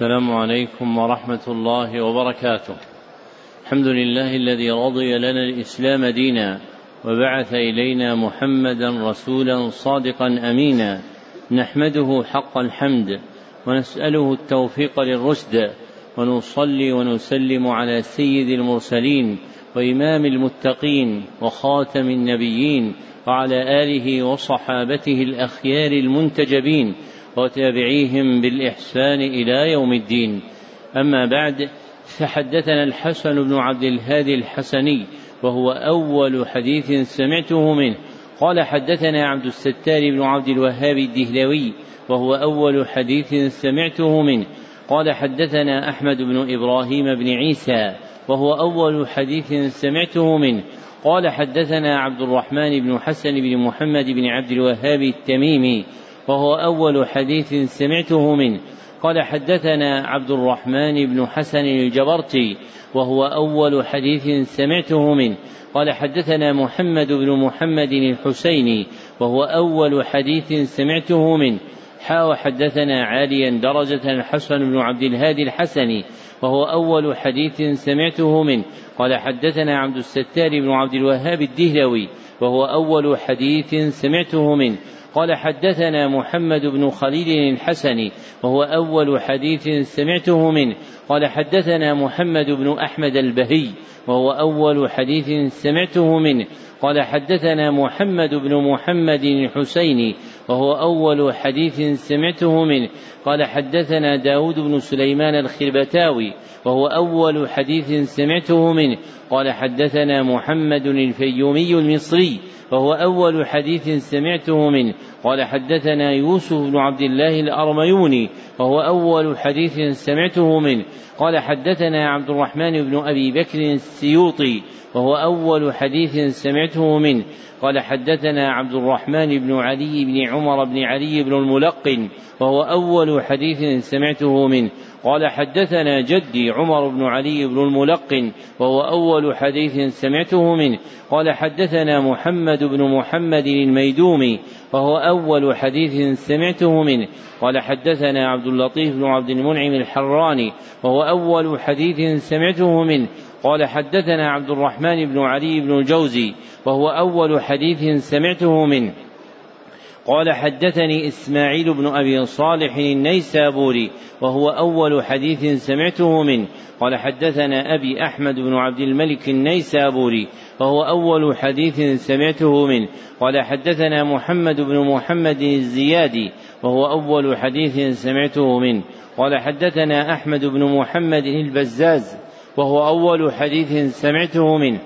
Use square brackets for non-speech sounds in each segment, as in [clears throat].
السلام عليكم ورحمة الله وبركاته. الحمد لله الذي رضي لنا الإسلام دينا وبعث إلينا محمدا رسولا صادقا أمينا نحمده حق الحمد ونسأله التوفيق للرشد ونصلي ونسلم على سيد المرسلين وإمام المتقين وخاتم النبيين وعلى آله وصحابته الأخيار المنتجبين وتابعيهم بالإحسان إلى يوم الدين. أما بعد فحدثنا الحسن بن عبد الهادي الحسني وهو أول حديث سمعته منه. قال حدثنا عبد الستار بن عبد الوهاب الدهلوي وهو أول حديث سمعته منه. قال حدثنا أحمد بن إبراهيم بن عيسى وهو أول حديث سمعته منه. قال حدثنا عبد الرحمن بن حسن بن محمد بن عبد الوهاب التميمي وهو أول حديث سمعته منه. قال حدثنا عبد الرحمن بن حسن الجبرتي وهو أول حديث سمعته منه. قال حدثنا محمد بن محمد الحسيني وهو أول حديث سمعته منه. حا وحدثنا عاليا درجة الحسن بن عبد الهادي الحسني وهو أول حديث سمعته منه. قال حدثنا عبد الستار بن عبد الوهاب الدهلوي وهو أول حديث سمعته منه. قال حدثنا محمد بن خليل الحسني وهو أول حديث سمعته منه. قال حدثنا محمد بن أحمد البهي وهو أول حديث سمعته منه. قال حدثنا محمد بن محمد الحسيني وهو أول حديث سمعته منه. قال حدثنا داود بن سليمان الخربتاوي وهو أول حديث سمعته منه. قال حدثنا محمد الفيومي المصري وهو أول حديث سمعته منه. قال حدثنا يوسف بن عبد الله الأرميوني وهو أول حديث سمعته منه. قال حدثنا عبد الرحمن بن أبي بكر السيوطي وهو أول حديث سمعته منه. قال حدثنا عبد الرحمن بن علي بن عمر بن علي بن الملقن وهو أول حديث سمعته منه. قال حدثنا جدي عمر بن علي بن الملقن وهو أول حديث سمعته منه. قال حدثنا محمد بن محمد الميدومي وهو أول حديث سمعته منه. قال حدثنا عبد اللطيف بن عبد المنعم الحراني وهو أول حديث سمعته منه. قال حدثنا عبد الرحمن بن علي بن الجوزي وهو أول حديث سمعته منه. قال حدثني إسماعيل بن أبي صالح النيسابوري وهو أول حديث سمعته منه. قال حدثنا أبي أحمد بن عبد الملك النيسابوري وهو أول حديث سمعته منه. قال حدثنا محمد بن محمد الزيادي وهو أول حديث سمعته منه. قال حدثنا أحمد بن محمد البزاز وهو أول حديث سمعته منه.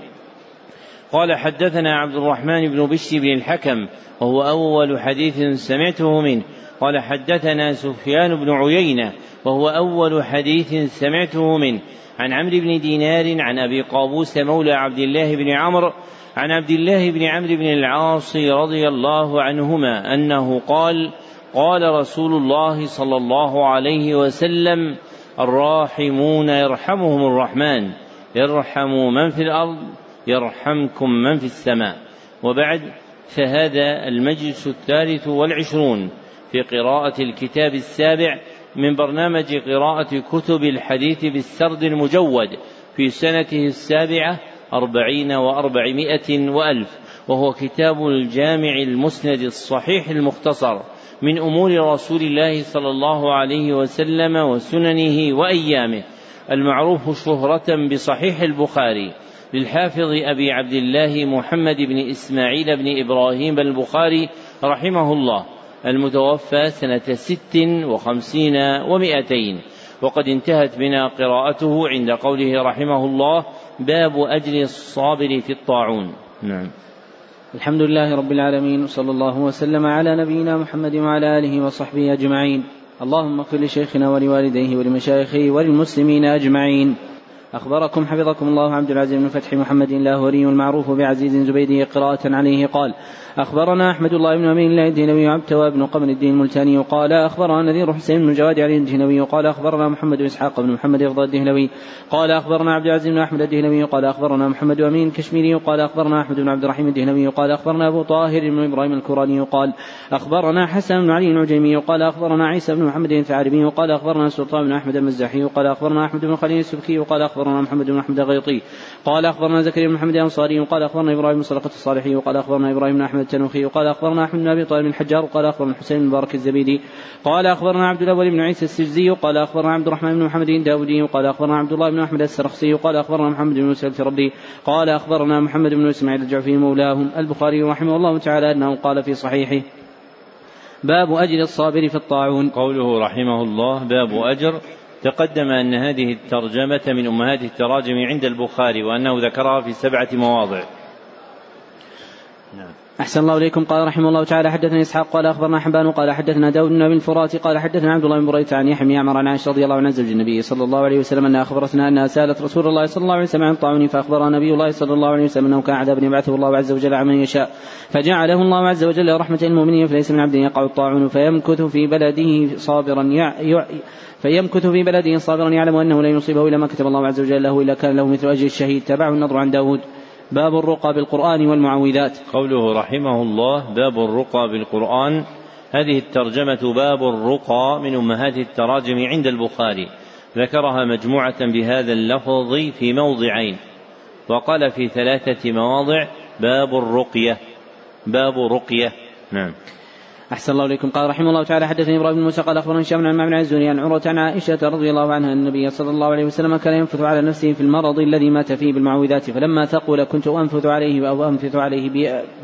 قال حدثنا عبد الرحمن بن بشر بن الحكم وهو أول حديث سمعته منه. قال حدثنا سفيان بن عيينة وهو أول حديث سمعته منه. عن عمرو بن دينار عن أبي قابوس مولى عبد الله بن عمرو عن عبد الله بن عمرو بن العاص رضي الله عنهما أنه قال قال رسول الله صلى الله عليه وسلم الراحمون يرحمهم الرحمن. ارحموا من في الأرض يرحمكم من في السماء. وبعد فهذا المجلس الثالث والعشرون في قراءة الكتاب السابع من برنامج قراءة كتب الحديث بالسرد المجود في سنته السابعة أربعين وأربعمائة وألف. وهو كتاب الجامع المسند الصحيح المختصر. من أمور رسول الله صلى الله عليه وسلم وسننه وأيامه. المعروف شهرة بصحيح البخاري للحافظ أبي عبد الله محمد بن إسماعيل بن إبراهيم البخاري رحمه الله المتوفى سنة ست وخمسين ومائتين وقد انتهت بنا قراءته عند قوله رحمه الله باب أجر الصابر في الطاعون. نعم. الحمد لله رب العالمين وصلى الله وسلم على نبينا محمد وعلى آله وصحبه أجمعين. اللهم اغفر لشيخنا ولوالديه ولمشايخه وللمسلمين أجمعين. أخبركم حفظكم الله عبد العزيز بن فتح محمد اللاهوري المعروف بعزيز زبيدي قراءة عليه قال أخبرنا أحمد الله بن أمين الله الدينوي عبد بن قمر الدين الملتاني قال أخبرنا نذير حسين بن جواد علي الدهنوي قال أخبرنا محمد بن إسحاق بن محمد رضا الدهنوي قال أخبرنا عبد العزيز بن أحمد الدهنوي قال أخبرنا محمد أمين الكشميري قال أخبرنا أحمد بن عبد الرحيم الدهنوي قال أخبرنا أبو طاهر بن إبراهيم الكوراني قال أخبرنا حسن بن علي العجيمي قال أخبرنا عيسى بن محمد الثعلبي قال أخبرنا سلطان بن أحمد المزاحي قال أخبرنا أحمد بن خليل السبكي قال أخبرنا محمد بن أحمد الغيطي قال أخبرنا زكريا بن محمد الأنصاري قال أخبرنا إبراهيم بن صدقة الصالحي وقال أخبرنا إبراهيم بن أحمد التنوخي. وقال أخبرنا أحمد بن أبي طالب الحجار قال أخبرنا الحسين بن مبارك الزبيدي. قال أخبرنا عبد الأول بن عيسى السجزي قال أخبرنا عبد الرحمن بن محمد الداودي قال أخبرنا عبد الله بن أحمد السرخسي قال أخبرنا محمد بن موسى الفردي قال أخبرنا محمد بن إسماعيل الجعفي مولاهم البخاري رحمه الله تعالى أنه قال في صحيحه باب أجر الصابر في الطاعون. قوله رحمه الله باب أجر. تقدم أن هذه الترجمة من أمهات التراجم عند البخاري وأنه ذكرها في سبعة مواضع. نعم. أحسن الله إليكم. قال رحمه الله تعالى حدثنا إسحاق قال أخبرنا حبان قال حدثنا داود بن أبي الفرات قال حدثنا عبد الله بن بريدة عن يحيى بن عمر عن عائشة رضي الله عنها زوج النبي صلى الله عليه وسلم أنها أخبرتنا أنها سألت رسول الله صلى الله عليه وسلم عن طاعون فأخبرها نبي الله صلى الله عليه وسلم أنه كان عذاب يبعثه الله عز وجل على من يشاء فجعله الله عز وجل رحمة المؤمنين فليس من عبد يقع الطاعون فيمكث في بلده صابرا يع... يع... فيمكث في بلده صابرا يعلم أنه لا يصيبه إلا ما كتب الله عز وجل له إلا كان له مثل أجر الشهيد. تبعه النضر عن داود. باب الرقى بالقرآن والمعوذات. قوله رحمه الله باب الرقى بالقرآن. هذه الترجمة باب الرقى من أمهات التراجم عند البخاري. ذكرها مجموعة بهذا اللفظ في موضعين. وقال في ثلاثة مواضع باب الرقية. باب رقية. نعم. أحسن الله إليكم. قال رحمه الله تعالى حدثني إبراهيم بن موسى قال أخبرنا هشام عن بن الزهري عن عروة عن عائشة رضي الله عنها أن النبي صلى الله عليه وسلم كان ينفث على نفسه في المرض الذي مات فيه بالمعوذات فلما ثقل كنت أنفث عليه أو أنفث عليه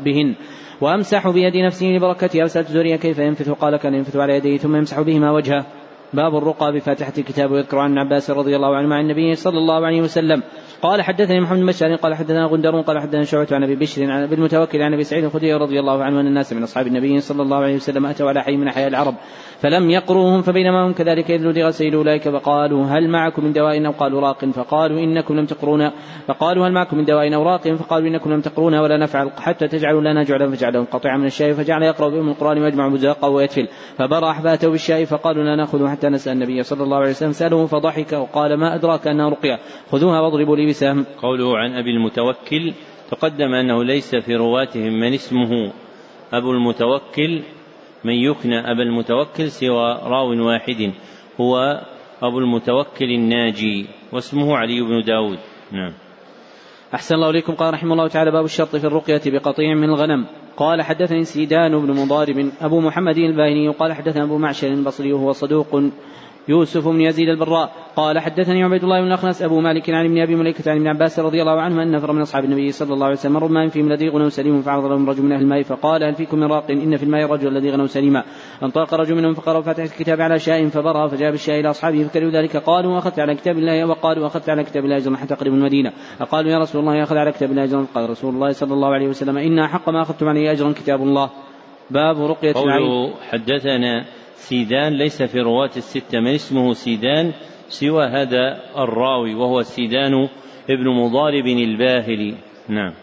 بهن وأمسح بيد نفسه لبركتها أرسلت زهري كيف ينفث؟ قال كان ينفث على يديه ثم يمسح بهما وجهه. باب الرقى بفاتحة الكتاب ويذكر عن عباس رضي الله عنه مع النبي صلى الله عليه وسلم. قال حدثني محمد بن قال حدثنا غندر قال حدثنا شعبة عن أبي بشر عن ابي المتوكل عن أبي سعيد الخدري رضي الله عنه أن الناس من أصحاب النبي صلى الله عليه وسلم أتوا على حي من احياء العرب فلم يقروهم فبينما هم كذلك إذ نودي غسيل أولئك فقالوا هل معكم من دواء أو قالوا راق فقالوا إنكم لم تقرونا فقالوا هل معكم من دواء أو راق فقالوا إنكم لم تقرونا ولا نفعل حتى تجعلوا لنا جعلا فجعلهم قطيعا من الشاي فجعل يقرأ بهم القرآن ويجمع مزاقا ويتفل فبرأ أحباته بالشاي فقالوا لا ناخذ حتى نسأل النبي صلى الله عليه وسلم سأله فضحك وقال ما أدراك أنها رقية خذوها واضربوا لي بسهم قوله عن أبي المتوكل تقدم أنه ليس في رواتهم من اسمه أبو المتوكل من يكنى أبا المتوكل سوى راو واحد هو أبو المتوكل الناجي واسمه علي بن داود. نعم. أحسن الله إليكم. قال رحمه الله تعالى باب الشرط في الرقية بقطيع من الغنم. قال حدثني سيدان بن مضارب أبو محمد الباهني قال حدثنا أبو معشر البصري وهو صدوق يوسف بن يزيد البراء. قال حدثني عبيد الله بن الاخنس أبو مالك عن ابن أبي مليكة عن ابن عباس رضي الله عنه أن نفر من أصحاب النبي صلى الله عليه وسلم مروا ماء فيهم الذي غنم سليم فعرض لهم رجل من أهل الماء فقال هل فيكم من راق؟ إن في الماء رجل الذي غنم سليما. انطلق رجل منهم فقرأ فاتح الكتاب على شاء فبرأ فجاء بالشاء إلى أصحابه فكرهوا ذلك قالوا أخذت على كتاب الله وقالوا أخذت على كتاب الله أجرا حتى قريب المدينة. فقالوا يا رسول الله أخذ على كتاب الله أجرا؟ قال رسول الله صلى الله عليه وسلم إن حق ما أخذتم عليه أجرا كتاب الله. باب رقية العين. حدثنا سيدان ليس في رواة الستة من اسمه سيدان سوى هذا الراوي وهو سيدان ابن مضارب الباهلي. نعم.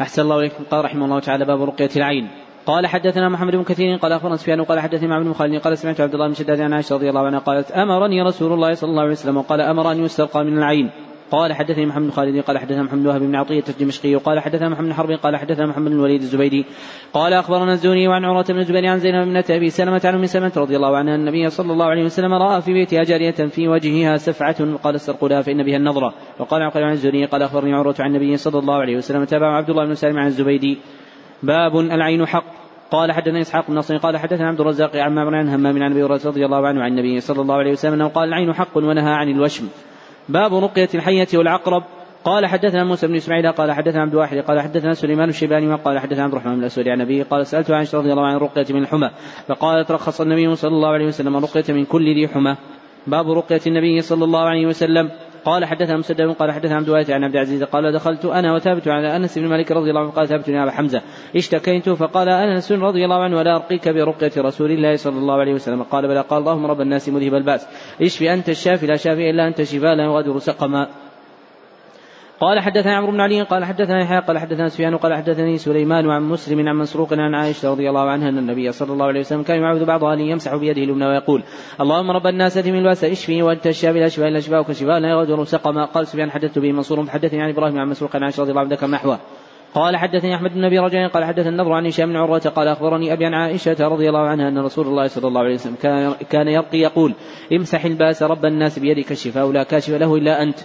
أحسن الله إليكم. قال رحمه الله تعالى باب رقية العين. قال حدثنا محمد بن كثير قال أخبرنا سفيان قال حدثني مع بن خالد قال سمعت عبد الله بن شداد عن عائشة رضي الله عنها قالت أمرني رسول الله صلى الله عليه وسلم وقال أمر ان يسترقى من العين. قال حدثني محمد خالد قال حدثنا محمد وهب بن عطية الدمشقي قال حدثنا محمد بن حرب قال حدثنا محمد بن الوليد الزبيدي. قال أخبرنا الزهري وعن عروة بن الزبير عن زينب بن أبي سلمة عن أم سلمة رضي الله عنها النبي صلى الله عليه وسلم رأى في بيتها جارية في وجهها سفعة قال استرقوا لها فإن بها النظرة. وقال عقل عن الزهري قال أخبرني عروة عن النبي صلى الله عليه وسلم تابع عبد الله بن سالم عن الزبيدي. باب العين حق. قال حدثنا إسحاق بن نصر قال حدثنا عبد الرزاق عن معمر عن همام عن أبي هريرة رضي الله عنه عن النبي صلى الله عليه وسلم أنه قال العين حق ونهى عن الوشم. باب رقية الحية والعقرب. قال حدثنا موسى بن إسماعيل قال حدثنا عبد الواحد قال حدثنا سليمان الشيباني وقال حدثنا عبد الرحمن بن الأسود عن أبيه قال سألت عائشة رضي الله عنها الرقيه من الحمى فقالت رخص النبي صلى الله عليه وسلم الرقيه من كل ذي حمى. باب رقية النبي صلى الله عليه وسلم. قال حدثنا مسدد قال حدثنا عبد الوارث عن عبد العزيز قال دخلت أنا وثابت على أنس بن مالك رضي الله عنه قال ثابت يا ابا حمزة اشتكيت فقال أنس رضي الله عنه ولا أرقيك برقية رسول الله صلى الله عليه وسلم قال بلى قال اللهم رب الناس مذهب البأس اشفي أنت الشافي لا شافي إلا أنت شفاء لا يغادر سقما قال حدثنا عمرو بن علي قال حدثنا يحيى قال حدثنا سفيان قال حدثني سليمان عن مسلم عن مسروق عن عائشة رضي الله عنها أن النبي صلى الله عليه وسلم كان يعوذ بعضها لي يمسح بيده اليمنى ويقول اللهم رب الناس اتم الباس اشفي وأنت الشافي لا شفاء إلا شفاءك شفاء لا يغادر سقما قال سفيان حدثت به منصور فحدثني عن إبراهيم عن مسروق عن عائشة رضي الله عنها ذكر نحوه قال حدثني أحمد بن أبي رجاء قال حدث النضر عن هشام بن عروة قال أخبرني أبي عن عائشة رضي الله عنها أن رسول الله صلى الله عليه وسلم كان يرقي يقول امسح الباس رب الناس بيدك الشفاء لا كاشف له إلا أنت.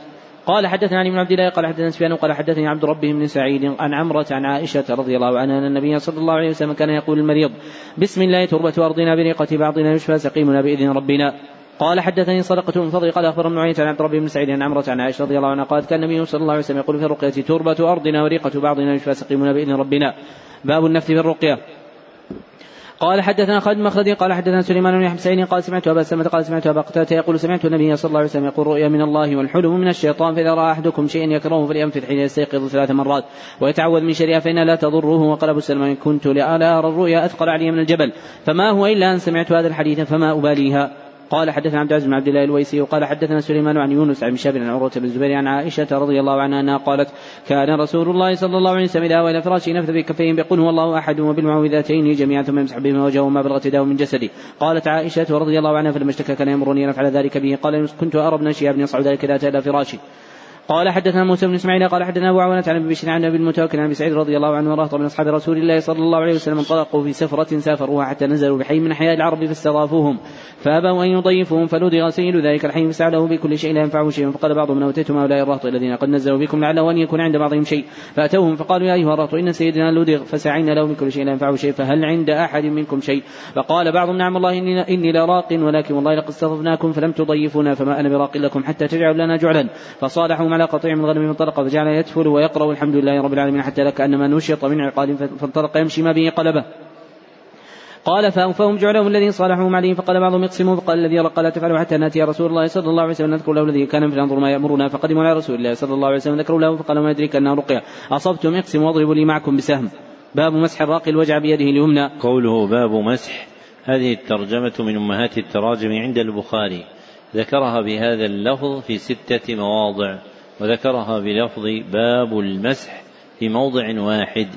قال حدثنا علي بن عبد الله قال حدثنا سفيان قال حدثني عبد ربه بن سعيد عن عمرة عن عائشة رضي الله عنها أن النبي صلى الله عليه وسلم كان يقول المريض بسم الله تربة أرضنا بريقة بعضنا يشفى سقيمنا بإذن ربنا. قال حدثني صدقة بن فضل قال أخبر ابن عن عبد ربه بن سعيد عن عمرة عن عائشة رضي الله عنها قالت كان النبي صلى الله عليه وسلم يقول في الرقية تربة أرضنا وريقة بعضنا يشفى سقيمنا بإذن ربنا. باب النفث في الرقية. قال حدثنا خالد مخلدي قال حدثنا سليمان بن سعيد قال سمعت أبا سلمة قال سمعت أبا قتادة يقول سمعت النبي صلى الله عليه وسلم يقول رؤيا من الله والحلم من الشيطان فإذا رأى أحدكم شيئا يكرهه فلينفث حين يستيقظ ثلاث مرات ويتعوذ من شرها فانها لا تضره وقال أبو سلمة كنت لا ارى الرؤيا أثقل علي من الجبل فما هو إلا أن سمعت هذا الحديث فما أباليها. قال حدثنا عبد العزيز بن عبد الله الويسي وقال حدثنا سليمان عن يونس عن شاب عن عروة بن الزبير عن عائشة رضي الله عنها أنها قالت كان رسول الله صلى الله عليه وسلم إذا إلى فراشه نفث بكفيه بقول هو الله أحد وبالمعوذتين جميعا ثم يمسح بهما وجهه وما بلغت يداه من جسده. قالت عائشة رضي الله عنها فلما اشتكى كان يأمرني أن أفعل ذلك به. قال كنت أرى ابن شهاب يصعد ذلك ذات إلى فراشي قال حدثنا موسى بن إسماعيل قال حدثنا أبو عوانة عن أبي بشر عن أبي المتوكل عن أبي سعيد رضي الله عنه ورهط من أصحاب رسول الله صلى الله عليه وسلم انطلقوا في سفرة سافروها حتى نزلوا بحي من احياء العرب فاستضافوهم. فأبوا أن يضيفوهم فلدغ سيد ذلك الحي فسعله بكل شيء لا ينفعه شيء فقال بعضهم من اوتيتم هؤلاء الرهط الذين قد نزلوا بكم لعله أن يكون عند بعضهم شيء. فأتوهم فقالوا يا أيها الرهط إن سيدنا لدغ فسعينا له بكل شيء لا ينفعه شيء فهل عند أحد منكم شيء؟ فقال بعضهم نعم الله اني, إني لراق ولكن والله لقد استضفناكم فلم تضيفونا فما أنا براق لكم حتى تجعلوا لنا جعلا. فصالحوا على قطيع من غنم فانطلق فجعل يدفل ويقرأ الحمد لله رب العالمين حتى لك أنما نشط من عقال فانطلق يمشي ما به قلبه. قال فأوفاهم جعلهم الذين صالحهم عليه فقال بعضهم اقسموا فقال الذي قال لا تفعلوا حتى نأتي رسول الله صلى الله عليه وسلم نذكر له الذي كان فننظر ما يأمرنا فقدموا على رسول الله صلى الله عليه وسلم ذكروا له فقال ما يدريك أنها رقية. أصبتم اقسموا واضربوا لي معكم بسهم. باب مسح الراقي الوجع بيده اليمنى. قوله باب مسح. هذه الترجمة من أمهات التراجم عند البخاري. ذكرها بهذا اللفظ في ستة مواضع. وذكرها بلفظ باب المسح في موضع واحد.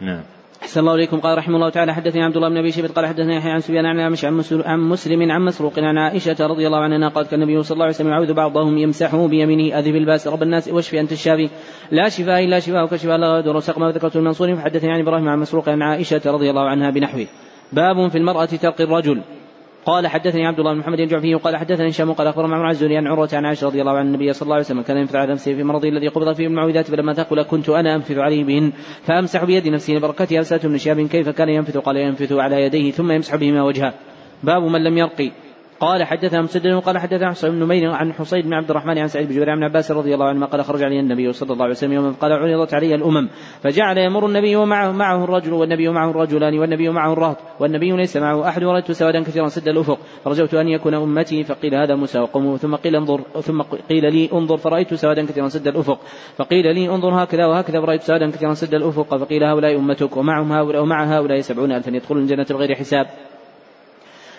نعم. أحسن الله إليكم. قال رحمه الله تعالى حدثني عبد الله بن أبي شيبة قال حدثني يحيى عن سفيان عن عمش عن مسلم عن مسروق عن عائشة رضي الله عنها قالت كان النبي صلى الله عليه وسلم يعوذ بعضهم يمسحه بيمينه. أذهب الباس رب الناس واشفي أنت الشافي. لا شفاء إلا شفاءك شفاء لا غادر سقما ذكرت المنصور فحدثني عن إبراهيم عن مسروق عن عائشة رضي الله عنها بنحوه. باب في المرأة تلقي الرجل. قال حدثني عبد الله بن محمد الجعفي وقال حدثني هشام قال اخبر معمر الزهري عن عروة عن عائشة رضي الله عن النبي صلى الله عليه وسلم كان ينفث على نفسه في مرضه الذي قبض فيه المعوذات فلما ثقل كنت أنا أنفث عليه بهن فأمسح بيد نفسي لبركتها سالت بن شهاب كيف كان ينفث؟ قال ينفث على يديه ثم يمسح بهما وجهه. باب من لم يرقي. قال حدثنا مسدد وقال حدثنا حسين بن نمير عن حصين بن عبد الرحمن عن سعيد بن جبير عن عباس رضي الله عنهما قال خرج علي النبي صلى الله عليه وسلم يوما قال عرضت علي الأمم فجعل يمر النبي ومعه معه الرجل والنبي معه الرجلان والنبي معه الرهط والنبي ليس معه أحد ورأيت سوادا كثيرا سد الأفق فرجوت أن يكون أمتي فقيل هذا موسى وقومه ثم قيل انظر ثم قيل لي انظر فرأيت سوادا كثيرا سد الأفق فقيل لي انظر هكذا وهكذا فرأيت سوادا كثيرا سد الأفق فقيل هؤلاء أمتك ومعهم هؤلاء ومع هؤلاء سبعون ألفا يدخلون الجنة بغير حساب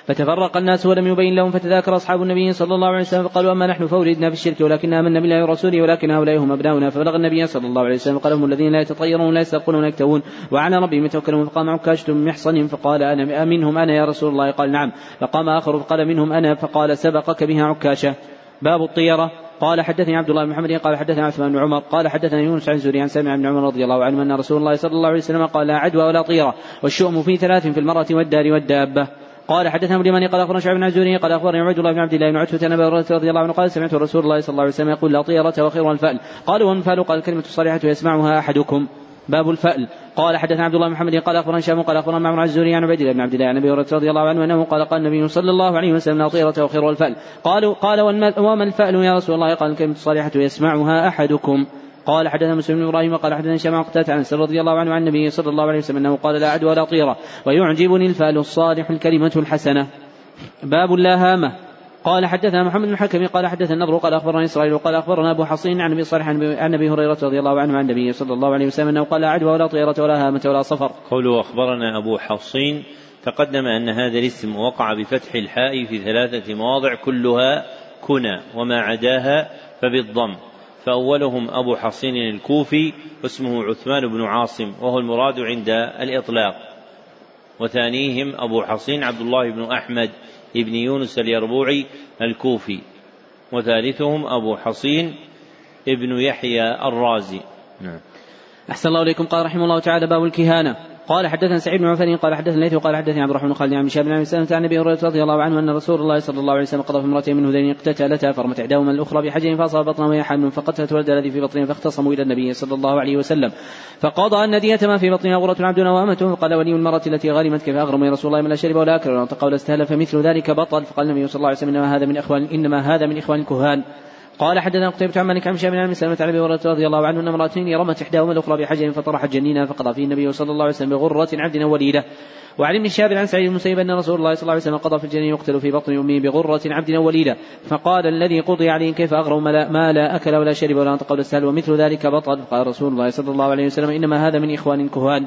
فتفرق الناس ولم يبين لهم فتذاكر أصحاب النبي صلى الله عليه وسلم فقالوا أما نحن فولدنا في الشرك ولكن آمنا بالله ورسوله ولكن هؤلاء هم أبناؤنا. فبلغ النبي صلى الله عليه وسلم قال هم الذين لا يتطيرون ولا يسترقون ولا يكتوون وعلى ربهم يتوكلون فقام عكاشة من محصن فقال أنا منهم أنا يا رسول الله؟ قال نعم. فقام آخر فقال منهم أنا فقال سبقك بها عكاشة. باب الطيرة. قال حدثني عبد الله بن محمد قال حدثنا عثمان بن عمر قال حدثنا يونس عن زوري عن سامع بن عمر رضي الله عنه أن رسول الله صلى الله عليه وسلم قال لا عدوى ولا طيرة والشؤم في ثلاث في المرأة والدار والدابة. قال حدثنا اليماني قال أخبرنا شعب بن عزوري قال أخبرني عبد الله بن عبد الله بن عتبة بن رضي الله عنه قال سمعت رسول الله صلى الله عليه وسلم يقول لا طيرة وخير الفأل. قالوا والفأل قال الكلمة الصالحة يسمعها أحدكم. باب الفأل. قال حدثنا عبد الله بن محمد قال أخبرنا هشام قال أخبرنا معمر الزهري عن عبيد الله بن عبد الله عن أبي هريرة رضي الله عنه أنه قال قال النبي صلى الله عليه وسلم لا طيرة وخير الفأل. قالوا قال وما الفأل يا رسول الله؟ قال الكلمة الصالحة يسمعها أحدكم. قال حدثنا مسلم بن إبراهيم قال حدثنا شمع قتادة عن رضي الله عنه عن النبي صلى الله عليه وسلم أنه قال لا عدوى ولا طيرة ويعجبني الفأل الصالح الكلمة الحسنة. باب لا هامة. قال حدثنا محمد بن الحكم قال حدثنا النضر قال أخبرنا إسرائيل وقال أخبرنا أبو حصين عن أبي صالح عن ابي هريرة رضي الله عنه عن النبي صلى الله عليه وسلم أنه قال لا عدوى ولا طيرة ولا هامة ولا صفر. قوله أخبرنا أبو حصين تقدم أن هذا الاسم وقع بفتح الحاء في ثلاثة مواضع كلها كنى وما عداها فبالضم. فأولهم أبو حصين الكوفي واسمه عثمان بن عاصم وهو المراد عند الإطلاق. وثانيهم أبو حصين عبد الله بن أحمد بن يونس اليربوعي الكوفي. وثالثهم أبو حصين ابن يحيى الرازي. نعم. أحسن الله إليكم. قال رحمه الله تعالى باب الكهانة. قال حدثنا سعيد بن عفان قال حدثنا الليث وقال حدثني عبد الرحمن بن خالد عن شهاب بن سلمة عن النبي هريرة رضي الله عنه أن رسول الله صلى الله عليه وسلم قضى في امرأتين من هذين اقتتلتا فرمت إحداهما الأخرى بحجر فأصاب بطنها وهي حامل فقتلت ولد الذي في بطنها فاختصموا إلى النبي صلى الله عليه وسلم. فقضى أن دية ما في بطنها غرة عبد وأمته فقال ولي المرأة التي غرمت كيف أغرم يا رسول الله من لا شرب ولا أكل ولا انطق ولا استهل فمثل ذلك بطل. فقال النبي صلى الله عليه وسلم إنما هذا من إخوان إنما هذا من إخوان الكهان. قال حدثنا قتيبة عن مالك عن شاب عن سلمة عن أبي رضي الله عنه أن امرأتين رمت إحداهما الأخرى بحجر فطرحت جنينا فقضى فيه النبي صلى الله عليه وسلم بغرة عبد وليدة. وعن ابن شهاب عن سعيد المسيب أن رسول الله صلى الله عليه وسلم قضى في الجنين يقتل في بطن أمه بغرة عبد وليدة. فقال الذي قضي عليه كيف أغرم ما لا أكل ولا شرب ولا انطق ولا استهل ومثل ذلك بطل. قال رسول الله صلى الله عليه وسلم إنما هذا من إخوان كهان.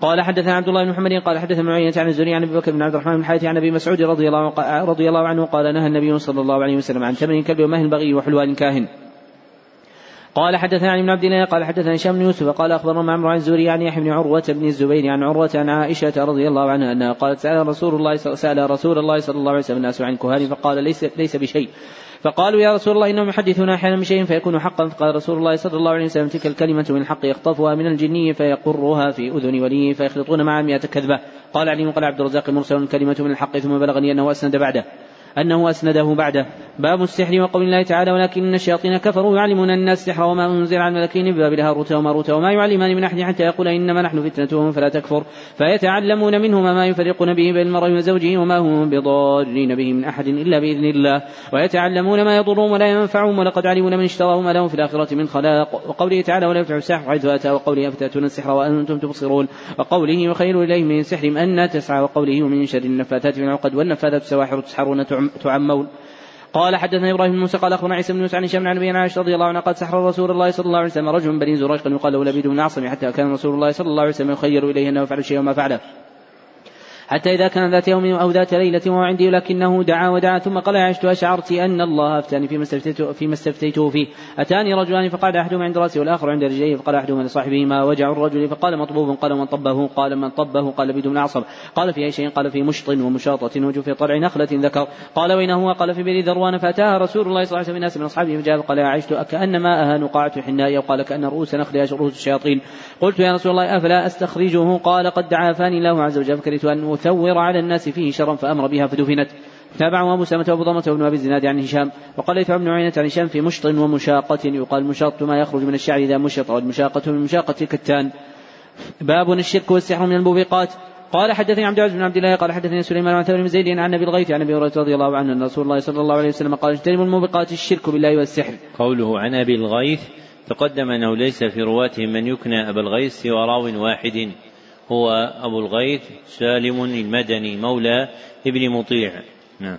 قال حدثنا عبد الله بن محمد قال حدثنا معينة عن الزهري عن أبي بكر بن عبد الرحمن بن الحارث عن أبي مسعود رضي الله رضي الله عنه قال نهى النبي صلى الله عليه وسلم عن تمن الكلب ومهل البغي وحلوان كاهن. قال حدثنا عن ابن عبد الله قال حدثنا هشام بن يوسف قال أخبرنا معمر عن الزهري عن يحيى بن عروة بن الزبير عن عروة عن عائشة رضي الله عنها أنها قالت سأل رسول الله سأل رسول الله صلى الله عليه وسلم الناس عن الكهان فقال ليس ليس بشيء فقالوا يا رسول الله إنهم يحدثون أحيانا بشيء فيكون حقا. فقال رسول الله صلى الله عليه وسلم تلك الكلمة من الحق يخطفها من الجني فيقرها في أذن وليه فيخلطون معها مئة كذبة. قال علي قال عبد الرزاق مرسل كلمه من الحق ثم بلغني أنه أسند بعده. أنه أسنده بعده. باب السحر وقول الله تعالى ولكن الشياطين كفروا يعلمون الناس السحر وما أنزل على الملكين بباب هاروت وماروت وما يعلمان من أحد حتى يقول إنما نحن فتنتهم فلا تكفر فيتعلمون منهما ما يفرقون به بين المرء وزوجه وما هم بضارين به من أحد إلا بإذن الله. ويتعلمون ما يضرهم ولا ينفعهم ولقد علموا من اشتراه ما لهم في الآخرة من خلاق. وقوله تعالى ولا يفتح السحر حيث أتى وقوله أفتأتون السحر وأنتم تبصرون وقوله وخير إليه من سحر أن تسعى وقوله ومن شر النفاثات في العقد والنفاثات السواحر تسحرون تعمون. قال حدثنا إبراهيم بن موسى قال أخبرنا عيسى بن يوسف عن هشام عن أبي عائشة رضي الله عنها قال سحر رسول الله صلى الله عليه وسلم رجل من بني زريق يقال له لبيد بن عاصم حتى كان رسول الله صلى الله عليه وسلم يخير إليه أنه فعل شيئا وما فعله. حتى إذا كان ذات يوم أو ذات ليلة وهو عندي لكنه دعا ودعا ثم قال عشت أشعرت أن الله أفتاني فيما استفتيته, فيما استفتيته فيه. أتاني رجلان فقعد أحدهما عند رأسي والآخر عند رجليه فقال أحدهما لصاحبه ما وجع الرجل فقال مطبوب قال من طبه قال من طبه قال بيد من أعصب قال في أي شيء؟ قال في مشط ومشاطة وجوف طلع نخلة ذكر. قال وين هو قال في بئر ذروان فأتاها رسول الله صلى الله عليه وسلم من أصحابه فجاء فقال عشت كأن ماءها نقاعة حناء وقال كأن رؤوس نخلها رؤوس الشياطين. قلت يا رسول الله أفلا أستخرجه؟ قال قد دعافاني الله عز وجل. فكرهت أن أثور على الناس فيه شرا فأمر بها فدفنت. تابعه أبو سلمة وأبو ضمة وابن أبي الزناد عن هشام. وقال ليث بن عيينة عن هشام في مشط ومشاقة. يقال مشاط ما يخرج من الشعر إذا مشط والمشاقة من مشاقة الكتان باب الشرك والسحر من الموبقات قال حدثني عبد العزيز بن عبد الله قال حدثني سليمان عن ثور بن زيد عن أبي الغيث عن أبي هريرة رضي الله عنه أن رسول الله صلى الله عليه وسلم قال اجتنبوا الموبقات الشرك بالله والسحر. قوله عن أبي الغيث تقدم أنه ليس في رواتهم من يكنى أبا الغيث سوى راو واحد. هو أبو الغيث سالم المدني مولى ابن مطيع. نعم.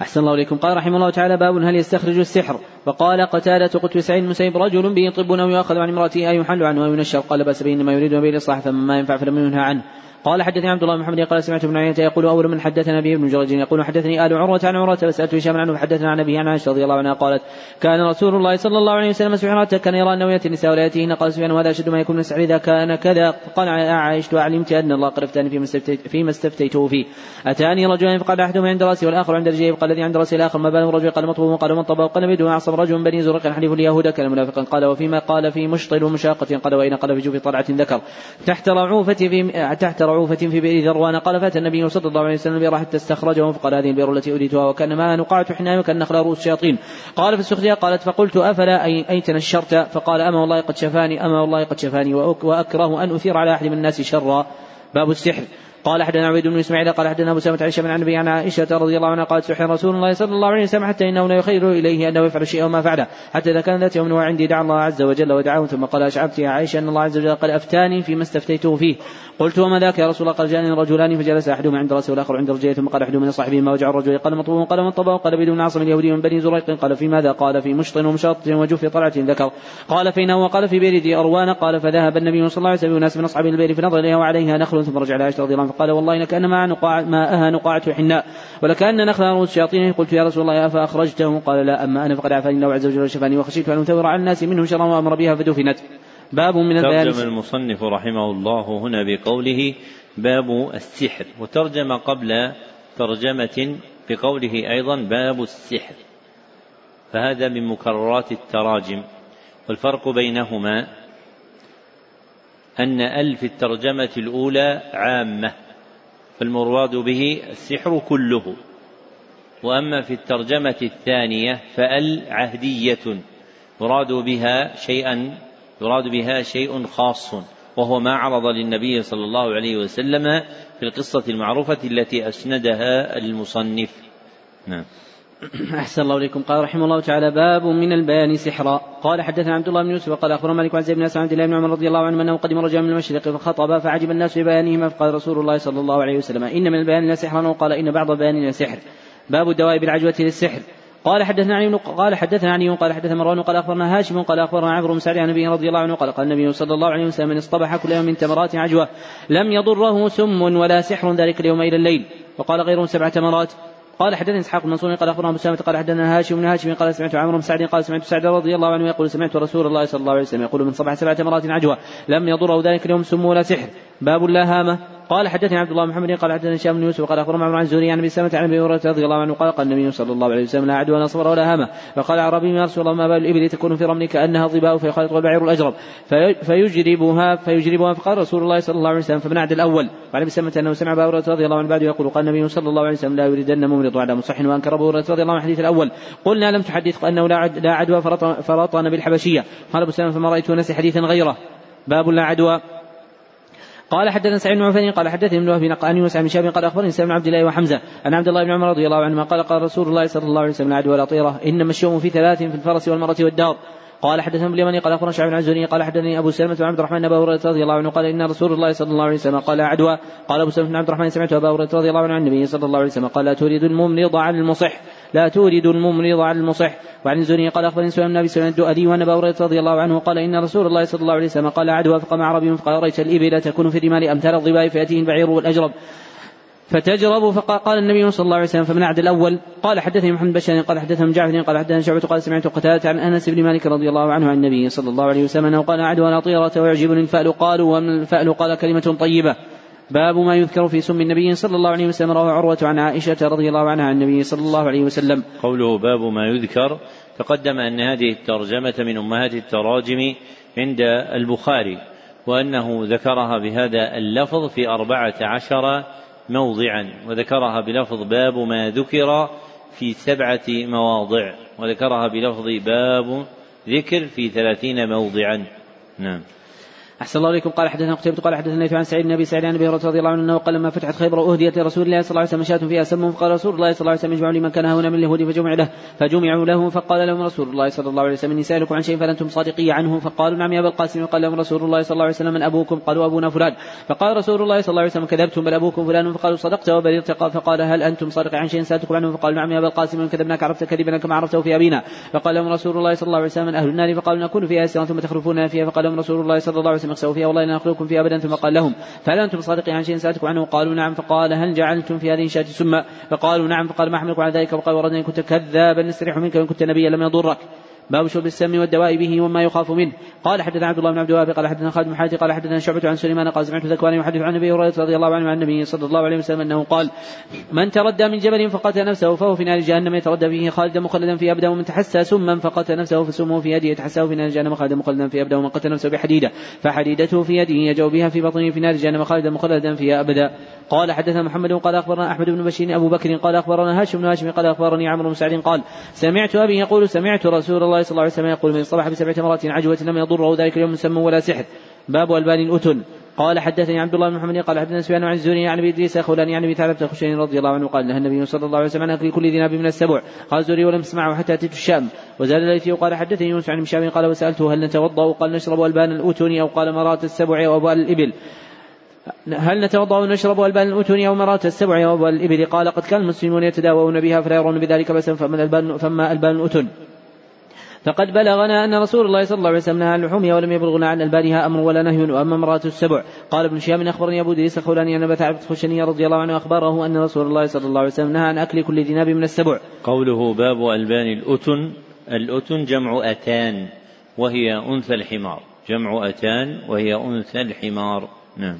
أحسن الله إليكم. قال رحمه الله تعالى باب هل يستخرج السحر؟ وقال قتادة قلت سعيد المسيب رجل به طب أو يؤخذ عن امرأته أي يحل عنه أو ينشر؟ قال بأس به إنما يريد به الإصلاح فما ينفع فلم ينهى عنه. قال حدثني عبد الله بن محمد قال سمعت ابن عيينة يقول أول من حدثنا به ابن جريج يقول حدثني آل عروة عن عروة فسألت هشام عنه فحدثنا عن أبيه عن عائشة رضي الله عنها قالت كان رسول الله صلى الله عليه وسلم سبحانه كان يرى أنه يأتي النساء ولا يأتيهن. قال سفيان وهذا أشد ما يكون من إذا كان كذا قال عائشة علمت أن الله قد أفتاني فيما, استفتيت فيما استفتيته فيه. أتاني رجلان فقال أحدهما عند رأسي والآخر عند رجليه. فقال الذي عند رأسي الآخر ما بال الرجل قال مطلوب قال من طبق قال بيده أعصم رجل من بني زرق. حليف اليهود كان منافقا. قال وفيما قال في مشطل ومشاقة. قال وإن قال في جوف طلعة ذكر. تحت رعوفة في تحت رعوفة في بئر ذروان قال فات النبي صلى الله عليه وسلم بيرة حتى استخرجه فقال هذه البير التي أريدها وكان ما نقعة حناء وكأن نخل رؤوس الشياطين. قال السخرية قالت فقلت أفلا أي, أي تنشرت؟ فقال أما والله قد شفاني أما والله قد شفاني وأكره أن أثير على أحد من الناس شرا. باب السحر. قال حدثنا عبيد بن إسماعيل قال حدثنا أبو سلمة عن شيخ عن عن عائشة رضي الله عنها قالت سحر رسول الله صلى الله عليه وسلم حتى إنه لا يخير إليه أنه يفعل شيئا ما فعله حتى إذا كان ذات يوم وعندي دعا الله عز وجل ودعاه ثم قال اشعبت يا عائشة أن الله عز وجل قد أفتاني فيما استفتيته فيه. قلت وما ذاك يا رسول الله؟ قال جاءني رجلان فجلس أحدهما عند رأسه والآخر عند رجليه ثم قال أحدهما لصاحبه ما وجع الرجل؟ قال مطبوب قال من طبعه قال بدون عاصم اليهودي من بني زريق قال في ماذا؟ قال في مشط ومشاط وجوف طلعة ذكر. قال فإنه وقال في بير ذي أروان قال فذهب النبي صلى الله عليه وسلم من أصحاب البير فنظر إليها وعليها نخل ثم رجع إلى عائشة رضي الله عنها فقال والله لكأن ما نقاع ماءها نقاعة حناء. ولكأن نخل رؤوس الشياطين قلت يا رسول الله أفأخرجته قال لا أما أنا فقد عافاني الله عز وجل وشفاني وخشيت أن أثور على الناس منه شرا وأمر بها فدفنت. باب من البيان. ترجم المصنف رحمه الله هنا بقوله باب السحر وترجم قبل ترجمة بقوله أيضا باب السحر. فهذا من مكررات التراجم. والفرق بينهما أن ال في الترجمة الأولى عامة فالمراد به السحر كله. وأما في الترجمة الثانية فأل عهدية يراد بها شيئا يراد بها شيء خاص وهو ما عرض للنبي صلى الله عليه وسلم في القصة المعروفة التي أسندها المصنف. نعم. [clears throat] أحسن الله إليكم. قال رحمه الله تعالى باب من البيان سحرا قال حدثنا عبد الله بن يوسف وقال أخبر مالك عن زيد بن عبد الله بن عمر رضي الله عنه أنه قدم رجلا من المشرق فخطب فعجب الناس ببيانهما فقال رسول الله صلى الله عليه وسلم إن من البيان لسحرا وقال إن بعض البيان لسحر باب الدواء بالعجوة للسحر. قال حدثنا علي قال حدثنا علي قال حدثنا مروان قال أخبرنا هاشم قال أخبرنا عمرو بن سعد عن النبي رضي الله عنه قال قال النبي صلى الله عليه وسلم من اصطبح كل يوم من تمرات عجوة لم يضره سم ولا سحر ذلك اليوم إلى الليل. وقال غيره سبع تمرات. قال حدثني إسحاق بن منصور قال أخبرنا أبو سامة قال حدثنا هاشم بن هاشم قال سمعت عمرو بن سعد قال سمعت سعد رضي الله عنه يقول سمعت رسول الله صلى الله عليه وسلم يقول من صبح سبع تمرات عجوة لم يضره ذلك اليوم سم ولا سحر. باب لا هامه قال حدثني عبد الله محمد قال حدثني هشام بن يوسف قال أخبرنا عمرو عن الزهري عن أبي سلمه عن أبي هريرة رضي الله عنه قال قال النبي صلى الله عليه وسلم لا عدوى ولا صبر ولا هامه فقال اعرابي يا رسول الله ما بال الإبل تكون في رمل كانها ظباء فيخالط البعير الأجرب. فيجربها فيجربها. فقال رسول الله صلى الله عليه وسلم فمن عد الأول. وعن أبي سلمه أنه سمع أبا هريرة رضي الله عنه بعد يقول قال النبي صلى الله عليه وسلم لا يريدن ممرض على مصح وأنكر أبو هريرة رضي الله عنه الحديث الأول. قلنا لم تحدث أنه لا عدوى فرطن بالحبشية. قال أبو سلمه فما رأيت نسي حديثا غيره. باب لا عدوى. قال حدثنا سعيد بن عفان قال حدثني ابن وهب عن يونس بن شهاب قال أخبرني سلم بن عبد الله وحمزة عن عبد الله بن عمر رضي الله عنهما قال قال رسول الله صلى الله عليه وسلم العدو طيرة إنما الشوم في ثلاث في الفرس والمراه والدار. قال حدثنا ابن اليمني قال أخبرنا شعب بن الزهري قال حدثني أبو سلمة بن عبد الرحمن ابا هريرة رضي الله عنه قال إن رسول الله صلى الله عليه وسلم قال عدوى قال أبو سلمة بن عبد الرحمن سمعت أبا هريرة رضي الله عنه عن النبي صلى الله عليه وسلم قال تريد الممرض على المصح؟ لا تورد الممرض على المصح. وعن الزهري قال أخبرني سليمان بن أبي سليمان الدؤلي وان أبا هريرة رضي الله عنه قال إن رسول الله صلى الله عليه وسلم قال عدوى فقام عربي فقال رايت الإبل تكون في الرمال أمثال الظباء فياتيه البعير والأجرب. فتجرب فقال النبي صلى الله عليه وسلم فمن عد الأول. قال حدثني محمد بشار قال حدثنا جعفر قال حدثنا شعبة قال سمعت قتادة عن أنس بن مالك رضي الله عنه عن النبي صلى الله عليه وسلم أنه قال عد ولا طيرة ويعجبني الفأل. قالوا ومن الفأل؟ قال كلمة طيبة. باب ما يذكر في سم النبي صلى الله عليه وسلم رواه عروة عن عائشة رضي الله عنها عن النبي صلى الله عليه وسلم. قوله باب ما يذكر تقدم أن هذه الترجمة من أمهات التراجم عند البخاري وأنه ذكرها بهذا اللفظ في أربعة عشر موضعا وذكرها بلفظ باب ما ذكر في سبعة مواضع وذكرها بلفظ باب ذكر في ثلاثين موضعا. نعم. أحسن الله إليكم. قال حدثنا قتيبة قال حدثنا عن سعيد بن أبي سعيد عن أبي رضي الله عنه أنه قال لما فتحت خيبر أهديت لرسول الله صلى الله عليه وسلم شاة فيها سم. فقال رسول الله صلى الله عليه وسلم اجمعوا لمن كان هنا من اليهود فجمع له. فجمعوا له فقال لهم رسول الله صلى الله عليه وسلم إني سألكم عن شيء فلنتم صادقي عنه. فقالوا نعم يا أبا القاسم. قال لهم رسول الله صلى الله عليه وسلم من أبوكم؟ قالوا أبونا فلان. فقال رسول الله صلى الله عليه وسلم كذبتم بل أبوكم فلان. فقالوا صدقت وبررت فقال هل أنتم صادق عن شيء؟ سألتكم عنه. فقالوا نعم يا أبا القاسم من كذبناك عرفت كذبنا كما عرفته في أبينا. فقال لهم رسول الله صلى الله عليه وسلم من أهل النار؟ فقالوا نكون فيها سرا ثم تخلفون فيها. فقال لهم رسول الله صلى الله عليه وسلم اخسأوا فيها والله لا نخلقكم فيها أبدا ثم قال لهم فهل أنتم صادقين عن شيء سألتكم عنه؟ قالوا نعم فقال هل جعلتم في هذه الشاة سما فقالوا نعم فقال ما حملكم على ذلك؟ فقال وردني كنت كذابا نستريح منك وإن كنت نبيا لم يضرك. باب شرب السم والدواء به وما يخاف منه. قال حدثنا عبد الله بن عبد الوهاب قال حدثنا خالد بن حاتم قال حدثنا شعبة عن سليمان قال سمعت ذكوان يحدث عن أبي هريرة رضي الله عنه عن النبي صلى الله عليه وسلم أنه قال من تردى من جبل فقتل نفسه فهو في نار جهنم يتردى فيه خالدا مخلدا في ابدا ومن تحسى سما فقتل نفسه فسمه في يده يتحساه في نار جهنم خالدا مخلدا في ابدا ومن قتل نفسه بحديدة فحديدته في يده يجو بها في بطنه في نار جهنم خالدا مخلدا فيها ابدا قال حدثنا محمد قال أخبرنا أحمد بن بشير أبو بكر قال أخبرنا هاشم بن هاشم قال أخبرني عمرو بن سعد قال سمعت أبي يقول سمعت رسول الله صلى الله عليه وسلم يقول من صبح بسبع تمرات عجوة لم يضره ذلك اليوم سم ولا سحر. باب البان الأتن. قال حدثني عبد الله بن محمد قال حدثنا سفيان عن الزهري عن أبي إدريس الخولاني عن أبي ثعلبة الخشني رضي الله عنه قال نهى النبي صلى الله عليه وسلم عن أكل كل ذي ناب من السبع. قال الزهري ولم اسمعه حتى اتيت الشام. وزاد الليثي وقال حدثني يونس عن هشام قال وسألته هل نتوضأ؟ قال نشرب البان الأتن أو قال مرارة السبع أو الإبل. هل نتوضأ ونشرب البان الأتن أو مرارة السبع أو ابوال الابل قال قد كان المسلمون يتداوون بها فلا يرون بذلك بأسا فما البان فما البان الأتن. فقد بلغنا أن رسول الله صلى الله عليه وسلم نهى عن لحومها ولم يبلغنا عن ألبانها أمر ولا نهي وأما مرارة السبع. قال ابن شهاب أخبرني أبو إدريس الخولاني أن أبا ثعلبة الخشني رضي الله عنه أخبره أن رسول الله صلى الله عليه وسلم نهى عن أكل كل ذي من السبع. قوله باب ألبان الأتن الأتن جمع أتان وهي أنثى الحمار. جمع أتان وهي أنثى الحمار. نعم.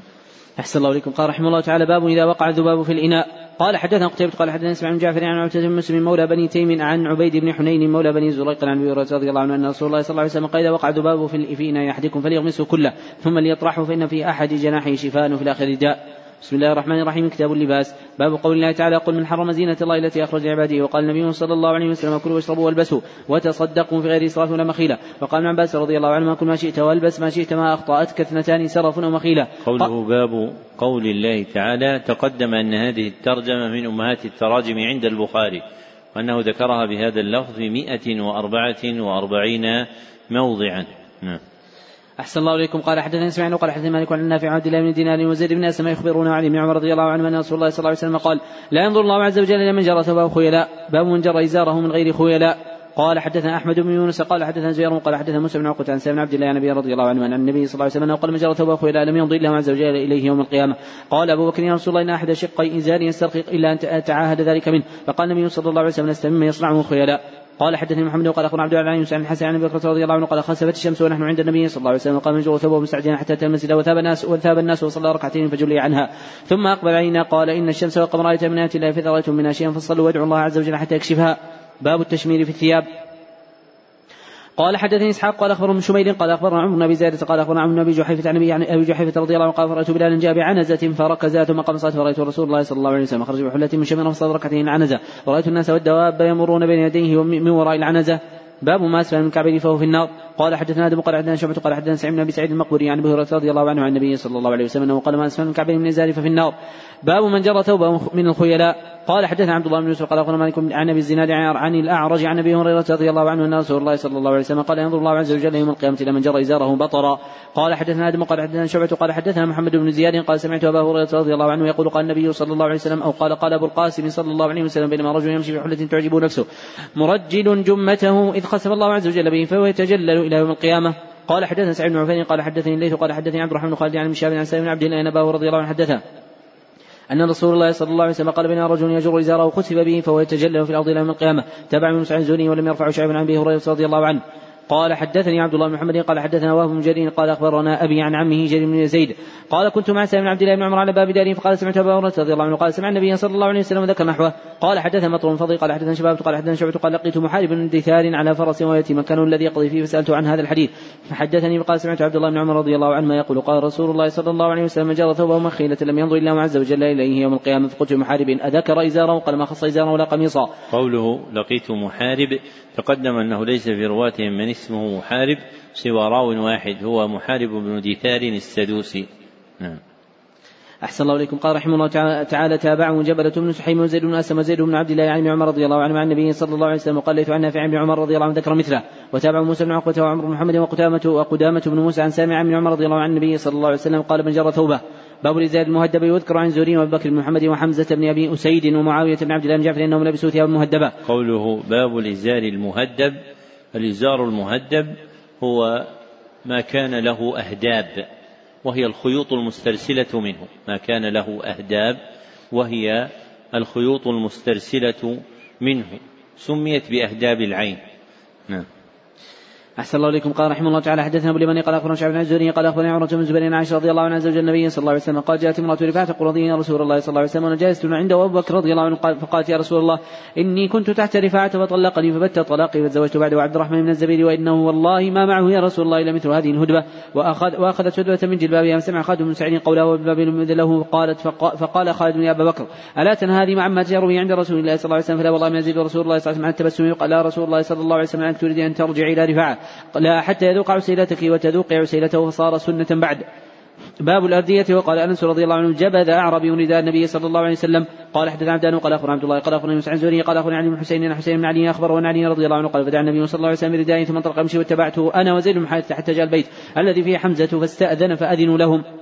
أحسن الله إليكم. قال رحمه الله تعالى باب إذا وقع الذباب في الإناء. قال حدثنا قتيبة قال حدثنا إسماعيل بن جعفر عن عتبة بن مسلم مولى بني تيم عن عبيد بن حنين مولى بني زريق عن أبي هريرة رضي الله عنه أن رسول الله صلى الله عليه وسلم قال إذا وقع ذباب في إناء أحدكم فليغمسه كله ثم ليطرحه فإن في أحد جناحه شفاء وفي الآخر داء بسم الله الرحمن الرحيم كتاب اللباس. باب قول الله تعالى قل من حرم زينة الله التي أخرج عباده وقال النبي صلى الله عليه وسلم كلوا واشربوا والبسوا وتصدقوا في غير إسراف ولا مخيلة. وقال ابن عباس رضي الله عنهما كل ما شئت والبس ما شئت ما أخطأتك اثنتان سرف أو مخيلة. قوله باب قول الله تعالى تقدم أن هذه الترجمة من أمهات التراجم عند البخاري وأنه ذكرها بهذا اللفظ في مئة وأربعة وأربعين موضعا. نعم. أحسن الله إليكم. قال حدثنا سمعنا قال حدثنا مالك عن النافع عبد الله بن دينار وزيد بن أسماء يخبرون عن ابن عمر رضي الله عنه أن رسول الله صلى الله عليه وسلم قال لا ينظر الله عز وجل إلى من جرى ثوبه خيلاء باب من جرى إزاره من غير خيلاء قال حدثنا أحمد بن يونس قال حدثنا زهير قال حدثنا موسى بن عقبة عن سالم عبد الله عن أبي رضي الله عنه ان النبي صلى الله عليه وسلم قال من جرى ثوبه خيلاء لم يمضي الله عز وجل إليه يوم القيامة. قال أبو بكر يا رسول الله إن أحد شقي إزاري يسترقق إلا أن اتعاهد ذلك منه. فقال النبي صلى الله عليه وسلم لست يصنعه خيلاء قال حدثني محمد وقال أخبرنا عبد الله عن عن الحسن عن أبي بكر رضي الله عنه قال خسفت الشمس ونحن عند النبي صلى الله عليه وسلم قال من جوه ثوبه مستعجلا حتى أتى المسجد وثاب الناس وثاب الناس وصلى ركعتين فجلي عنها. ثم أقبل علينا قال إن الشمس والقمر ايتان من آيات الله فإذا رأيتم منها شيئا فصلوا وادعوا الله عز وجل حتى يكشفها. باب التشمير في الثياب. قال حدثني إسحاق قال أخبرنا من شميل قال أخبرنا عمرو بن أبي قال أخبرنا عمرو بن أبي جحيفه عن أبي جحيفه رضي الله عنه قال رأيت بلالا جاء بعنزه فركزا ثم قام صلاة فرأيت رسول الله صلى الله عليه وسلم خرج بحلة من شمر فصلى ركعتين عنزة ورأيت الناس والدواب يمرون بين يديه ومن وراء العنزة. باب ما أسفل من كعبه فهو في النار. قال حدثنا آدم قال حدثنا شعبة قال حدثنا سعيد بن أبي سعيد المقبري عن أبي هريرة رضي الله عنه عن النبي صلى الله عليه وسلم أنه قال ما اسفل من كعبه من ازار ففي النار. باب من جرى ثوبه من الخيلاء. قال حدثنا عبد الله بن يوسف قال أخبرنا مالك عن أبي الزناد عن الأعرج عن أبي هريرة رضي الله عنه أن رسول الله صلى الله عليه وسلم قال ينظر الله عز وجل يوم القيامة إلى من جرى إزاره بطرا. قال حدثنا آدم قال حدثنا شعبة قال حدثنا محمد بن زياد قال سمعت أبا هريرة رضي الله عنه يقول قال النبي صلى الله عليه وسلم أو قال قال أبو القاسم صلى الله عليه وسلم بينما رجل يمشي في حلة تعجب نفسه. مرجل جمته إذ خسف الله عز وجل به فهو يتجلل إلى يوم القيامة. قال حدثنا سعيد بن عفان قال حدثني الليث قال حدثني عبد الرحمن خالد عن مشاب عن سالم بن عبد الله ان أباه رضي الله عنه حدثه. أن رسول الله صلى الله عليه وسلم قال بنا رجل يجر إزاره خسف به فهو يتجلى في الأرض إلى يوم القيامة. تبع من مسعد زوني ولم يرفع شعيب عن أبي هريرة رضي الله عنه. قال حدثني عبد الله بن محمد قال حدثنا وهب بن جرير قال أخبرنا أبي عن عمه جرير بن زيد قال كنت مع سالم بن عبد الله بن عمر على باب داره فقال سمعت أبا هريرة رضي الله عنه قال سمع النبي صلى الله عليه وسلم ذكر نحوه قال حدثنا مطر فضي قال حدثنا شباب قال حدثنا شعبة قال لقيت محارب بن دثار على فرس ويأتي مكانه الذي يقضي فيه فسألته عن هذا الحديث فحدثني فقال سمعت عبد الله بن عمر رضي الله عنهما يقول قال رسول الله صلى الله عليه وسلم جرى ثوبه مخيلة لم ينظر الله عز وجل إليه يوم القيامة فقلت محارب أذكر إزارة قال ما خص إزارة ولا قميصا قوله لقيت محارب تقدم أنه ليس في رواتهم من اسمه محارب سوى راو واحد هو محارب بن دثار السدوسي. نعم. أحسن الله إليكم. قال رحمه الله تعالى تابعه جبلة بن سحيم وزيد بن أسلم وزيد بن عبد الله عن عمر رضي الله عنه عن النبي صلى الله عليه وسلم وقال ليث عن عن ابن عمر رضي الله عنه ذكر مثله. وتابعه موسى بن عقبة وعمر بن محمد وقدامة وقدامة بن موسى عن سامع بن عمر رضي الله عن النبي صلى الله عليه وسلم قال من جرى ثوبه. باب الإزار المهدب يذكر عن زورين وابي بكر بن محمد وحمزة بن أبي أسيد ومعاوية بن عبد الله بن جعفر أنهم لبسوا ثيابا مهدبة. قوله باب الإزار المهدب الإزار المهدب هو ما كان له أهداب وهي الخيوط المسترسلة منه. ما كان له أهداب وهي الخيوط المسترسلة منه. سميت بأهداب العين. نعم. أحسن الله إليكم. قال رحمه الله تعالى حدثنا أبو اليماني قال أخبرنا شعب بن الزهري قال أخبرني عمرة بن زبير عائشة رضي الله عنها زوج النبي صلى الله عليه وسلم قال جاءت امرأة رفاعة قرظي يا رسول الله صلى الله عليه وسلم وأنا جالست عنده أبو بكر رضي الله عنه قال فقالت يا رسول الله إني كنت تحت رفاعة فطلقني فبت طلاقي فتزوجت بعده عبد الرحمن بن الزبير وإنه والله ما معه يا رسول الله إلا مثل هذه الهدبة. وأخذ وأخذت هدبة من جلبابها فسمع خالد بن سعيد قوله وباب له. قالت فقال خالد يا أبا بكر ألا تنهى ما عما عند رسول الله صلى الله عليه وسلم؟ فلا والله ما يزيد رسول الله صلى الله عليه وسلم عن التبسم قال لا رسول الله صلى الله عليه وسلم أنك تريد أن ترجع إلى رفاعة. لا حتى يذوق عسيلتك وتذوق عسيلته فصار سنة بعد. باب الأردية وقال أنس رضي الله عنه جبذ أعربي نداء النبي صلى الله عليه وسلم. قال حدث عبدان قال أخبر عبد الله قال أخبرني مسعود الزهري قال أخبرني علي بن حسين أن حسين بن علي أخبر وأن علي رضي الله عنه قال فدعا النبي صلى الله عليه وسلم برداء ثم انطلق يمشي واتبعته أنا وزيد بن حارثة حتى جاء البيت. الذي فيه حمزة فاستأذن فأذنوا لهم.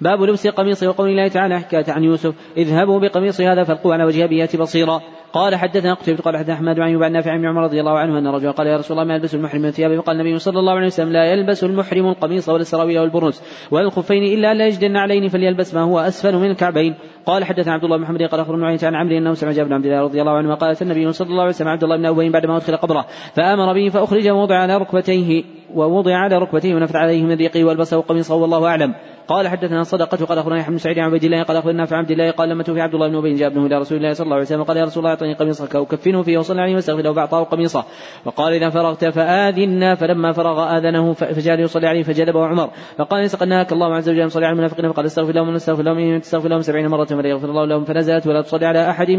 باب لبس قميص وقول الله تعالى حكاية عن يوسف اذهبوا بقميص هذا فالقوا على وجه أبيات بصيرا. قال حدثنا قتيبة قال حدثنا أحمد عن يوبع نافع بن عمر رضي الله عنه أن رجلا قال يا رسول الله ما يلبس المحرم؟ من ثيابه فقال النبي صلى الله عليه وسلم لا يلبس المحرم القميص ولا السراويل والبرنس ولا الخفين إلا أن لا يجد النعلين فليلبس ما هو أسفل من الكعبين. قال حدثنا عبد الله بن محمد قال اخبر بن عن عمرو أنه سمع جابر بن عبد الله رضي الله عنه قال النبي صلى الله عليه وسلم عبد الله بن أبي بعدما أدخل قبره فأمر به فأخرج ووضع على ركبتيه ووضع على ركبتيه ونفث عليه من ريقه والبسه قميصه والله أعلم. قال حدثنا صدقة قال أخبرنا يحيى بن سعيد عن عبد الله قال أخبرنا في عبد الله قال لما توفي عبد الله بن أبي جاء ابنه إلى رسول الله صلى الله عليه وسلم قال يا رسول الله أعطني قميصك اكفنه فيه وصلى عليه واستغفر له فاعطاه قميصه. وقال إذا فرغت فاذنا فلما فرغ آذنه فجعل يصلي عليه فجلبه عمر. فقال ليس قد نهاك الله عز وجل صلى على المنافقين فقال استغفر لهم استغفر لهم تستغفر لهم سبعين مرة فليغفر الله لهم فنزلت ولا تصلي على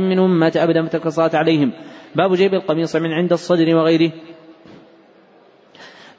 منهم مات ابدا فترك الصلاة عليهم. باب جيب القميص من عند الصدر وغيره.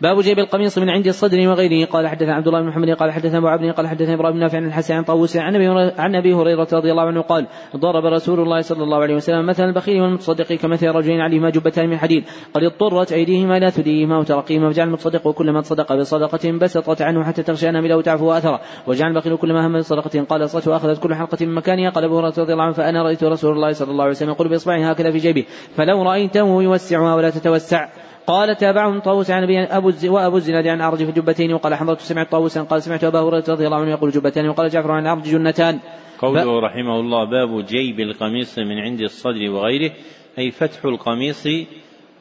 باب جيب القميص من عند الصدر وغيره. قال حدثنا عبد الله بن محمد قال حدثنا أبو عبد قال حدثنا إبراهيم نافع عن الحسن عن طاووس عن أبي هريرة رضي الله عنه قال ضرب رسول الله صلى الله عليه وسلم مثل البخيل والمتصدق كمثل رجلين عليهما جبتان من حديد. قد اضطرت أيديهما إلى ثديهما وترقيهما وجعل المتصدق كلما تصدق بصدقة بسطت عنه حتى تغشى انامله وتعفو اثره وجعل البخيل كلما هم بصدقة. قال اصلته وأخذت كل حلقة من مكانها. قال أبو هريرة رضي الله عنه فأنا رأيت رسول الله صلى الله عليه وسلم يقول بإصبعه هكذا في جيبه فلو رأيته يوسعها ولا تتوسع. قال تابعهم طاووس عن ابي أبو وأبو الزناد عن ارج في جبتين وقال حمرت سمعت طاووسا قال سمعت أبا هريرة رضي الله عنه يقول جبتان وقال جعفر عن ارج جنتان. قوله ف... رحمه الله باب جيب القميص من عند الصدر وغيره أي فتح القميص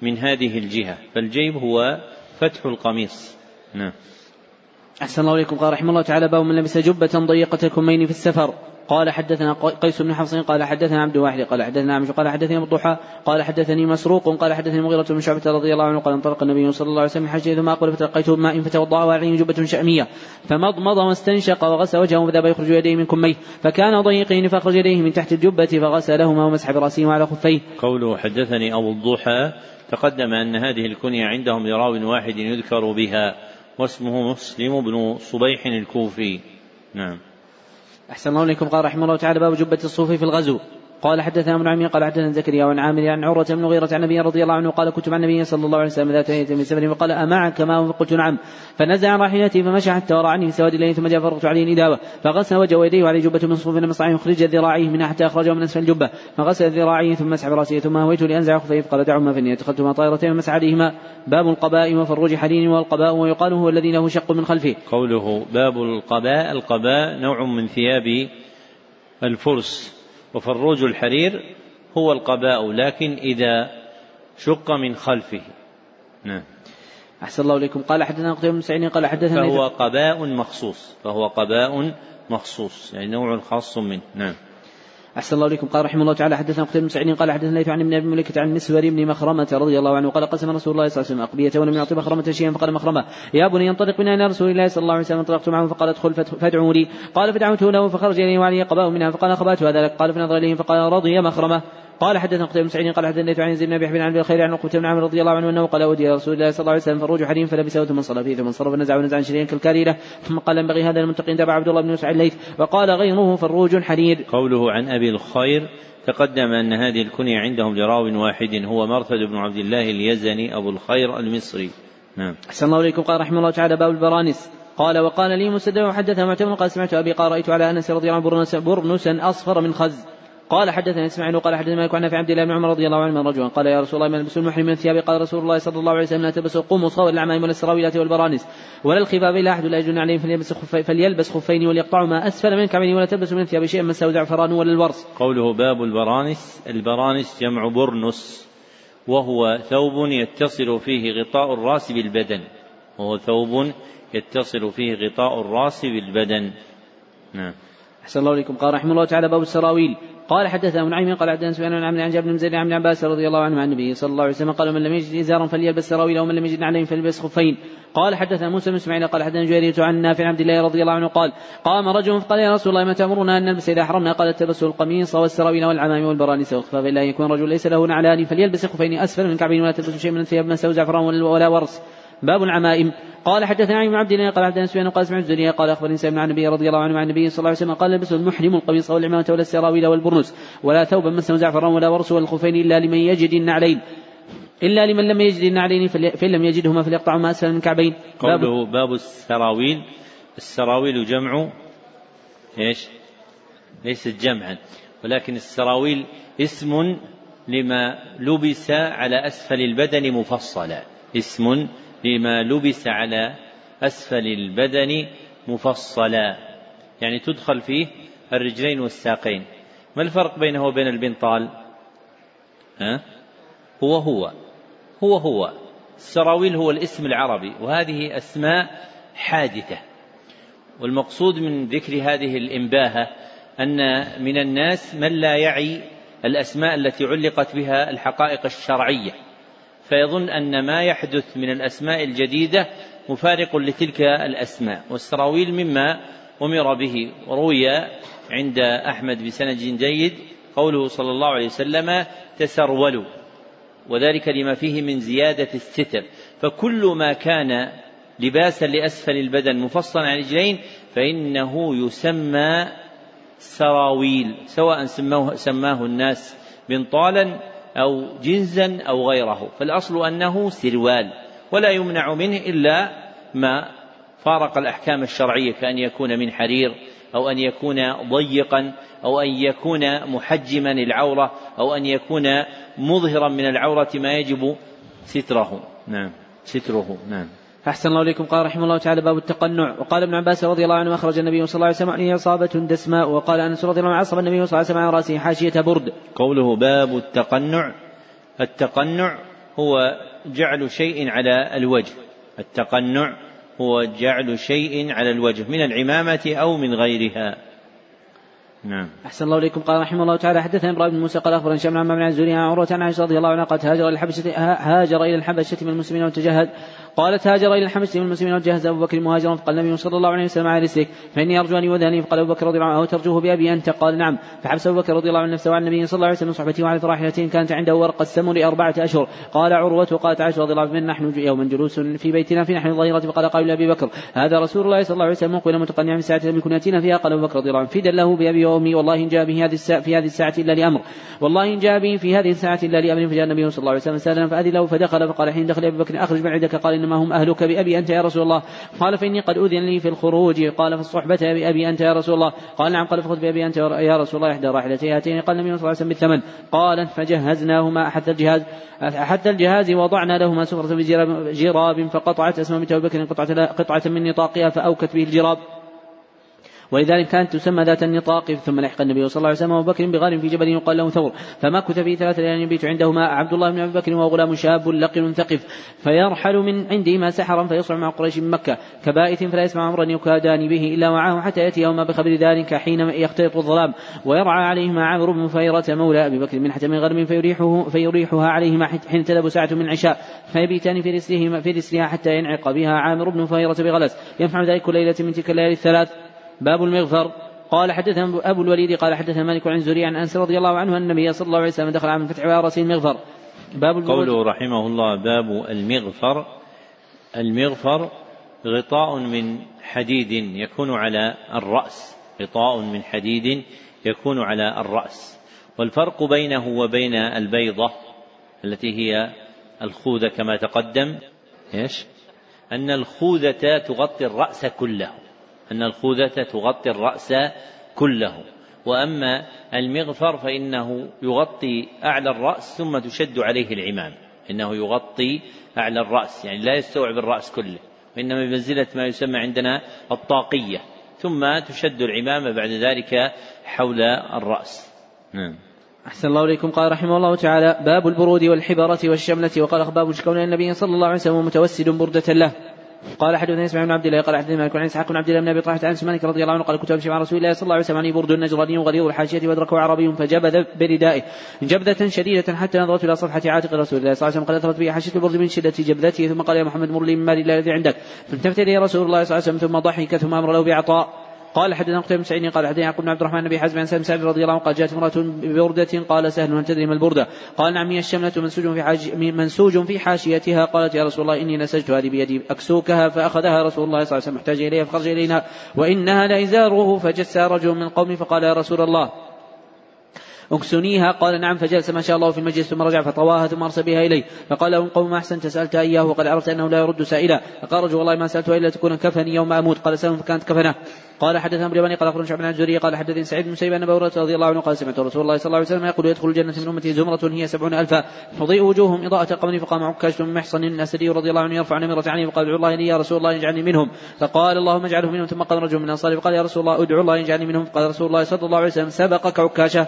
من هذه الجهة. فالجيب هو فتح القميص. نعم. أحسن الله إليكم. قال رحمه الله تعالى باب من لبس جبة ضيقة الكمين في السفر. قال حدثنا قيس بن حفص قال حدثنا عبد الواحد قال حدثنا عمش قال حدثني ابو الضحى قال حدثني مسروق قال حدثني مغيرة بن شعبة رضي الله عنه قال انطلق النبي صلى الله عليه وسلم حجه ثم أقبل فتلقيته بماء فتوضا وعليه جبة شأمية فمضمض واستنشق وغسل وجهه فذهب يخرج يديه من كميه فكان ضيقين فأخرج يديه من تحت الجبة فغسلهما ومسح براسه وعلى خفيه. قوله حدثني أبو الضحى تقدم أن هذه الكنية عندهم لراو واحد يذكر بها واسمه مسلم بن صبيح الكوفي. نعم. أحسن الله إليكم. قال رحمه الله تعالى باب جبة الصوف في الغزو. قال حدثنا ابن عمي قال حدثنا زكريا وعن عامر عن عروة بن غيرة عن النبي رضي الله عنه قال كنت مع النبي صلى الله عليه وسلم ذات ليلة من سفر فقال أمعك ما فقلت نعم؟ فنزع عن راحلته فمشى حتى ورعني في سواد الليل ثم جاء فرغت عليه نداوة فغسل وجهه ويديه وعليه جبة من صوف لم يخرج ذراعيه منها حتى أخرجه من أسفل الجبة. فغسل ذراعيه ثم مسح براسه ثم هويت لأنزع خفيه فقال دعهما فإني اتخذتهما طائرتين ومسح عليهما باب القباء وفروج حدين والقباء ويقال هو الذي له شق من خلفه. قوله باب القباء القباء نوع من ثياب الفرس. وفروج الحرير هو القباء لكن إذا شق من خلفه. نعم. أحسن الله إليكم. قال حدثنا قتيبة بن سعيد قال حدثنا فهو قباء مخصوص. فهو قباء مخصوص يعني نوع خاص منه. نعم. أحسن الله إليكم. قال رحمه الله تعالى حدثنا قتيبة بن سعيد قال حدثنا ليث عن ابن أبي مليكة عن مسور بن مخرمة رضي الله عنه قال قسم رسول الله صلى الله عليه وسلم أقبية ولم يعطي مخرمة شيئا فقال مخرمة. يا بني انطلق بنا إلى رسول الله صلى الله عليه وسلم. انطلقت معه فقال ادخل فادعوا لي. قال فدعوته له فخرج إليه وعلي قباء منها فقال أخبأتها ذلك قال فنظر إليه فقال رضي مخرمة. قال حدثنا قتيبة بن سعيد قال حدثنا عن زيد بن أبي حبيب عن الخير عن عقبة بن عامر رضي الله عنه أنه قال أودي رسول الله صلى الله عليه وسلم فروج حريم فلبسه ثم صلى فيه ثم انصرف نزع ونزع عن شريك كالكاريره ثم قال ينبغي هذا المتقين تبع عبد الله بن مسعود الليث. وقال غيره فروج حرير. قوله عن أبي الخير تقدم أن هذه الكنية عندهم لراو واحد هو مرثد بن عبد الله اليزني أبو الخير المصري. نعم. أحسن الله إليكم. قال رحمه الله تعالى باب البرانس. قال وقال لي مسدد وحدثنا معتمر قال سمعت أبي قال رأيت على أنس رضي الله عنه برنسا أصفر من خز. قال حدثنا إسماعيل وقال حدثنا مالك عن نافع عن عبد الله بن عمر رضي الله عنه أن رجلا قال يا رسول الله ما يلبس المحرم من الثياب قال رسول الله صلى الله عليه وسلم لا تلبسوا القمص ولا العمائم ولا السراويلات والبرانس ولا الخفاف الا أحد لا يجد نعلين فليلبس خفين فليلبس خفين وليقطعوا ما أسفل من الكعبين ولا تلبسوا من ثياب شيئا مسه زعفران ولا الورس. قوله باب البرانس البرانس جمع برنس وهو ثوب يتصل فيه غطاء الراس بالبدن. وهو ثوب يتصل فيه غطاء الراس بالبدن. نعم. أحسن الله إليكم. قال رحمه الله تعالى باب السراويل. قال حدثنا ابن عيمين قال حدثنا سفيان عن عن جابر بن زيد عن عباس رضي الله عنه عن النبي صلى الله عليه وسلم قال من لم يجد إزارا فليلبس سراويل ومن لم يجد عليه فليلبس خفين. قال حدثنا موسى بن إسماعيل قال حدثنا جرير عن نافع عبد الله رضي الله عنه قال قام رجل فقال يا رسول الله ما تأمرنا أن نلبس إذا احرمنا قال تلبسوا القميص والسراويل والعمام والبرانس والخفاف الا يكون رجل ليس له نعلان فليلبس خفين أسفل من كعبين ولا تلبسوا شيء من الثياب مسه زعفران ولا ورس. باب العمائم. قال حدثنا عن عبد الله قال حدثنا سفيان قال سمعت الزنية قال أخبرني سالم عن النبي رضي الله عنه عن النبي صلى الله عليه وسلم قال لبس المحرم القميص والعمامة ولا السراويل والبرنس ولا ثوبا مسه زعفران ولا ورس ولا الخفين إلا لمن يجد النعلين. إلا لمن لم يجد النعلين فإن لم يجدهما فليقطعهما أسفل من الكعبين. قوله باب السراويل. السراويل جمع إيش؟ ليست جمعا ولكن السراويل اسم لما لبس على أسفل البدن مفصلا. اسم لما لبس على أسفل البدن مفصلا. يعني تدخل فيه الرجلين والساقين. ما الفرق بينه وبين البنطال ها؟ هو هو. هو هو. السراويل هو الاسم العربي وهذه أسماء حادثة. والمقصود من ذكر هذه الإنباهة أن من الناس من لا يعي الأسماء التي علقت بها الحقائق الشرعية. فيظن أن ما يحدث من الأسماء الجديدة مفارق لتلك الأسماء والسراويل مما أمر به. وروي عند أحمد بسند جيد قوله صلى الله عليه وسلم تسرولوا. وذلك لما فيه من زيادة الستر. فكل ما كان لباسا لأسفل البدن مفصلا عن الرجلين فإنه يسمى سراويل سواء سماه, سماه الناس بنطالا أو جنزا أو غيره. فالأصل أنه سروال ولا يمنع منه إلا ما فارق الأحكام الشرعية كأن يكون من حرير أو أن يكون ضيقا أو أن يكون محجما العورة أو أن يكون مظهرا من العورة ما يجب ستره. نعم ستره. نعم. أحسن الله إليكم. قال رحمه الله تعالى باب التقنع. وقال ابن عباس رضي الله عنه أخرج النبي صلى الله عليه وسلم عليه عصابة دسماء. وقال أنس رضي الله عنه عصب النبي صلى الله عليه وسلم على رأسه حاشية برد. قوله باب التقنع. التقنع هو جعل شيء على الوجه. التقنع هو جعل شيء على الوجه من العمامة أو من غيرها. نعم. أحسن الله إليكم. قال رحمه الله تعالى حدثنا إبراهيم بن موسى قال أخبرنا هشام عن عن عن عروة عن عائشة رضي الله عنها قد هاجر إلى الحبشة هاجر إلى الحبشة من المسلمين وتجهد قالت هاجر إلى الحبشه من المسلمين وجهز أبو بكر مهاجرا فقال النبي صلى الله عليه وسلم على رسلك فإني أرجو أن يؤذنني فقال أبو بكر رضي الله عنه ترجوه بأبي أنت؟ قال نعم. فحبس أبو بكر رضي الله عنه نفسه عن النبي صلى الله عليه وسلم صحبته وعلى راحلتين كانت عنده ورقه السمر أربعة أشهر. قال عروة قالت عائشة رضي الله عنها نحن يوما جلوس في بيتنا في نحن الظهيره فقال قائل لأبي بكر هذا رسول الله صلى الله عليه وسلم مقبل متقنعا من ساعة لم يكن ياتينا فيها؟ قال أبو بكر رضي الله عنه فدا له بأبي وأمي والله إن جاء به هذه الساعة في هذه الساعة إلا لأمر. والله إن جاء به في هذه الساعة إلا لأمر فجاء النبي صلى الله عليه وسلم سالنا فأذن له فدخل فقال حين دخل أبي بكر أخرج من عندك؟ قال انما هم أهلك بأبي أنت يا رسول الله. قال فإني قد أذن لي في الخروج. قال فالصحبة بأبي أنت يا رسول الله. قال نعم قال فخذ بأبي أنت يا رسول الله إحدى راحلتي هاتين قال النبي صلى الله عليه وسلم بالثمن. قال فجهزناهما أحد الجهاز أحد الجهاز وضعنا لهما سفرة بجراب فقطعت أسماء بنت أبي بكر قطعة, قطعة من نطاقها فأوكت به الجراب. ولذلك كانت تسمى ذات النطاق ثم لحق النبي صلى الله عليه وسلم أبو بكر بغار في جبل يقال له ثور. فمكث فيه ثلاثة ليال يبيت عندهما عبد الله بن أبي بكر وهو غلام شاب لقن ثقف. فيرحل من عندهما سحرا فيصعد مع قريش من مكة. كبائت فلا يسمع أمرا يكادان به إلا معه حتى يوم بخبر ذلك حين يختلط الظلام. ويرعى عليهما عامر بن فيرة مولى أبي بكر منحة من غرب فيريحه فيريحها عليهما حين تذهب ساعة من عشاء. فيبيتان في رسلهما في رسلها حتى ينعق بها عامر بن فيرة بغلس. يفعل ذلك كل ليلة من تلك الليالي الثلاث. باب المغفر. قال حدثنا أبو الوليد قال حدثنا مالك عن زريع عن أنس رضي الله عنه أن النبي صلى الله عليه وسلم دخل عام الفتح وعلى راسه المغفر. باب قوله رحمه الله باب المغفر. المغفر غطاء من حديد يكون على الرأس. غطاء من حديد يكون على الرأس. والفرق بينه وبين البيضة التي هي الخوذة كما تقدم إيش؟ أن الخوذة تغطي الرأس كله. أن الخوذة تغطي الرأس كله. وأما المغفر فإنه يغطي أعلى الرأس ثم تشد عليه العمام. إنه يغطي أعلى الرأس يعني لا يستوعب الرأس كله. وإنما بمنزلة ما يسمى عندنا الطاقية. ثم تشد العمامة بعد ذلك حول الرأس. نعم. أحسن الله إليكم. قال رحمه الله تعالى باب البرود والحبرة والشملة. وقال أخباب كون النبي صلى الله عليه وسلم متوسد بردة له. قال حدثنا اسماعيل بن عبد الله قال حدثنا مالك عن إسحاق بن عبد الله بن أبي طلحة عن مالك رضي الله عنه قال كنت امشي مع رسول الله صلى الله عليه وسلم برد نجراني وغليظ الحاشية وادركه عربي فجبذ بردائه. جبذة شديدة حتى نظرت إلى صفحة عاتق رسول الله صلى الله عليه وسلم قد اثرت به حاشية البرد من شدة جبذته ثم قال يا محمد مر لي من مال الذي عندك. فالتفت إليه رسول الله صلى الله عليه وسلم ثم ضحك ثم أمر له بعطاء. قال حدثنا قتيبة بن سعيد قال حدثنا يعقوب بن عبد الرحمن بن حزم عن سالم سعد رضي الله عنه قال جاءت امرأة ببردة قال سهل هل تدري ما البردة؟ قال نعم هي الشملة منسوج في حاج منسوج في حاشيتها قالت يا رسول الله إني نسجت هذه بيدي أكسوكها فأخذها رسول الله صلى الله عليه وسلم محتاج إليها فخرج إلينا وإنها لإزاره فجس رجل من القوم فقال يا رسول الله اكسنيها. قال نعم فجلس ما شاء الله في المجلس ثم رجع فطواها ثم أرسل بها إليه. فقال له قوم ما أحسنت سألت إياه وقد عرفت أنه لا يرد سائلا. فقال رجل والله ما سالته إلا تكون كفني يوم أموت. قال سلم فكانت كفنة. قال حدثنا ابن بني قال أخبرنا شعبنا عن الزهري قال حدثني سعيد بن سيب ان رضي الله عنه قال سمعت رسول الله صلى الله عليه وسلم يقول يدخل الجنة من أمتي زمرة هي سبعون ألفا. تضيء وجوههم إضاءة قمر فقام عكاش بن محصن الأسدي رضي الله عنه يرفع نمرة عنه وقال ادعو الله لي يا رسول الله يجعلني منهم. فقال اللهم اجعله منهم. ثم قال رجل من الانصار فقال يا رسول الله ادعو الله يجعلني منهم. فقال رسول الله صلى الله عليه وسلم سبقك عكاشة.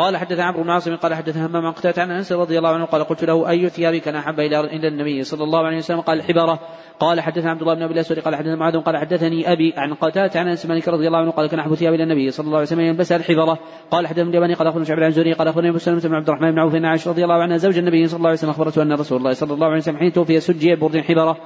قال حدث عمرو بن عاصم قال حدث همام عن قتادة عن أنس رضي الله عنه قال قلت له أي ثيابك كان أحب إلى إلى النبي صلى الله عليه وسلم؟ قال الحبرة. قال حدثنا عبد الله بن أبي الأسود قال حدثنا معاذ قال حدثني أبي عن قتادة عن أنس مالك رضي الله عنه قال كان أحب ثياب إلى النبي صلى الله عليه وسلم يلبسها الحبرة. قال حدثنا اليماني قال أخبرنا شعبان عن قال اخبرني أبو سلمة بن عبد الرحمن بن عوف ان عائشة رضي الله عنها زوج النبي صلى الله عليه وسلم أخبرته أن رسول الله صلى الله عليه وسلم حين توفي سجي برد حبره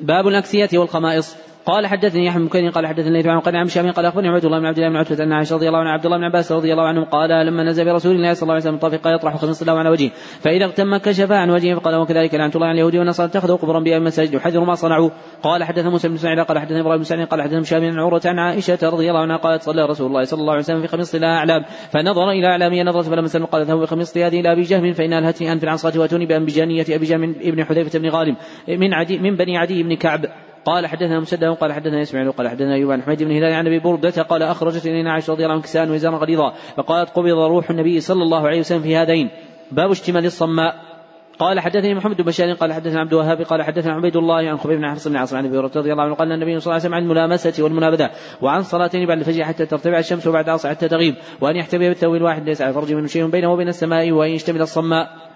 باب الأكسية والخمائص. قال حدثني يحيى بن قال حدثني ليث عن قال عن شامي قال أخبرني عبد الله بن عبد الله بن عتبة أن عائشة رضي الله عنها عبد الله بن عباس رضي الله عنه قال لما نزل برسول الله صلى الله عليه وسلم طفق يطرح خمس له على وجهه. فإذا اغتم كشف عن وجهه فقال وكذلك لعنه الله على اليهود والنصارى اتخذوا قبرا بها المساجد يحذر ما صنعوا. قال حدثنا موسى بن سعيد قال حدثنا إبراهيم بن سعيد قال حدثنا شامي عن عروة عن عائشة رضي الله عنها قالت صلى رسول الله صلى الله عليه وسلم في خميص لها أعلام. فنظر إلى اعلامي نظرة فلما سلم قال ذهبوا بخميص هذه إلى أبي جهم فانها الهتني ان في العنصات وأتوني بأنبجانية أبي جهم ابن حذيفة بن غالب من عدي من بني عدي بن كعب. قال حدثنا مسدد قال حدثنا إسماعيل قال حدثنا أيوب عن حميد بن هلال عن أبي برده قال أخرجت إلينا عائشة رضي الله عنها كساء وزارا غليظا فقالت قبض روح النبي صلى الله عليه وسلم في هذين باب اشتمال الصماء. قال حدثني محمد بن بشار قال حدثنا عبد الوهاب قال حدثنا عبيد الله عن خبيب بن حفص بن عاصم عن أبي هريرة رضي الله عنه قال النبي صلى الله عليه وسلم عن الملامسة والمنابذة وعن صلاتين بعد الفجر حتى ترتفع الشمس وبعد العصر حتى تغيب وأن يحتمي بالثوب الواحد ليس على فرج منه شيء بينه وبين السماء وأن يشتمل الصماء.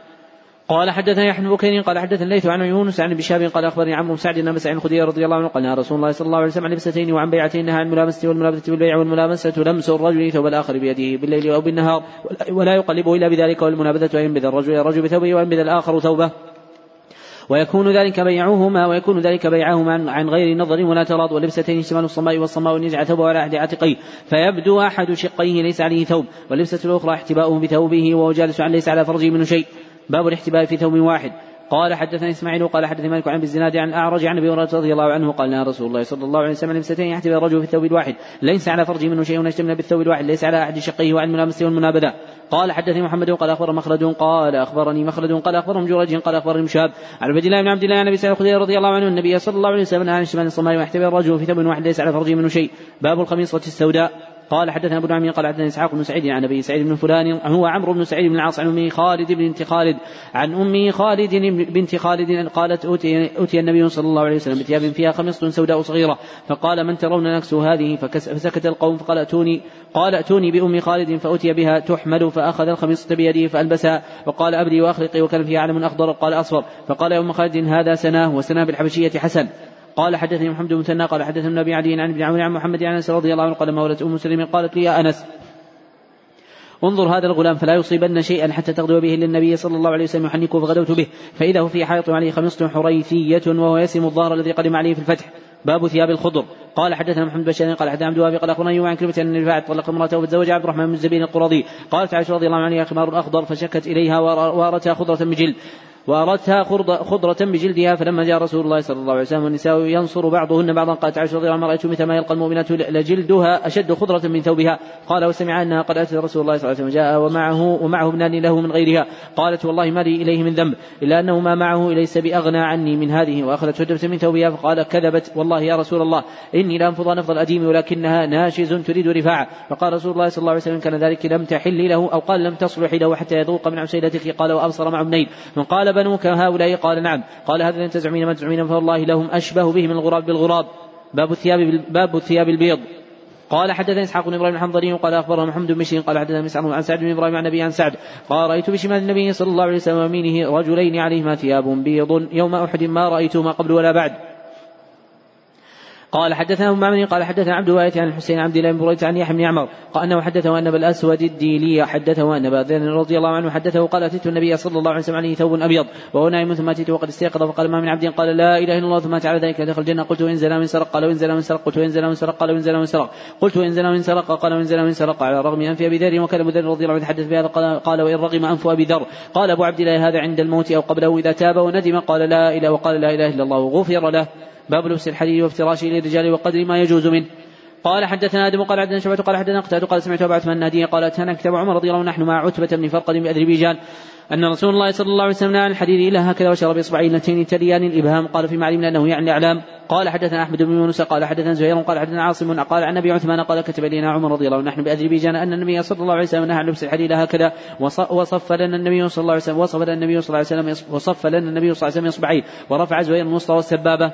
قال حدثنا يحيى بن بكير قال حدثنا الليث عن يونس عن ابي شهاب قال أخبرني عمرو بن سعد أن سعيد الخدري رضي الله عنه قال رسول الله صلى الله عليه وسلم عن لبستين وعن بيعتين نهى عن الملامسه والملابسه بالبيع والملامسة لمس الرجل ثوب الآخر بيده بالليل أو بالنهار ولا يقلبه إلا بذلك والمنابذة ان ينبذ الرجل الرجل بثوبه وينبذ الآخر ثوبه. ويكون ذلك بيعهما ويكون ذلك بيعهما عن غير نظر ولا تراض ولبستين شمال الصماء والصماء ان يجعل ثوبه على أحد عاتقيه. فيبدو أحد شقيه ليس عليه ثوب واللبسة الأخرى احتباؤه بثوبه وهو جالس عن ليس على فرجه منه شيء. باب الاحتباء في ثوب واحد. قال حدثني إسماعيل قال حدثني مالك عن بالزناد عن اعرج عن أبي هريرة رضي الله عنه قال نهى رسول الله صلى الله عليه وسلم لمستين يحتبي الرجل في الثوب الواحد. ليس على فرجه منه شيء يشتمل بالثوب الواحد ليس على أحد شقيه وعن الملامسه والمنابذه قال حدثني محمد قال اخبر مخلد قال أخبرني مخلد قال أخبرهم جريج قال أخبرني مشاب عن عبد الله بن عبد الله عن أبي سعيد الخدري رضي الله عنه النبي صلى الله عليه وسلم عن شمال الصماء ويحتبي الرجل في ثوب واحد ليس على فرجه منه شيء. باب الخميصة السوداء. قال حدثنا أبو نعيم قال حدثنا إسحاق بن سعيد عن أبي سعيد بن فلان هو عمرو بن سعيد بن العاص عن امه خالد بنت خالد عن امه خالد بنت خالد قالت اوتي أوتي النبي صلى الله عليه وسلم بثياب فيها خميصه سوداء صغيرة. فقال من ترون نكسو هذه؟ فسكت القوم فقال اتوني قال أتوني بأم خالد فأتي بها تحمل فأخذ الخميصه بيده فألبسها. وقال ابدي وأخلقي وكان فيها علم أخضر. قال اصفر فقال يا أم خالد هذا سناه وسناه بالحبشية حسن. قال حدثني محمد بن مثنى قال حدثنا النبي عدي عن ابن عون عن محمد عن أنس رضي الله عنه قال مولت أم سليم قالت لي يا أنس. انظر هذا الغلام فلا يصيبن شيئا حتى تغدو به للنبي صلى الله عليه وسلم يحنكه فغدوت به. فإذا هو في حائط عليه خميصة حريثية وهو يسم الظهر الذي قدم عليه في الفتح. باب ثياب الخضر. قال حدثنا محمد بن قال حدثنا عبد الوهاب قال اخبرنا أيوب عن كلمة أن الرفاعي طلق امرأته وتزوج عبد الرحمن بن الزبير القرظي قالت عائشة رضي الله عنها خمار أخضر فشكت إليها وارتها خضرة من جلد. وأردتها خضرة بجلدها فلما جاء رسول الله صلى الله عليه وسلم والنساء ينصر بعضهن بعضا قالت عائشة رضي الله عنها رأيت مثل ما يلقى المؤمنات لجلدها أشد خضرة من ثوبها. قال وسمع أنها قد أتت رسول الله صلى الله عليه وسلم جاء ومعه ومعه ابنان له من غيرها. قالت والله ما لي إليه من ذنب إلا أنه ما معه ليس بأغنى عني من هذه وأخذت هدبة من ثوبها فقال كذبت والله يا رسول الله إني لأنفض نفض الأديم ولكنها ناشز تريد رفاعة. فقال رسول الله صلى الله عليه وسلم كان ذلك لم تحل له أو قال لم تصلح له حتى يذوق من عسيلتك. قال وأبصر مع ابنين. من قال بنوك هؤلاء؟ قال نعم. قال هذا أن تزعمين ما تزعمين فوالله لهم أشبه به من الغراب بالغراب. باب الثياب باب الثياب البيض. قال حدثني إسحاق بن إبراهيم الحنظلي قال أخبرنا محمد بن بشير قال حدثنا مسعر عن سعد بن إبراهيم عن ابي عن سعد. قال رأيت بشمال النبي صلى الله عليه وسلم ويمينه رجلين عليهما ثياب بيض. يوم أحد ما رايتهما قبل ولا بعد. قال حدثنا أبو معمر قال حدثنا عبد الوارث عن الحسين عبد الله بن بريدة عن يحيى بن عمر قال أنه حدثه أن أبا الأسود الديلي حدثه أن أبا ذر رضي الله عنه حدثه قال أتيت النبي صلى الله عليه وسلم عليه ثوب أبيض وهو نائم ثم اتيته وقد استيقظ فقال ما من عبد؟ قال لا إله إلا الله ثم على ذلك دخل الجنة. قلت وإن زنا من سرق؟ قال وإن زنا من سرق؟ قلت وإن زنا من سرق؟ قال وإن زنا من سرق. قلت وإن زنا من سرق؟ قال وإن زنا من سرق. على رغم أنف أبي ذر وكان ابو ذر رضي الله عنه يتحدث بهذا قال وإن رغم أنف أبي ذر. قال أبو عبد الله هذا عند الموت أو قبله إذا تاب وندم قال لا إله وقال لا إله إلا الله غفر له. باب لبس الحديد وافتراشه للرجال وقدر ما يجوز منه. قال حدثنا آدم قال حدثنا شعبة قال حدثنا قتادة قال سمعت أبا عثمان النادي قال أتانا كتاب عمر رضي الله عنه نحن مع عتبة بن فرقد باذربيجان أن رسول الله صلى الله عليه وسلم نهى عن الحديد إلا هكذا وشرب إصبعين اللتين تليان الإبهام. قال فيما علمنا أنه يعني الإعلام قال حدثنا أحمد بن يونس قال حدثنا زهير قال حدثنا عاصم قال عن أبي عثمان قال كتب إلينا عمر رضي الله عنه نحن بأذربيجان أن النبي صلى الله عليه وسلم نهى عن لبس الحديد هكذا. وصف لنا النبي صلى الله عليه وسلم وصف لنا النبي صلى الله عليه وسلم وصف لنا النبي صلى الله عليه وسلم إصبعين. ورفع زهير الوسطى والسبابة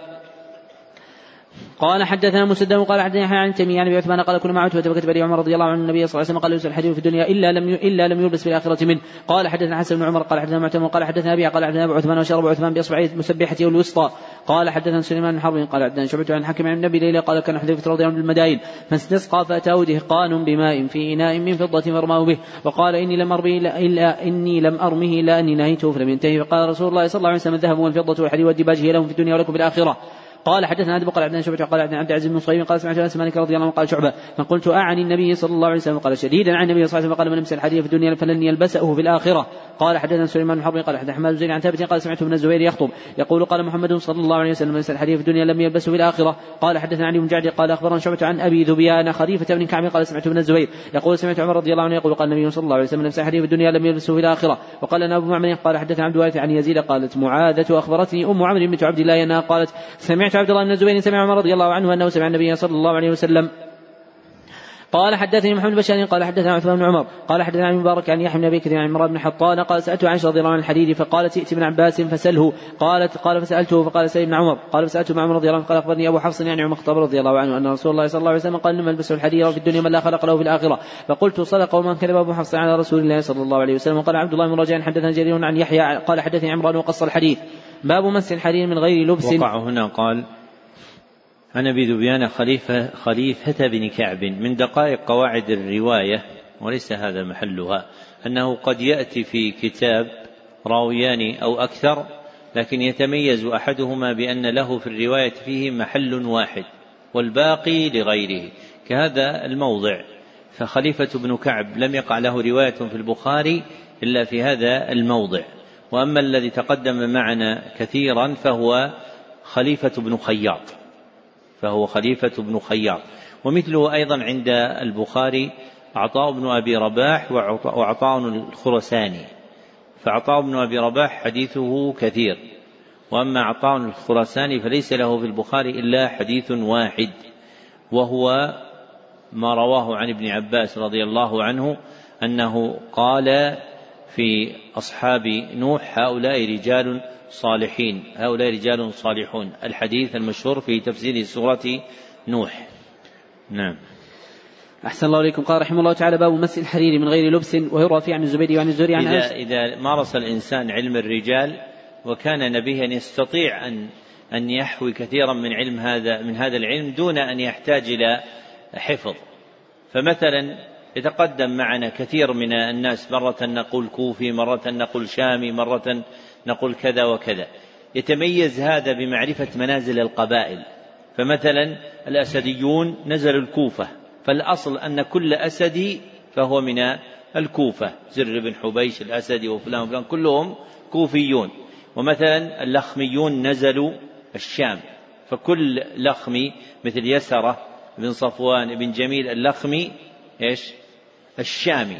قال حدثنا مسدد قال حدثنا يحيى عن تيميه عن أبي عثمان قال كنا مع عتبة فكتب لي عمر رضي الله عنه النبي صلى الله عليه وسلم قال يلبس الحديث في الدنيا إلا لم إلا لم يلبس في الآخرة منه. قال حدثنا حسن بن عمر قال حدثنا معتمر قال حدثنا أبي قال حدثنا أبو عثمان وشرب عثمان باصبعه مسبحته الوسطى. قال حدثنا سليمان بن حرب قال حدثنا شعبة عن حكم عن النبي ليلى قال كان حذيفة رضي الله عنه بالمدائن. فاستسقى فاتاه دهقان بماء في إناء من فضة فرماه به. وقال إني لم أرمه الا إني لم أرمه إلا أني نهيته فلم ينتهي. فقال رسول الله صلى الله عليه وسلم الذهب والفضة والحديد والدباج هي لهم في الدنيا ولكم في الآخرة. قال حدثنا آدم قال عبد شعبة قال عبد العزيز بن صهيب قال سمعت أنس مالك رضي الله عنه قال شعبة فقلت أعني النبي صلى الله عليه وسلم قال شديدا عن النبي صلى الله عليه وسلم قال من لمس الحديث في الدنيا فلن يلبسه في الآخرة. قال حدثنا سليمان بن حرب قال حدثنا حماد زيد عن ثابت قال سمعت ابن الزبير يخطب يقول قال محمد صلى الله عليه وسلم لمس الحديث في الدنيا لم يلبسه في الآخرة. قال حدثنا علي بن جعد قال أخبرنا شعبة عن أبي ذبيان خليفة بن كعب قال سمعت ابن الزبير يقول سمعت عمر رضي الله عنه يقول قال النبي صلى الله عليه وسلم لمس الحديث في الدنيا لم يلبسه في الآخرة. وقال أبو معمر قال حدثنا عبد الوارث عن يزيد قالت معاذة اخبرتني أم عمرو بنت عبد الله أنها قالت سمعت عبد الله بن الزبير سمع عمر رضي الله عنه أنه سمع النبي صلى الله عليه وسلم. قال حدثني محمد بن قال حدثنا عثمان بن عمر قال حدثنا عن مبارك عن يحيى بن أبي كثير عن عمران بن حطان قال سألت عائشة رضي الله عنها الحديد فقالت ائت ابن عباس فسله قالت قال فسألته فقال سال ابن عمر قال فسألته مع عمر رضي الله عنه قال أخبرني أبو حفص يعني عمر الخطاب رضي الله عنه أن رسول الله صلى الله عليه وسلم قال إنما البسوا الحديد في الدنيا من لا خلق له في الآخرة. فقلت صدق ومن كذب أبو حفص على رسول الله صلى الله عليه وسلم. وقال عبد الله بن رجاء حدثنا جرير عن يحيى قال حدثني عمران وقص الحديث. باب مس الحديد من غير لبس. وقع هنا قال عن أبي ذبيان خليفه خليفة بن كعب من دقائق قواعد الرواية وليس هذا محلها أنه قد يأتي في كتاب راويان أو أكثر لكن يتميز أحدهما بأن له في الرواية فيه محل واحد والباقي لغيره كهذا الموضع. فخليفة بن كعب لم يقع له رواية في البخاري إلا في هذا الموضع. وأما الذي تقدم معنا كثيرا فهو خليفة بن خياط. فهو خليفة بن خياط. ومثله أيضا عند البخاري عطاء بن أبي رباح وعطاء الخرساني فعطاء بن أبي رباح حديثه كثير. وأما عطاء الخرساني فليس له في البخاري إلا حديث واحد وهو ما رواه عن ابن عباس رضي الله عنه أنه قال في أصحاب نوح هؤلاء رجال صالحين هؤلاء رجال صالحون. الحديث المشهور في تفسير سورة نوح. نعم. أحسن الله إليكم. قال رحمه الله تعالى باب مس الحرير من غير لبس ويروى فيه عن الزبير وعن الزهري عن إذا, إذا مارس الإنسان علم الرجال وكان نبيا يستطيع أن أن يحوي كثيرا من علم هذا من هذا العلم دون أن يحتاج إلى حفظ. فمثلا يتقدم معنا كثير من الناس مرة نقول كوفي مرة نقول شامي مرة نقول كذا وكذا. يتميز هذا بمعرفة منازل القبائل. فمثلا الأسديون نزلوا الكوفة فالأصل أن كل أسدي فهو من الكوفة. زر بن حبيش الأسدي وفلان وفلان كلهم كوفيون. ومثلا اللخميون نزلوا الشام فكل لخمي مثل يسرة بن صفوان بن جميل اللخمي إيش؟ الشامي.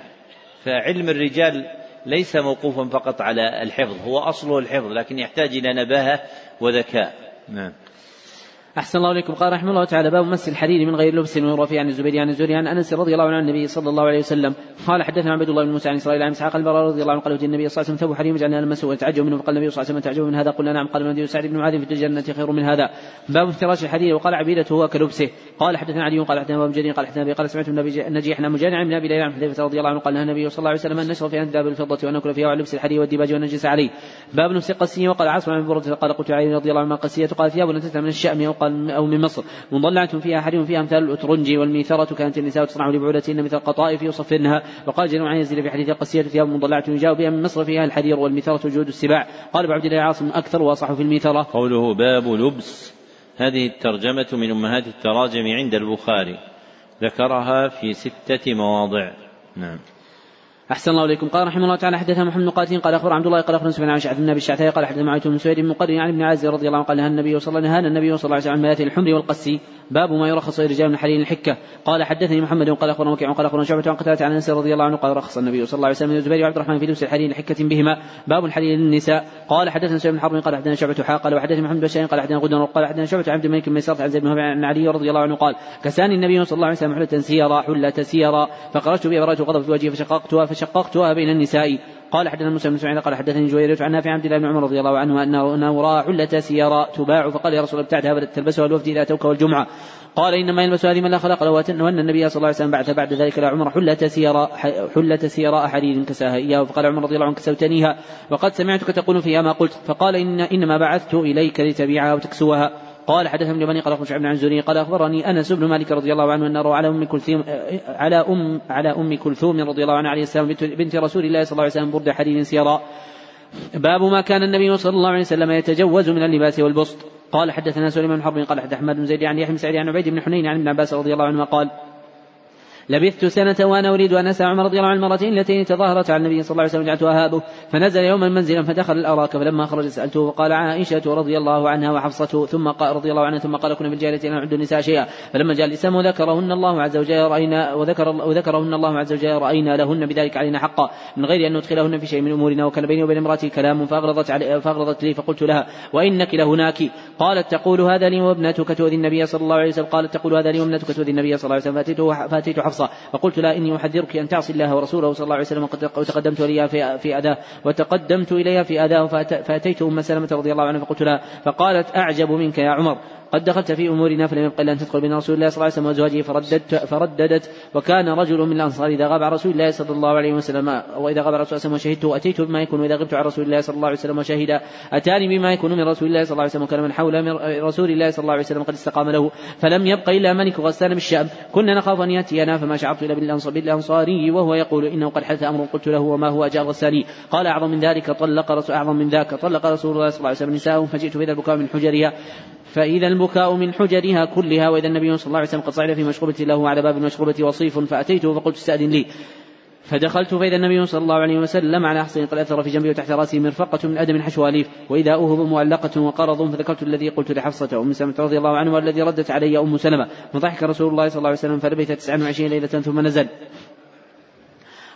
فعلم الرجال ليس موقوفا فقط على الحفظ هو أصله الحفظ لكن يحتاج إلى نباهة وذكاء. نعم. أحسن الله إليكم. قال رحمه الله تعالى باب مس الحرير من غير لبس ويروى فيه عن الزبير عن الزهري عن أنس رضي الله عنه عن النبي صلى الله عليه وسلم. قال حدثنا عبد الله بن موسى عن إسرائيل عن إسحاق البراء رضي الله عنه قال النبي صلى الله عليه وسلم ثوب حرير جعلنا نلمسه ويتعجب منه فقال النبي صلى الله عليه وسلم تعجب من هذا؟ قلنا نعم. قال النبي سعد بن معاذ في الجنة خير من هذا. باب افتراش الحرير وقال عبيدته هو كلبسه. قال حدثنا علي قال حدثنا أبو جرير قال حدثنا قال سمعت النبي النجيح عن مجانع من أبي ليلى عن حذيفة رضي الله عنه قال النبي صلى الله عليه وسلم أن نشر في انداب الفضة وأن نأكل فيها ولبس الحرير والديباج والنجس عليه. باب نفس قسيه وقال عاصم عن برده قال قلت علي رضي الله عنه قسيه قال ثياب من الشأم قال أو من مصر. مضلعة فيها حريم فيها أمثال الأترنج والميثرة كانت النساء تصنع لبعولتهن مثل القطائف يصفرنها وقال جل عن يزيد في حديث قسية ثياب مضلعة يجاوب بها من مصر فيها الحرير والميثرة جود السباع. قال أبو عبد الله عاصم أكثر وأصح في الميثرة. قوله باب لبس. هذه الترجمة من أمهات التراجم عند البخاري. ذكرها في ستة مواضع. نعم. أحسن الله إليكم قال رحمه الله تعالى حدثنا محمد بن قاتل قال أخبر عبد الله قال أخبر سفيان عن شعث النبي الشعثاء قال حدثنا معاوية بن سويد بن مقرن عن ابن عازر رضي الله عنه قال نهى النبي صلى الله عليه وسلم عن ملاذ الحمر والقسي باب ما يرخص للرجال من حليل الحكة. قال حدثني محمد قال أخبرنا وكيع قال أخبرنا شعبة عن قتادة عن أنس رضي الله عنه قال رخص النبي صلى الله عليه وسلم الزبير وعبد الرحمن في لبس الحليل لحكة بهما. باب الحليل للنساء قال حدثنا سعيد بن حرب قال حدثنا شعبة حا قال وحدثني محمد بن قال حدثنا غدر قال حدثنا شعبة عبد الملك بن ميسرة عن زيد بن علي رضي الله عنه قال كساني النبي صلى الله عليه وسلم حلة سيرا حلة سيرا فخرجت غضب في وجهي فشققتها فشققتها بين النساء. قال حدثنا موسى بن سعيد قال حدثني جويرية عن نافع عبد الله بن عمر رضي الله عنه انه أنه راى حلة سيارة تباع فقال يا رسول الله ابتعتها بدأت تلبسها الوفد اذا اتوك والجمعة. قال إنما يلبس هذه من لا خلق له وأن النبي صلى الله عليه وسلم بعث بعد ذلك إلى عمر حلة سيارة حلة سيراء حرير كساها إياه فقال عمر رضي الله عنه كسوتنيها. وقد سمعتك تقول فيها ما قلت فقال إن إنما بعثت إليك لتبيعها وتكسوها. قال حدثنا ابن بني قال أخبرنا عن زوري قال أخبرني أنس بن مالك رضي الله عنه ان روى على أم كلثوم على أم على أم كلثوم رضي الله عنها عليه السلام بنت رسول الله صلى الله عليه وسلم برد حرير سيراء. باب ما كان النبي صلى الله عليه وسلم يتجوز من اللباس والبسط. قال حدثنا سليمان بن حرب قال حدث أحمد بن زيد عن يحيى بن سعيد عن عبيد بن حنين عن ابن عباس رضي الله عنهما قال لبثت سنة وأنا أريد أن أسأل عمر رضي الله عنه المرتين اللتين تظاهرت على النبي صلى الله عليه وسلم جعلت أهابه. فنزل يوما منزلا فدخل الأراك فلما خرج سألته فقال عائشة رضي الله عنها وحفصة ثم قال رضي الله عنها ثم قال كنا في الجاهلية لا نعد النساء شيئا. فلما جاء الإسلام وذكرهن الله عز وجل رأينا وذكر وذكرهن الله عز وجل رأينا لهن بذلك علينا حقا. من غير أن ندخلهن في شيء من أمورنا وكان بيني وبين امرأتي كلام فأغرضت علي فأغرضت لي فقلت لها وإنك لهناك. قالت تقول هذا لي وابنتك تؤذي النبي صلى الله عليه وسلم. قالت تقول هذا لي وابنتك تؤذي النبي صلى الله عليه وسلم. فأتيت حفصة فقلت لها إني أحذرك أن تعصي الله ورسوله صلى الله عليه وسلم وتقدمت إليها في في أذاه وتقدمت إليها في أذاه فأتيت أم سلمة رضي الله عنها فقلت لها فقالت أعجب منك يا عمر. قد دخلت في أمورنا فلم يبق إلا أن تدخل بين رسول الله صلى الله عليه وسلم وازواجه فرددت فرددت وكان رجل من الأنصار إذا غاب عن رسول الله صلى الله عليه وسلم وإذا غاب عن رسول الله وشهدته أتيت بما يكون وإذا غبت عن رسول الله صلى الله عليه وسلم وشهد أتاني بما يكون من رسول الله صلى الله عليه وسلم وكان من حول من رسول الله صلى الله عليه وسلم قد استقام له. فلم يبق إلا ملك غسان بالشام كنا نخاف أن يأتينا فما شعرت الا بالأنصاري وهو يقول إنه قد حدث أمر قلت له وما هو أجاب غساني. قال أعظم من ذلك طلق رسول أعظم من ذاك طلق رسول الله صلى الله عليه وسلم نساء فجئت فاذا البكاء من حجرها. فإذا البكاء من حجرها كلها وإذا النبي صلى الله عليه وسلم قد صعد في مشغوبة له على باب المشغوبة وصيف فأتيته فقلت استأذن لي. فدخلت فإذا النبي صلى الله عليه وسلم على حصن قد أثر في جنبي وتحت رأسه مرفقة من أدم حشو أليف وإذا أوهب معلقة وقرض فذكرت الذي قلت لحفصة أم سلمة رضي الله عنها والذي ردت علي أم سلمة. فضحك رسول الله صلى الله عليه وسلم فلبث 29 ليلة ثم نزل.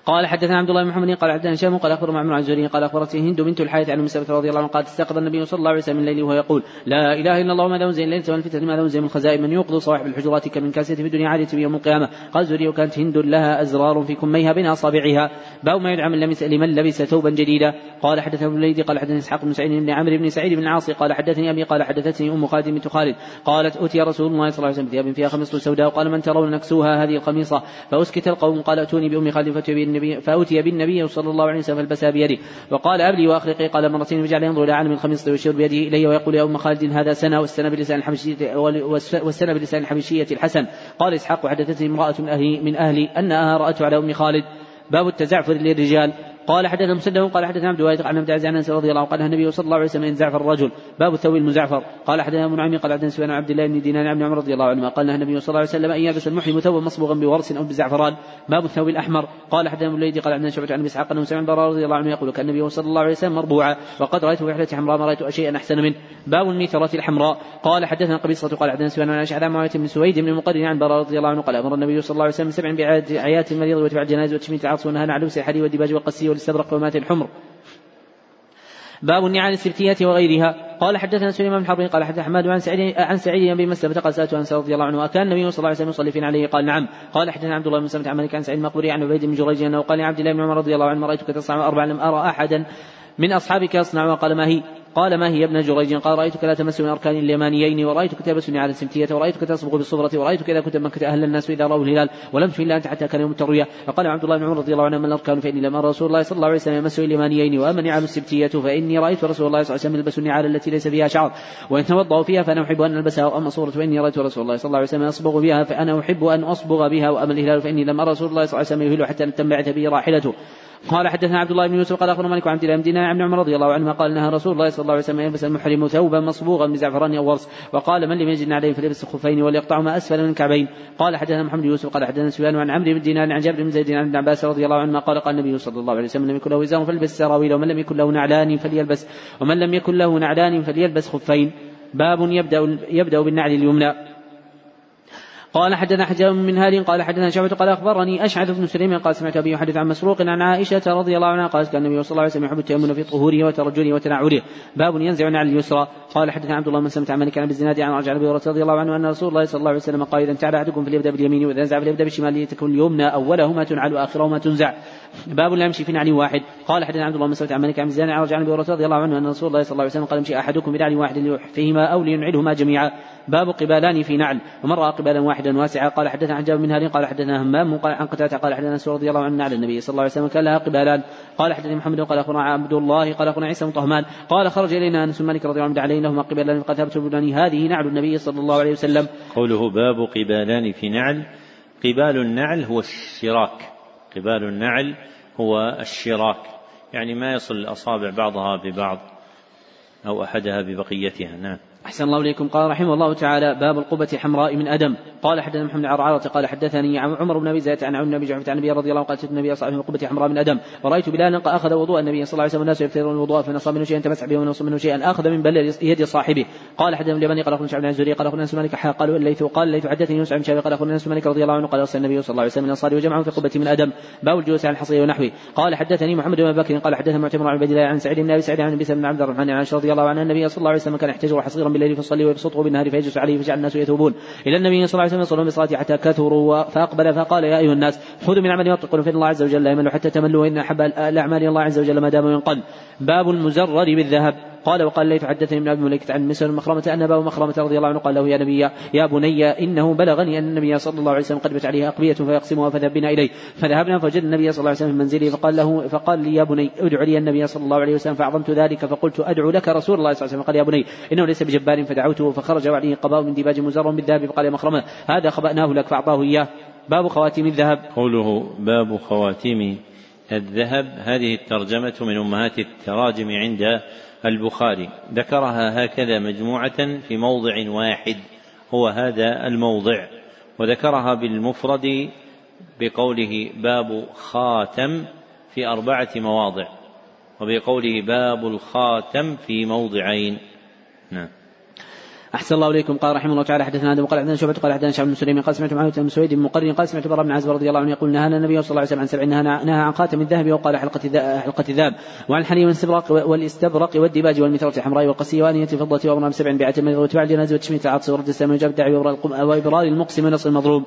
قال حدثنا عبد الله بن محمد قال حدثنا هشام قال اخبر معمر عن زهري قال أخبرته هند بنت الحارث عن أم رضي الله عنها قالت استيقظ النبي صلى الله عليه وسلم من الليل وهو يقول لا إله إلا الله ماذا أنزل الليل سواء الفتنه ماذا أنزل من الخزائن من يوقظ صواحب الحجرات كمن كاسيه في الدنيا عادية يوم القيامة. قال زهري وكانت هند لها أزرار في كميها بين أصابعها باب ما يدعى من لبس لمن لبس ثوبا جديدا. قال حدثنا ابن الليثي قال حدثني إسحاق بن سعيد بن عمرو بن سعيد بن العاصي قال حدثني أبي قال حدثتني أم خالد بنت خالد قالت أتي رسول الله صلى الله عليه وسلم بثياب فيها خميصه سوداء. قال من ترون نكسوها هذه القميصة؟ فأسكت القوم قال أتوني بأم خالد فأتي بالنبي فاتي بالنبي صلى الله عليه وسلم فالبسها بيده. وقال أبلي وأخلقي. قال مرتين وجعل ينظر إلى علم الخميصة ويشير بيده إلي ويقول يا أم خالد هذا سنا والسنا بلسان الحبشية والسنا بلسان الحبشية الحسن. قال إسحاق حدثتني امرأة من أهلي من أهلي أنها رأته على أم خالد. باب التزعفر للرجال. قال حدثنا مسدد قال حدثنا عبد الواحد عن عبد العزيز عن انس رضي الله عنه نهى النبي صلى الله عليه وسلم أن يتزعفر الرجل باب الثوب المزعفر قال حدثنا ابو نعيم قال حدثنا سفيان عن عبد الله بن دينار عن عمر رضي الله عنهما نهى النبي صلى الله عليه وسلم أن يلبس المحرم ثوبا مصبوغا بورس أو بزعفران. باب الثوب الأحمر. قال حدثنا ابو الليثي قال عندنا شعبة عن إسحاق أنه سمع البراء رضي الله عنه يقول كان النبي صلى الله عليه وسلم مربوعا وقد رأيته في رحلة حمراء ما رأيت شيئا أحسن منه. باب الميثرة الحمراء. قال حدثنا قبيصة قال حدثنا سفيان عن اشعث عن بن سويد بن المقرن عن براء رضي الله عنه قال أمر النبي صلى الله عليه وسلم سبع بعيات المريض واتباع الجنائز وتشميت العرس ونهى عن لبس الحديد والدباج والقسي والاستبرق ومات الحمر. باب النعال السبتية وغيرها. قال حدثنا سليمان بن حرب قال حدث حماد عن سعيد عن سعيد بن مسلمة قال سألت أنس رضي الله عنه أكان النبي صلى الله عليه وسلم يصلي فينا عليه قال نعم. قال حدثنا عبد الله بن مسلمة عن مالك عن سعيد المقبوري عن عبيد بن جريج أنه قال لعبد الله بن عمر رضي الله عنه رأيتك تصنع أربعا لم أرى أحدا من أصحابك يصنع وقال ما هي؟ قال ما هي ابن جريج؟ قال رأيتك لا تمس من أركان اليمانيين ورأيتك تلبسني على السمتية ورأيتك تصبغ بالصبرة ورأيتك إذا كنت مكة أهل الناس إذا رأوا الهلال ولم تفن إلا أنت حتى كان يوم التروية. فقال عبد الله بن عمر رضي الله عنه من الأركان؟ فإني لم أرى رسول الله صلى الله عليه وسلم يمس اليمانيين وأما نعال السبتية فإني رأيت رسول الله صلى الله عليه وسلم يلبس النعال التي ليس فيها شعر وإن توضأ فيها فأنا أحب أن ألبسها وأما صورة فإني رأيت رسول الله صلى الله عليه وسلم يصبغ بها فأنا أحب أن أصبغ بها وأما الهلال فإني لم أرى رسول الله صلى الله عليه وسلم يهل حتى تنبعث به راحلته. قال حدثنا عبد الله بن يوسف قال أخبرنا مالك عن عبد الله بن دينار عن عمر رضي الله عنهما قال نهى رسول الله صلى الله عليه وسلم يلبس المحرم ثوبا مصبوغا بزعفران أو ورس وقال من لم يجد عليه فليلبس الخفين وليقطعهما أسفل من الكعبين. قال حدثنا محمد بن يوسف قال حدثنا سفيان عن عمرو بن دينار عن جابر بن زيد عن ابن عباس رضي الله عنهما قال قال النبي صلى الله عليه وسلم لم يكن له ازار فليلبس سراويل ومن لم يكن له نعلان فليلبس ومن لم يكن له نعلان فليلبس خفين. باب يبدا يبدأ بالنعل اليمنى. قال حدثنا حجاب من هاد قال حدثنا شعبة قال أخبرني أشعث بن سليم قال سمعت أبي يحدث عن مسروق عن عائشة رضي الله عنها قالت كان النبي صلى الله عليه وسلم يحب التيمم في طهوره وترجله وتنعله. باب ينزع على اليسرى. قال حدثنا عبد الله بن سلمة عن مالك عن بالزناد عن رجع أبي رضي الله عنه أن رسول الله صلى الله عليه وسلم قال إذا انتعل أحدكم فليبدأ باليمين وإذا نزع فليبدأ بالشمال لتكن اليمنى أولهما تنعل وآخرهما تنزع. باب لا يمشي في نعل واحد. قال حدثنا عبد الله بن سلمة عن مالك عن بالزناد عن رجع أبي رضي الله عنه أن رسول الله صلى الله عليه وسلم قال يمشي أحدكم بنعل واحد ليحفهما أو لينعلهما جميعا. باب قبالان في نعل. ومن رأى قبالا واحدا واسعا قال حدثنا عن جابر بن هارين قال حدثنا همام قال عن قتادة قال حدثنا انس رضي الله عنه نعل. النبي صلى الله عليه وسلم كان لها قبالان. قال حدثني محمد قال أخبرنا عبد الله قال أخبرنا عيسى بن طهمان قال خرج إلينا أنس مالك رضي الله عنه عليه لهما قبالان. قد ثبت هذه نعل النبي صلى الله عليه وسلم. قوله باب قبالان في نعل. قبال النعل هو الشراك. قبال النعل هو الشراك. يعني ما يصل الأصابع بعضها ببعض أو أحدها ببقيتها. نعم. أحسن الله إليكم. قال رحمه الله تعالى باب القبة حمراء من أدم. قال حدثنا محمد بن عرعرة قال حدثني عمر بن أبي زيد عن النبي جعفة عن النبي رضي الله عنه قال النبي صلى الله عليه وسلم قبة حمراء من أدم. ورأيت بلالا أخذ وضوء. النبي صلى الله عليه وسلم الناس يفترون الوضوء فإن أصاب منه شيئا تمسح به ومن أصاب منه شيئا. أخذ من بل يد صاحبه. قال حدثنا اليمني قال أخونا شعب بن الزهري قال أخونا أنس مالك قال الليث قال الليث حدثني يوسف بن شعبي قال أخونا أنس مالك رضي الله عنه قال أرسل النبي صلى الله عليه وسلم من الأنصار وجمعهم في قبة من أدم. باب الجلوس على الحصير ونحوه. قال حدثني محمد بن بكر قال حدثنا معتمر عن عبد الله عن سعيد بن أبي سعيد عن بن عبد الرحمن عن رضي الله عنه النبي صلى الله عليه وسلم كان يحتجر حصيرا بالليل فيصلي ويبسطه بالنهار فيجلس عليه فجعل الناس يثوبون إلى النبي صلى الله عليه وسلم يصلون بصلاته حتى كثروا فأقبل فقال يا أيها الناس خذوا من عمل يطلقون فإن الله عز وجل لا يمل حتى تملوا وإن أحب الأعمال الله عز وجل ما دام ينقل باب المزرر بالذهب. قال وقال ليث حدثني ابن أبي مليكة عن مسلم مخرمة أن ابا مخرمة رضي الله عنه قال له يا نبي يا بني إنه بلغني أن النبي صلى الله عليه وسلم قد بت عليه أقبية فيقسمها فذهب بنا إليه فذهبنا فوجدنا النبي صلى الله عليه وسلم في منزله فقال له فقال لي يا بني ادع لي النبي صلى الله عليه وسلم فأعظمت ذلك فقلت أدعو لك رسول الله صلى الله عليه وسلم قال يا بني إنه ليس بجبار فدعوته فخرج وعليه قباء من ديباج مزر بالذهب فقال يا مخرمة هذا خبأناه لك فأعطاه إياه باب خواتيم الذهب قوله باب خواتيم الذهب هذه الترجمة من أمهات التراجم عند البخاري ذكرها هكذا مجموعة في موضع واحد هو هذا الموضع وذكرها بالمفرد بقوله باب خاتم في أربعة مواضع وبقوله باب الخاتم في موضعين. نعم. أحسن الله إليكم. قال رحمه الله تعالى حدثنا آدم قال حدثنا شعبة قال حدثنا شعب بن سليم قال سمعت معاوية بن سويد بن مقرن قال سمعت براء بن عازب رضي الله عنه يقول نهانا النبي صلى الله عليه وسلم عن سبع نهى عن خاتم الذهب وقال حلقة حلقة الذهب. وعن الحليم والاستبرق والإستبرق والدباج والمثرة الحمراء والقسي وآنية الفضة وأمر بسبع بعتم واتباع الجنازة وتشميت العطس ورد السلام وجاب الدعوة وإبرار المقسم ونصر المضروب.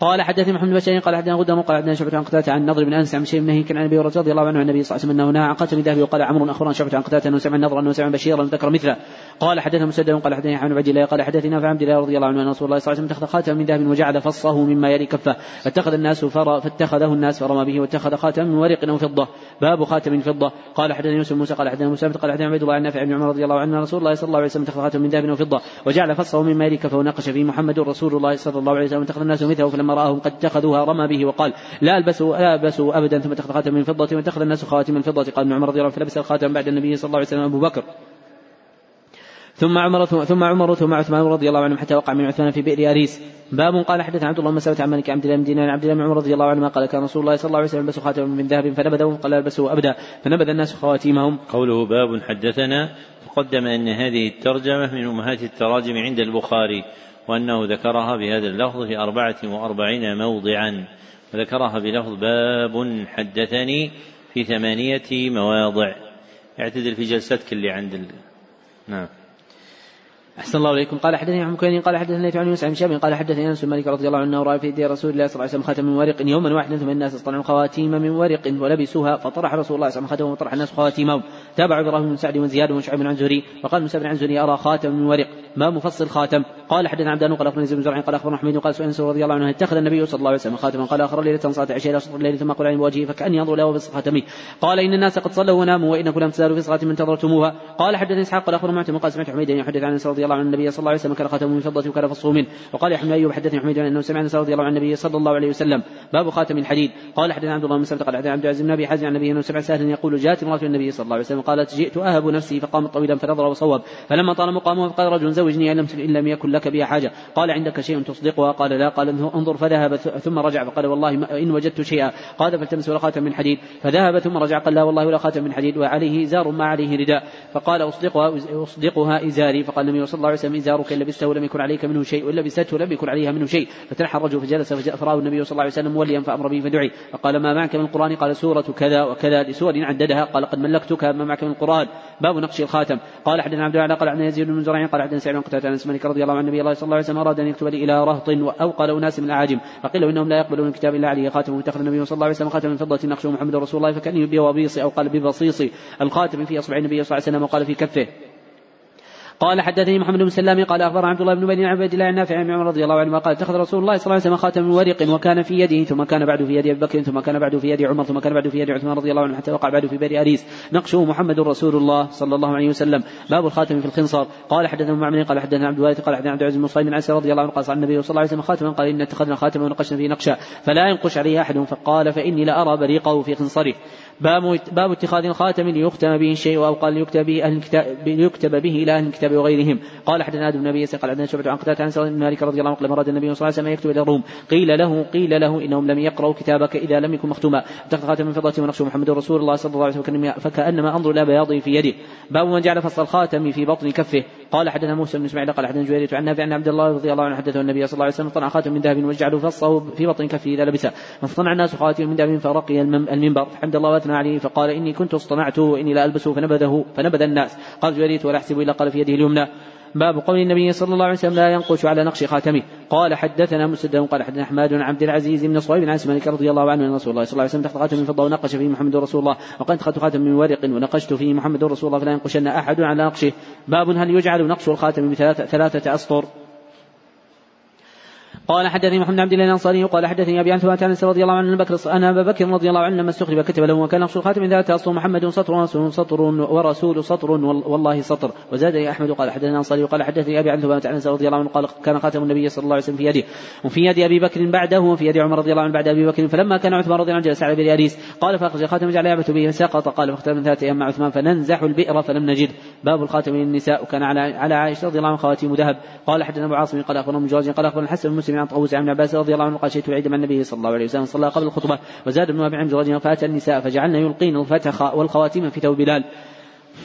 قال حدثني محمد بن بشير قال حدثنا غدام قال حدثنا شعبة عن قتادة عن النضر بن أنس عن شيء من كان عن أبي رضي الله عنه عن النبي صلى الله عليه وسلم أنه نهى عن قتل ذهبه وقال عمرو أخبرنا شعبة عن قتادة أنه سمع النضر أنه سمع بشيرا ذكر مثله. قال حدثنا مسدد قال حدثني عن عبد الله قال حدثنا عبد الله رضي الله عنه أن رسول الله صلى الله عليه وسلم اتخذ خاتما من ذهب وجعل فصه مما يلي كفه. فاتخذ الناس فر فاتخذه الناس فرمى به واتخذ خاتما من ورق أو فضة. باب خاتم فضة. قال حدثنا يوسف موسى قال حدثنا موسى قال حدثنا عبد الله عن نافع بن عمر رضي الله عنه رسول الله صلى الله عليه وسلم اتخذ خاتما من ذهب وفضه وجعل فصه مما يلي كفه وناقش فيه محمد رسول الله صلى الله عليه وسلم اتخذ الناس مثله فلما رآهم قد اتخذوها رمى به وقال لا ألبسوا لا ألبسوا ابدا ثم اتخذ خاتم من فضة واتخذ الناس خواتم من فضة. قال ابن عمر رضي الله عنه فلبس الخاتم بعد النبي صلى الله عليه وسلم أبو بكر. ثم عمر ثم عمر ثم عثمان رضي الله عنهم حتى وقع من عثمان في بئر أريس. باب قال حدث عبد الله بن مسعود عن مالك عبد الله بن دينار عبد الله بن عمر رضي الله عنهما قال كان رسول الله صلى الله عليه وسلم يلبس خاتما من ذهب فنبذه قال البسه أبدا. فنبذ الناس خواتيمهم. قوله باب حدثنا تقدم أن هذه الترجمة من أمهات التراجم عند البخاري. وأنه ذكرها بهذا اللفظ في أربعة وأربعين موضعا. وذكرها بلفظ باب حدثني في ثمانية مواضع. اعتدل في جلستك اللي عند ال... نعم. أحسن الله إليكم. قال حدثني عن كوين قال حدثني عن يوسف بن شاب قال حدثني أنس مالك رضي الله عنه رأى في يدي رسول الله صلى الله عليه وسلم خاتم من ورق يوما واحدا ثم الناس اصطنعوا خواتيم من ورق ولبسوها فطرح رسول الله صلى الله عليه وسلم وطرح الناس خواتيمهم. تابع إبراهيم بن سعد وزياد وشعيب بن عن زهري وقال موسى عن زهري أرى خاتم من ورق؟ ما مفصل خاتم؟ قال حدثنا عبدان قال أخبرني زيد بن زرع قال أخبرنا حميد قال سئل رضي الله عنه اتخذ النبي صلى الله عليه وسلم خاتما. قال أخر ليلة صلاه عشاء إلى شطر الليل ثم قال عن وجهه فكأني أنظر له بخاتمه قال إن الناس قد صلوا وناموا وإنكم لم تزالوا في صلاة من انتظرتموها قال حدثني إسحاق قال أخبرنا معتم قال سمعت حميدا يحدث عن أنس رضي الله عن النبي صلى الله عليه وسلم كان خاتم من فضة وكان فصه منه. وقال يا أيوب حدثني حميد أنه سمع انس رضي الله عن النبي صلى الله عليه وسلم. باب خاتم الحديد. قال حدثنا عبد الله بن سلمة قال حدثنا عبد العزيز بن أبي حازم عن النبي أنه سمع سهلا يقول جاءت امرأة النبي صلى الله عليه وسلم قالت جئت أهب نفسي فقامت طويلا فنظر وصوب. فلما طال مقامه فقال رجل زوجني إن لم يكن لك بها حاجة. قال عندك شيء تصدقها؟ قال لا. قال انظر فذهب ثم رجع فقال والله إن وجدت شيئا. قال فالتمس ولا خاتم من حديد. فذهب ثم رجع قال لا والله ولا خاتم من حديد. وعليه إزار ما عليه رداء. فقال أصدقها أصدقها إزاري. فقال النبي صلى الله عليه وسلم إزارك إن لبسته لم يكن عليك منه شيء وإن لبسته لم يكن عليها منه شيء. فتنحى الرجل فجلس فراه النبي صلى الله عليه وسلم موليا فأمر به فدعي. فقال ما معك من القرآن؟ قال سورة كذا وكذا لسور عددها. قال قد ملكتك ما معك من القرآن؟ باب نقش الخاتم. قال حدثنا عبد الله قال عن يزيد بن زرع قال حدثنا سعيد بن قتادة عن مالك رضي الله عن النبي صلى الله عليه وسلم أراد أن يكتب لي إلى رهط أو قال أناس من الأعاجم. فقيل إنهم لا يقبلون الكتاب إلا عليه. خاتم واتخذ النبي صلى الله عليه وسلم خاتم من فضة نقشه محمد رسول الله فكأنه بوابيص أو قال ببصيص. الخاتم في أصبع النبي صلى الله عليه وسلم وقال في كفه. قال حدثني محمد بن سلام قال اخبر عبد الله بن بني عبد الله النافع عن عمر رضي الله عنه قال اتخذ رسول الله صلى الله عليه وسلم خاتم من ورق وكان في يده ثم كان بعد في يد أبي بكر ثم كان بعد في يد عمر ثم كان بعد في يد عثمان رضي الله عنه حتى وقع بعد في بئر أريس. نقشه محمد رسول الله صلى الله عليه وسلم. باب الخاتم في الخنصر. قال حدثنا معمر قال حدثنا عبد الوارث قال حدثنا عبد العزيز بن صهيب بن رضي الله عنه قال النبي صلى الله عليه وسلم خاتما قال إن اتخذنا خاتما ونقشنا فيه نقشا فلا ينقش عليه أحد. فقال فإني لارى بريقه في خنصره. باب باب اتخاذ الخاتم ليختم به الشيء أو قال ليكتب به الكتاب ليكتب به إلى أهل الكتاب وغيرهم قال حدثنا آدم بن أبي قال عندنا شعبة عن قتادة عن سعد بن مالك رضي الله عنه لما اراد النبي صلى الله عليه وسلم يكتب إلى الروم. قيل له قيل له إنهم لم يقرأوا كتابك إذا لم يكن مختوما. اتخذ خاتم من فضة ونقش محمد رسول الله صلى الله عليه وسلم فكأنما أنظر إلى بياضه في يده. باب من جعل فصل الخاتم في بطن كفه. قال حدثنا موسى بن إسماعيل قال حدثنا جويرية عن نافع عن عبد الله رضي الله عنه حدثه النبي صلى الله عليه وسلم صنع خاتم من ذهب وجعله فصه في بطن كفه إذا لبسه. فاصطنع الناس خاتم من ذهب فرقي المنبر. فحمد الله وأثنى عليه فقال إني كنت اصطنعته واني لا ألبسه فنبذه فنبذ الناس. قال جويرية ولا أحسب إلا قال في يده اليمنى. باب قول النبي صلى الله عليه وسلم لا ينقش على نقش خاتمه. قال حدثنا مسدد قال حدثنا أحمد بن عبد العزيز بن صهيب عن مالك رضي الله عنه أن رسول الله صلى الله عليه وسلم اتخذ خاتم من فضة ونقش فيه محمد رسول الله وقد اتخذت خاتم من ورق ونقشت فيه محمد رسول الله فلا ينقشن أحد على نقشه. باب هل يجعل نقش الخاتم بثلاثه ثلاثة أسطر؟ قال حدثني محمد عبد الله الأنصاري قال حدثني أبي عن عن رضي الله عنه بكر أن أبا بكر رضي الله عنه لما استخرج كتب له وكان نقش الخاتم ذات أصل محمد سطر ورسول سطر ورسول سطر والله سطر. وزاد أحمد قال حدثنا الأنصاري وقال حدثني أبي عن عن رضي الله عنه قال كان خاتم النبي صلى الله عليه وسلم في يده. وفي يد أبي بكر بعده وفي يد عمر رضي الله عنه بعد أبي بكر. فلما كان عثمان رضي الله عنه جلس على بئر قال فأخرج الخاتم جعل يعبث به فسقط قال فاختار من ذات أيام مع عثمان فننزح البئر فلم نجد. باب الخاتم للنساء وكان على على عائشة رضي الله عنها خواتيم ذهب. قال حدثنا أبو عاصم قال أخبرنا مجاز قال أخبرنا الحسن بن مسلم عن طاووس عن عباس رضي الله عنه قال شئت العيد مع النبي صلى الله عليه وسلم. صلى قبل الخطبة وزاد ابن ابي عمرو رضي فأتى النساء فجعلنا يلقين الفتخ والخواتيم في ثوب بلال.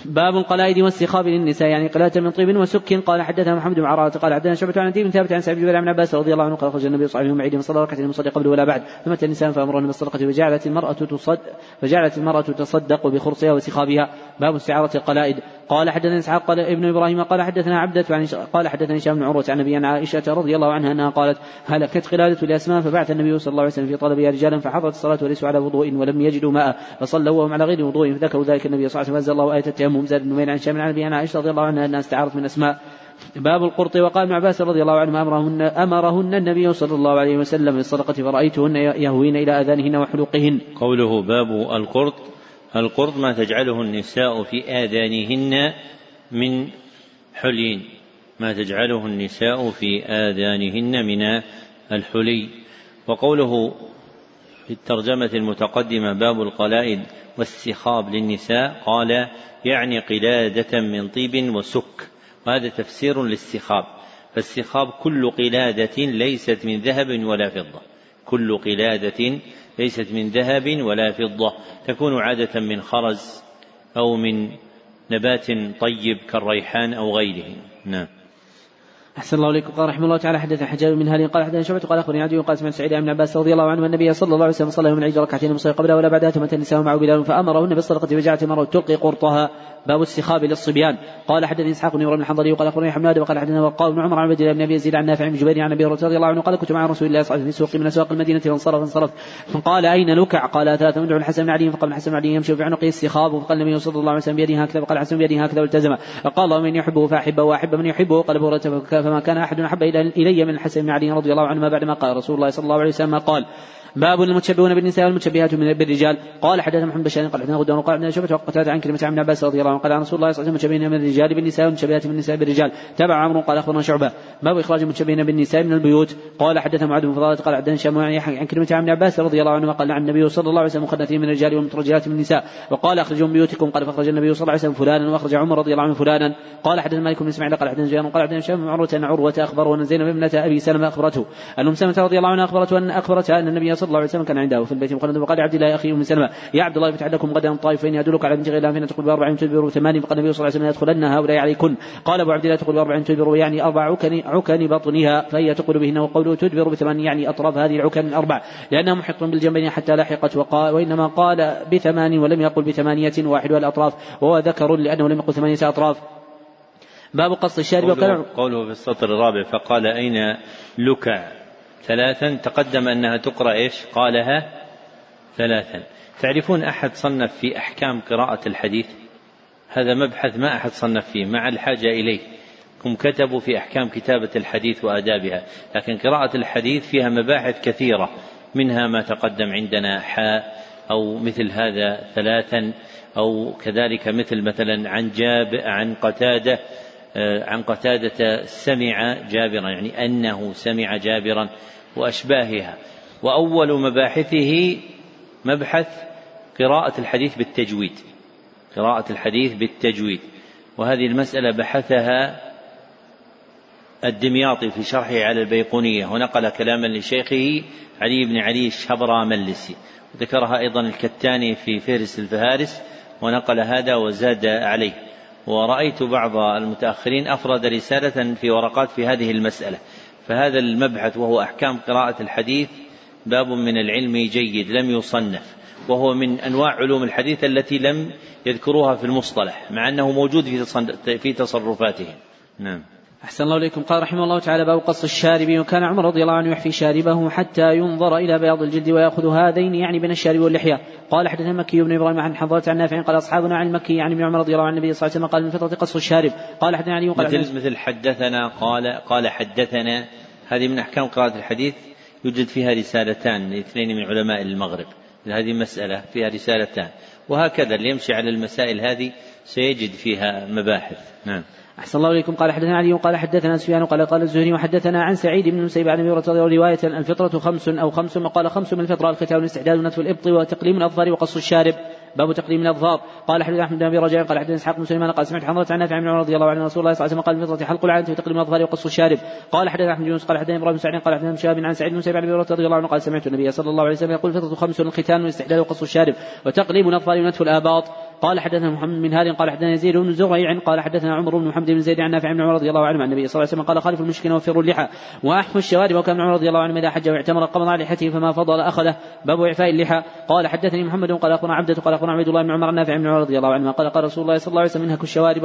باب القلائد والسخاب للنساء يعني قلادة من طيب وسك. قال حدثنا محمد بن عرارة قال حدثنا شعبة عن بن ثابت عن سعد بن عباس رضي الله عنه قال خرج النبي صلى الله عليه وسلم عيد صلى ركعتين المصلي قبل ولا بعد. فمات النساء فأمرهن بالصدقة فجعلت المرأة تصد فجعلت المرأة تصدق بخرصها وسخابها. باب استعارة القلائد. قال حدثنا إسحاق قال ابن إبراهيم قال حدثنا عبدة عن قال حدثنا هشام بن عروة عن أبي عائشة رضي الله عنها أنها قالت هلكت قلادة لاسماء فبعث النبي صلى الله عليه وسلم في طلبها رجالا فحضرت الصلاة وليسوا على وضوء ولم يجدوا ماء فصلوا وهم على غير وضوء فذكروا ذلك النبي صلى الله عليه وسلم فأنزل الله آية التيمم. زاد بن عن هشام عن ابي عائشة رضي الله عنها أنها استعارت من أسماء. باب القرط. وقال ابن عباس رضي الله عنه أمرهن أمرهن النبي صلى الله عليه وسلم بالصدقة فرأيتهن يهوين إلى آذانهن وحلقهن. قوله باب القرط القرط ما تجعله النساء في آذانهن من حلي. ما تجعله النساء في آذانهن من الحلي. وقوله في الترجمة المتقدمة باب القلائد والسخاب للنساء قال يعني قلادة من طيب وسك. وهذا تفسير للسخاب. فالسخاب كل قلادة ليست من ذهب ولا فضة. كل قلادة ليست من ذهب ولا فضة تكون عادة من خرز أو من نبات طيب كالريحان أو غيره. نعم. أحسن الله إليكم. قال رحمه الله تعالى حدث حجاج من هذه قال حدثنا شعبة قال أخبرني عدي قال سمعت سعيد بن عباس رضي الله عنه النبي صلى الله عليه وسلم صلى من العيد ركعتين مصلي قبلها ولا بعدها ثم النساء معه بلال فأمرهن بالصدقة فجعلت مرة تلقي قرطها. باب السخاب للصبيان. قال حدثني إسحاق بن إبراهيم الحضري وقال أخبرني حماد وقال حدثنا وقال بن عمر عن عبد الله بن أبي يزيد عن نافع بن جبير عن أبي رضي الله عنه قال كنت مع رسول الله صلى الله عليه وسلم في من أسواق المدينة فانصرف انصرف. فقال أين لكع؟ قال ثلاثة مدعو الحسن بن علي فقال الحسن بن علي يمشي في عنقه السخاب فقال النبي صلى الله عليه وسلم بيده هكذا فقال الحسن بيده هكذا والتزم. فقال من يحبه فأحبه وأحب من يحبه قال ابو فما كان أحد أحب إلي من الحسن بن علي رضي الله عنهما بعدما قال رسول الله صلى الله عليه وسلم قال باب المتشبهون بالنساء والمتشبهات من بالرجال. قال حدثنا محمد بشار قال حدثنا غدوان قال عندنا شبهه وقتاد عن كلمة عن عباس رضي الله عنه قال عن رسول الله صلى الله عليه وسلم متشبهين من الرجال بالنساء والمتشبهات من النساء بالرجال. تبع عمرو قال أخبرنا شعبة. باب إخراج المتشبهين بالنساء من البيوت. قال حدثنا معاذ بن فضالة قال حدثنا شام عن كلمة عن عباس رضي الله عنه قال عن النبي صلى الله عليه وسلم مخنثين من الرجال ومترجلات من النساء. وقال اخرجوا من بيوتكم. قال فأخرج النبي صلى الله عليه وسلم فلانا وأخرج عمر رضي الله عنه فلانا. قال حدثنا مالك بن إسماعيل قال حدثنا زيان قال حدثنا شام عروة عروة اخبره ان زينب ابنة أبي سلمة أخبرته. أن أم سلمة رضي الله عنها أخبرته ان اخبرتها أن النبي صلى الله عليه وسلم كان عنده في البيت. مخلد وقال عبد الله أخي أم سلمة يا عبد الله فتح لكم غدا طائف فاني ادلك على بنت غيلان فان تقول بأربع تدبر وثمان فقال النبي صلى الله عليه وسلم يدخلن هؤلاء عليكن. قال أبو عبد الله تقول بأربع تدبر يعني أربع عكن عكن بطنها فهي تقول بهن. وقوله تدبر بثمان يعني أطراف هذه العكن الأربع. لأنها محيط بالجنبين حتى لحقت وقال وإنما قال بثمان ولم يقل بثمانية واحد الاطراف وهو ذكر لأنه لم يقل ثمانية أطراف. باب قص الشارب قوله, قوله في السطر الرابع فقال أين لكع ثلاثا تقدم أنها تقرأ إيش؟ قالها ثلاثا. تعرفون أحد صنف في أحكام قراءة الحديث؟ هذا مبحث ما أحد صنف فيه مع الحاجة إليه. هم كتبوا في أحكام كتابة الحديث وآدابها. لكن قراءة الحديث فيها مباحث كثيرة منها ما تقدم عندنا حاء أو مثل هذا ثلاثا أو كذلك مثل مثلا عن جاب عن قتادة عن قتادة سمع جابرا يعني أنه سمع جابرا وأشباهها. وأول مباحثه مبحث قراءة الحديث بالتجويد قراءة الحديث بالتجويد. وهذه المسألة بحثها الدمياطي في شرحه على البيقونية ونقل كلاما لشيخه علي بن علي الشبراملسي ذكرها أيضا الكتاني في فهرس الفهارس ونقل هذا وزاد عليه. ورأيت بعض المتأخرين أفرد رسالة في ورقات في هذه المسألة فهذا المبحث وهو أحكام قراءة الحديث باب من العلم جيد لم يصنف وهو من أنواع علوم الحديث التي لم يذكروها في المصطلح مع أنه موجود في تصرفاتهم. نعم. أحسن الله إليكم. قال رحمه الله تعالى باب قص الشارب وكان عمر رضي الله عنه يحفي شاربه حتى ينظر إلى بياض الجلد ويأخذ هذين يعني بين الشارب واللحية. قال حدثنا مكي بن إبراهيم عن حضرة عن نافع قال أصحابنا عن المكي يعني ابن عمر رضي الله عنه النبي صلى الله عليه وسلم قال من فترة قص الشارب؟ قال حدثنا علي قال مثل, مثل حدثنا قال قال حدثنا. هذه من أحكام قراءة الحديث. يوجد فيها رسالتان لاثنين من علماء المغرب. هذه مسألة فيها رسالتان. وهكذا اللي يمشي على المسائل هذه سيجد فيها مباحث. نعم. أحسن الله إليكم. قال حدثنا علي قال حدثنا سفيان قال قال الزهري وحدثنا عن سعيد بن المسيب عن أبي هريرة رواية الفطرة خمس أو خمس وقال خمس من الفطرة الختان والاستعداد ونتف الإبط وتقليم الأظفار وقص الشارب باب تقديم الأظفار. قال حدثنا أحمد بن أبي رجاء قال حدثنا إسحاق بن سليمان قال سمعت حمزه عن نافع بن عمر رضي الله عنه رسول الله صلى الله عليه وسلم قال الفطرة حلق العانه وتقديم الأظفار وقص الشارب. قال حدثنا أحمد بن يونس قال حدثنا إبراهيم بن سعيد قال حدثنا شهاب عن سعيد بن سعيد بن رضي الله عنه قال سمعت النبي صلى الله عليه وسلم يقول الفطرة خمس الختان والاستحلال وقص الشارب وتقليم الأظفار ونتف الآباط. قال حدثنا محمد بن هاد قال حدثنا يزيد بن زريع قال حدثنا عمر بن محمد بن زيد عن نافع بن عمر رضي الله عنه عن النبي صلى الله عليه وسلم قال خالف المشكين وفروا اللحى واحفوا الشوارب وكان عمر رضي الله عنه إذا حج واعتمر قبض على لحيته فما فضل أخذه. باب إعفاء اللحى. قال حدثني محمد قال أخبرنا عبدة قال أخبرنا عبد الله بن عمر النافع بن عمر رضي الله عنه قال قال رسول الله صلى الله عليه وسلم انهكوا الشوارب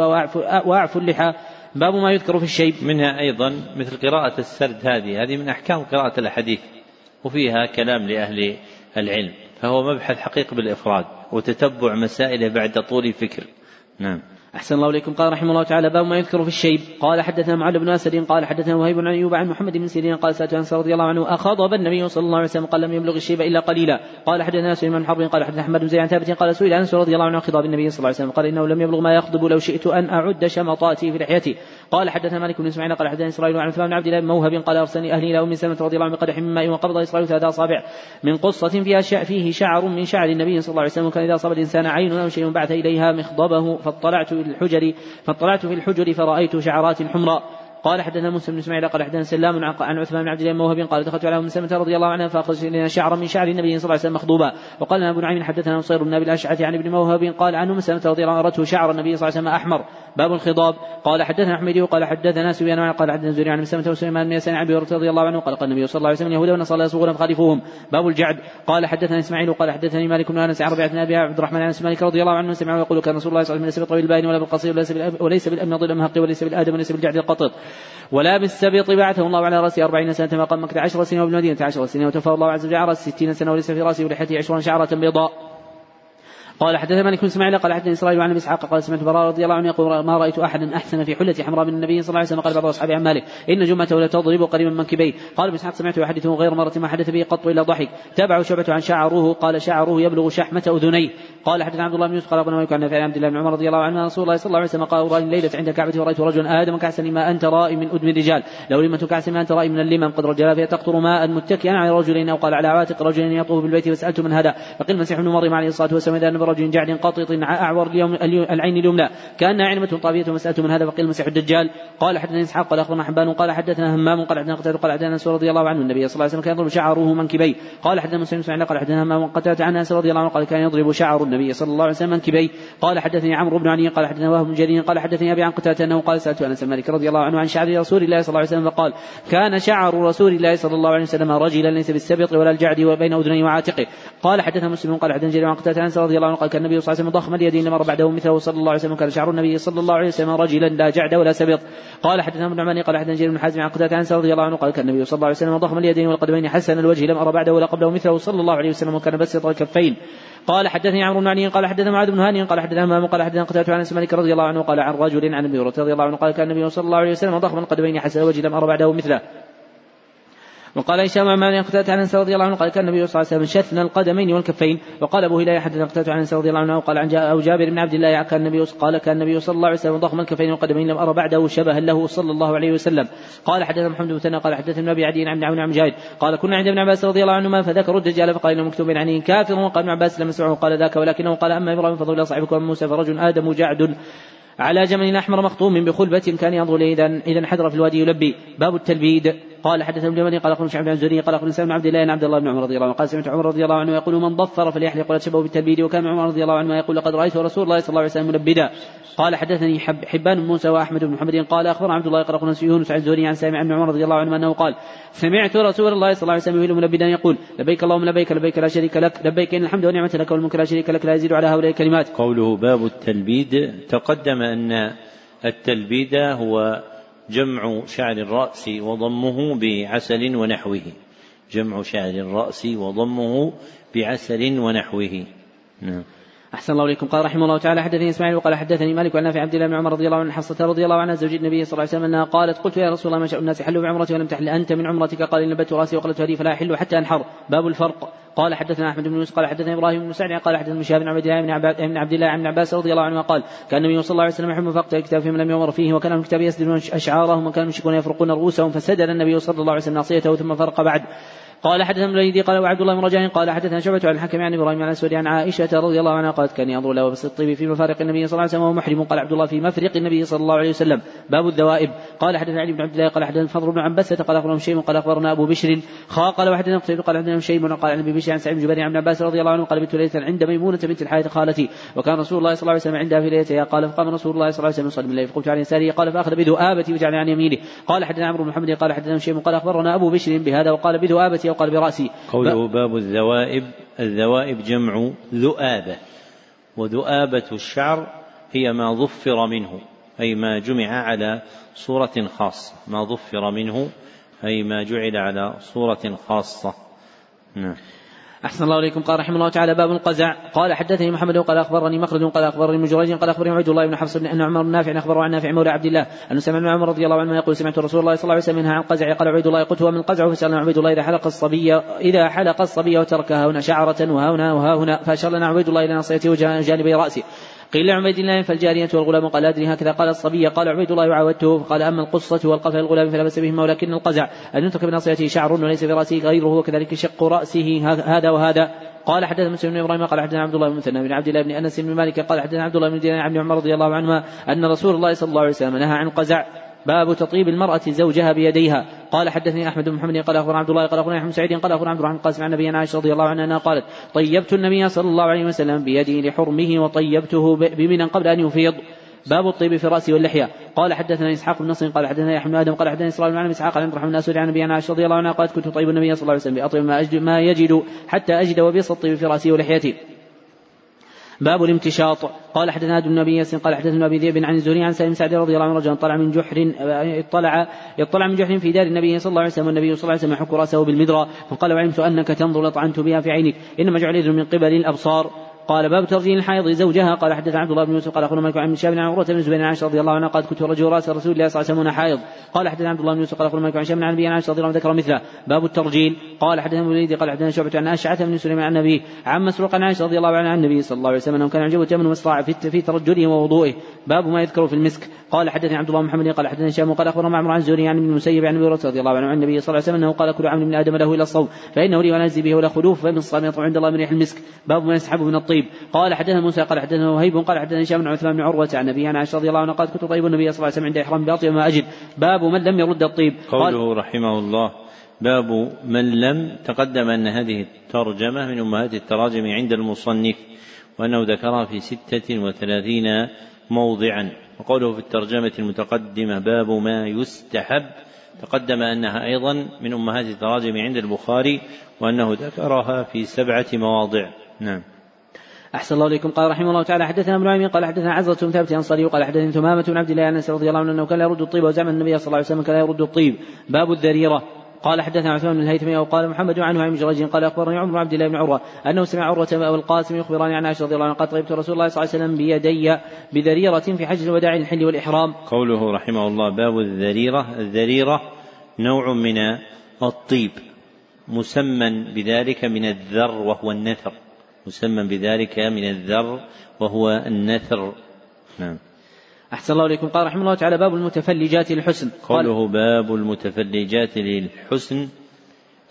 وأعفوا اللحى. باب ما يذكر في الشيب. منها أيضا مثل قراءة السرد هذه هذه من أحكام قراءة الأحاديث وفيها كلام لأهل العلم فهو مبحث حقيقي بالإفراد. وتتبع مسائله بعد طول فكر نعم. أحسن الله إليكم. قال رحمه الله تعالى باب ما يذكر في الشيب. قال حدثنا معلى بن أسد قال حدثنا وهيب عن أيوب عن محمد بن سيرين قال سألت أنس رضي الله عنه أخضب النبي صلى الله عليه وسلم قال لم يبلغ الشيب إلا قليلا. قال حدثنا سليمان بن حرب قال حدثنا حماد بن زيد عن ثابت قال سئل أنس رضي الله عنه عن خضاب النبي صلى الله عليه وسلم قال إنه لم يبلغ ما يخضب لو شئت أن أعد شمطاته في لحيته. قال حدثنا مالك بن إسماعيل قال حدثنا إسرائيل عن عثمان بن عبد الله بن موهب قال أرسلني أهلي إلى أم سلمة رضي الله عنها بقدح من ماء وقبض إسرائيل ثلاث أصابع من قصة فيها فيه شعر من شعر النبي صلى الله عليه وسلم. كان إذا أصاب الإنسان عين أو شيء بعث إليها مخضبه فاطلعت في الحجر فاطلعت في الحجر فرأيت شعرات حمراء. قال حدثنا موسى بن إسماعيل قال حدثنا سلام عن عثمان بن عبد الله موهب قال دخلت على أم سلمة رضي الله عنها فاخرج لنا شعرا من شعر النبي صلى الله عليه وسلم مخضوبا. وقال أبو نعيم حدثنا نصير بن أبي الأشعث عن ابن موهب قال عن أم سلمة رضي الله عنها شعر النبي صلى الله عليه وسلم أحمر. باب الخضاب. قال حدثنا أحمد قال حدثنا سفيان قال حدثنا زهري عن مسلمة وسليمان بن يسار عن رضي الله عنه قال قال النبي صلى الله عليه وسلم اليهود والنصارى يصوغون فخالفوهم باب الجعد. قال حدثنا إسماعيل قال حدثني مالك بن أنس عن ربيعة أبي عبد الرحمن عن مالك رضي الله عنه سمع ويقول كان رسول الله صلى الله عليه وسلم ليس بالطويل الباين ولا بالقصير وليس بالامن ضل المهق وليس بالآدم وليس بالجعد القطط. ولا بالسبط بعثه الله على رأسه أربعين سنة مقام مكة عشر سنين وبالمدينة عشر سنين وتوفى الله عز وجل على ستين سنة وليس في رأسه ولحيته عشرون شعرة بيضاء. قال حدثنا مالك بن إسماعيل قال حدثني إسرائيل عن إسحاق قال سمعت براء رضي الله عنه يقول ما رأيت أحدا أحسن في حلة حمراء من النبي صلى الله عليه وسلم. قال بعض أصحابه عن مالك إن جمعته لا تضرب قريبا من منكبيه. قال ابن إسحاق سمعته يحدثه غير مرة ما حدث به قط إلا ضحك. تابعه شعبة عن شعره قال شعره يبلغ شحمة أذنيه. قال حدثنا عبد الله بن يوسف قال ابن مالك عن عبد الله بن عمر رضي الله عنه رسول الله صلى الله عليه وسلم قال راي ليلة عند كعبة ورأيت رجلا آدم كعسا ما أنت رائي من آدم الرجال. لو لمة كعس ما أنت رائي من اللمم قد رجل فيها تقطر ماء متكئا على رجلين أو قال على عواتق رجلين يطوف بالبيت فسالت من هذا. فقيل المسيح ابن مريم عليه الصلاة والسلام برجل جعد قاطط أعور العين اليمنى. كأنها عينمة طافية ومسألة من هذا فقيل المسيح الدجال. قال حدثنا إسحاق قال أخبرنا حبان قال حدثنا همام قال حدثنا قتادة قال حدثنا أنس رضي الله عنه. النبي صلى الله عليه وسلم كان يضرب شعره منكبيه قال حدثنا مسلم إسماعيل قال حدثنا همام قتادة عن أنس رضي الله عنه قال كان يضرب شعر النبي صلى الله عليه وسلم منكبيه قال حدثني عمرو بن علي قال حدثنا وهب بن جرير قال حدثني أبي عن قتادة أنه قال سألت أنس مالك رضي الله عنه عن شعر رسول الله صلى الله عليه وسلم فقال كان شعر رسول الله صلى الله عليه وسلم رجلا ليس بالسبط ولا الجعد وبين أذنيه وعاتقه. قال حدثنا مسلم قال حدثنا جرير عن قتادة أنس رضي الله قال كان النبي صلى الله عليه وسلم ضخم اليدين لمر بعده مثله صلى الله عليه وسلم كان شعر النبي صلى الله عليه وسلم رجلا لا جعد ولا سبط. قال حدثنا ابن عماني قال حدثنا جرير بن حازم عن قتادة عن رضي الله عنه قال كان النبي صلى الله عليه وسلم ضخم اليدين والقدمين حسن الوجه لم أرى بعده ولا قبله مثله صلى الله عليه وسلم وكان بسط الكفين. قال حدثني عمرو بن علي قال حدثنا معاذ بن هاني قال حدثنا همام قال حدثنا قتادة عن مالك رضي الله عنه قال عن رجل عن أبي رضي الله عنه قال كان النبي صلى الله عليه وسلم ضخم القدمين حسن الوجه لم أرى بعده مثله. وقال هشام عن مالك قتادة عن أنس رضي الله عنه قال كان النبي صلى الله عليه وسلم شثن القدمين والكفين. وقال أبو هلال حدثنا قتادة عن أنس رضي الله عنه قال عن أو جابر بن عبد الله كان النبي قال كان النبي صلى الله عليه وسلم ضخم الكفين والقدمين لم أرى بعده شبها له صلى الله عليه وسلم. قال حدثنا محمد بن مثنى قال حدثنا أبي عدي عن عون عن مجاهد قال كنا عند ابن عباس رضي الله عنهما فذكروا الدجال فقال إنه مكتوب عنه كافر وقال ابن عباس لم يسمعه قال ذاك ولكنه قال أما إبراهيم فضل صاحبكم موسى فرجل آدم جعد على جمل أحمر مخطوم بخلبة كان ينظر اذا اذا انحدر في الوادي يلبي. باب التلبيد. قال حدثنا ابن جمل قال أخبرنا شعب عن زهري قال أخبرنا سالم بن عبد الله عن عبد الله بن عمر رضي الله عنه قال سمعت عمر رضي الله عنه يقول من ضفر فليحلق ولا تشبه بالتلبيد وكان عمر رضي الله عنه يقول لقد رأيت رسول الله صلى الله عليه وسلم ملبدا قال حدثني حب حبان بن موسى وأحمد بن محمد قال أخبرنا عبد الله قال أخبرنا يونس عن زهري عن سامع بن عمر رضي الله عنه أنه قال سمعت رسول الله صلى الله عليه وسلم ملبدا يقول لبيك اللهم لبيك لبيك لا شريك لك لبيك إن الحمد والنعمة لك والملك لا شريك لك لا يزيد على هؤلاء الكلمات. قوله باب التلبيد تقدم أن التلبيد هو جمع شعر الرأس وضمه بعسل ونحوه. جمع شعر الرأس وضمه بعسل ونحوه. نعم. أحسن الله إليكم. قال رحمه الله تعالى حدثني إسماعيل وقال حدثني مالك عن نافع عبد الله بن عمر رضي الله عنه حصة رضي الله عنها زوج النبي صلى الله عليه وسلم أنها قالت قلت يا رسول الله ما شاء الناس حلوا بعمرتي ولم تحل أنت من عمرتك؟ قال إن نبت رأسي وقلت هذه فلا أحل حتى أنحر. باب الفرق. قال حدثنا أحمد بن يوسف قال حدثنا إبراهيم بن سعد قال حدثنا شهاب بن عبد الله بن عبد الله بن عباس رضي الله عنه قال كان النبي صلى الله عليه وسلم يحب فقط الكتاب فيما لم يمر فيه وكان الكتاب يسدلون أشعارهم وكانوا المشركون يفرقون رؤوسهم فسدل النبي صلى الله عليه وسلم ناصيته ثم فرق بعد. قال حدثنا ابن قال وعبد الله بن رجاء قال حدثنا شعبة عن الحكم عن إبراهيم عن الأسود عن عائشة رضي الله عنها قالت كان ينظر له بس الطيب في مفارق النبي صلى الله عليه وسلم وهو محرم. قال عبد الله في مفرق النبي صلى الله عليه وسلم. باب الذوائب. قال حدثنا علي بن عبد الله قال حدثنا الفضل بن عنبسة قال أخبرنا شيء قال أخبرنا أبو بشر. خا قال وحدثنا قتيبة قال حدثنا شيء قال عن أبي بشر عن سعيد بن جبير عن عباس رضي الله عنه قال بت ليله عند ميمونة بنت الحارث خالتي. وكان رسول الله صلى الله عليه وسلم عندها في ليلتها قال فقام رسول الله صلى الله عليه وسلم يصلي الليل فقلت عن يساره قال فأخذ بذؤابتي وجعل عن يمينه قال حدثنا عمرو بن محمد قال حدثنا شيء قال أخبرنا أبو بشر بهذا وقال بذؤابتي وقال برأسي. قوله باب الذوائب الذوائب جمع ذؤابة وذؤابة الشعر هي ما ظفر منه أي ما جمع على صورة خاصة. ما ظفر منه أي ما جعل على صورة خاصة. نعم. أحسن الله إليكم. قال رحمه الله تعالى باب القزع. قال حدثني محمد قال أخبرني مخرج قال أخبرني جريج قال أخبرني عبد الله بن حفص بن أن عمر بن نافع أخبره عن نافع مولى عبد الله أنه سمع عمر رضي الله عنه يقول سمعت رسول الله صلى الله عليه وسلم منها عن قزع قال عبيد الله قلت هو من قزع فسألنا عبيد الله إذا حلق الصبي إذا حلق الصبي وتركها هنا شعرة وها هنا وها هنا فأشار لنا عبيد الله إلى ناصيته وجانبي رأسه قيل لعبيد الله فالجارية والغلام قال أدري هكذا. قال الصبي قال عبيد الله وعودته. قال أما القصة والقفل الغلام فلا بأس بهما ولكن القزع. أن يترك بناصيته شعر وليس في رأسه غيره وكذلك شق رأسه هذا وهذا. قال حدث مسلم بن إبراهيم قال حدثنا عبد الله بن مثنى بن عبد الله بن أنس بن مالك قال حدثنا عبد الله بن دينار عن عمر رضي الله عنهما أن رسول الله صلى الله عليه وسلم نهى عن القزع باب تطيب المرأة زوجها بيديها. قال حدثني أحمد بن محمد قال أخبرنا عبد الله قال أخبرنا أحمد سعيد قال أخبرنا عبد الرحمن قاسم عن نبينا عائشة رضي الله عنها قالت طيبت النبي صلى الله عليه وسلم بيدي لحرمه وطيبته بمنا قبل أن يفيض. باب الطيب في الراس واللحية. قال حدثنا إسحاق بن نصر قال حدثنا يحيى بن آدم قال حدثنا إسرائيل بن إسحاق عن عبد الرحمن الاسود عن ابي عائشة رضي الله عنها قالت كنت طيب النبي صلى الله عليه وسلم بأطيب ما, أجد ما يجد حتى أجد وبيص الطيب في رأسي ولحيتي. باب الامتشاط. قال حدثنا ابن النبي قال حدثنا أبي ذئب عن الزهري عن سالم سعد رضي الله عنه رجلا طلع من جحر اطلع اطلع من جحر في دار النبي صلى الله عليه وسلم والنبي صلى الله عليه وسلم يحك رأسه بالمدرى فقال وعلمت أنك تنظر لطعنت بها في عينك إنما جعل من قبل الأبصار. قال باب ترجيل الحائض زوجها قال حدث عبد الله بن يوسف قال اخونا مالك عن شاب عن عروه بن زبير عن عائشة رضي الله عنها قال كنت رجل رأس رسول الله صلى الله عليه وسلم حائض. قال حدث عبد الله بن يوسف قال اخونا مالك عن شاب عن ابي عائشة رضي الله عنها ذكر مثله. باب الترجيل قال حدثنا ابن قال حدثنا شعبة عن أشعث بن سليمان عن النبي عن مسروق عن عائشة رضي الله عنها عن النبي صلى الله عليه وسلم أنه كان يعجبه التمن والصراع في ترجله ووضوئه. باب ما يذكر في المسك. قال حدثني عبد الله بن محمد قال حدثني هشام قال أخبرنا معمر عن الزهري عن ابن المسيب عن أبي رضي الله عنه عن النبي صلى الله عليه وسلم أنه قال كل عمل من آدم له إلى الصوم فإنه لي اجزي به ولا خلوف فمن الصوم يطلع عند الله من ريح المسك. باب ما يسحب من الطيب قال حدثنا موسى قال حدثنا وهيب قال حدثنا هشام بن عثمان بن عروة عن ابي عن عائشة رضي الله عنها قالت كنت طيب النبي صلى الله عليه وسلم عند إحرام باطي وما أجد. باب من لم يرد الطيب. قوله رحمه الله باب من لم تقدم أن هذه الترجمة من أمهات التراجم عند المصنف وأنه ذكرها في ستة وثلاثين موضعا. وقوله في الترجمة المتقدمة باب ما يستحب. تقدم أنها أيضا من أمهات التراجم عند البخاري وأنه ذكرها في سبعة مواضع. نعم. أحسن الله إليكم. قال رحمه الله تعالى حدثنا ابن عمي قال حدثنا عزة بن ثابت الأنصاري وقال حدثني ثمامة بن عبد الله عن رضي الله عنه أنه كان لا يرد الطيب وزعم النبي صلى الله عليه وسلم كان لا يرد الطيب. باب الذريرة. قال حدثنا عثمان بن الهيثمي أو قال محمد عنه عن جريج قال أخبرني عمر عبد الله بن عروة أنه سمع عروة والقاسم يخبران عن عائشة رضي الله عنها قال طيبت رسول الله صلى الله عليه وسلم بيدي بذريرة في حج الوداع للحل والإحرام. قوله رحمه الله باب الذريرة. الذريرة نوع من الطيب مسمى بذلك من الذر وهو النثر. مسمى بذلك من الذر وهو النثر. نعم. أحسن الله إليكم. قال رحمه الله تعالى باب المتفلجات للحسن. قوله باب المتفلجات للحسن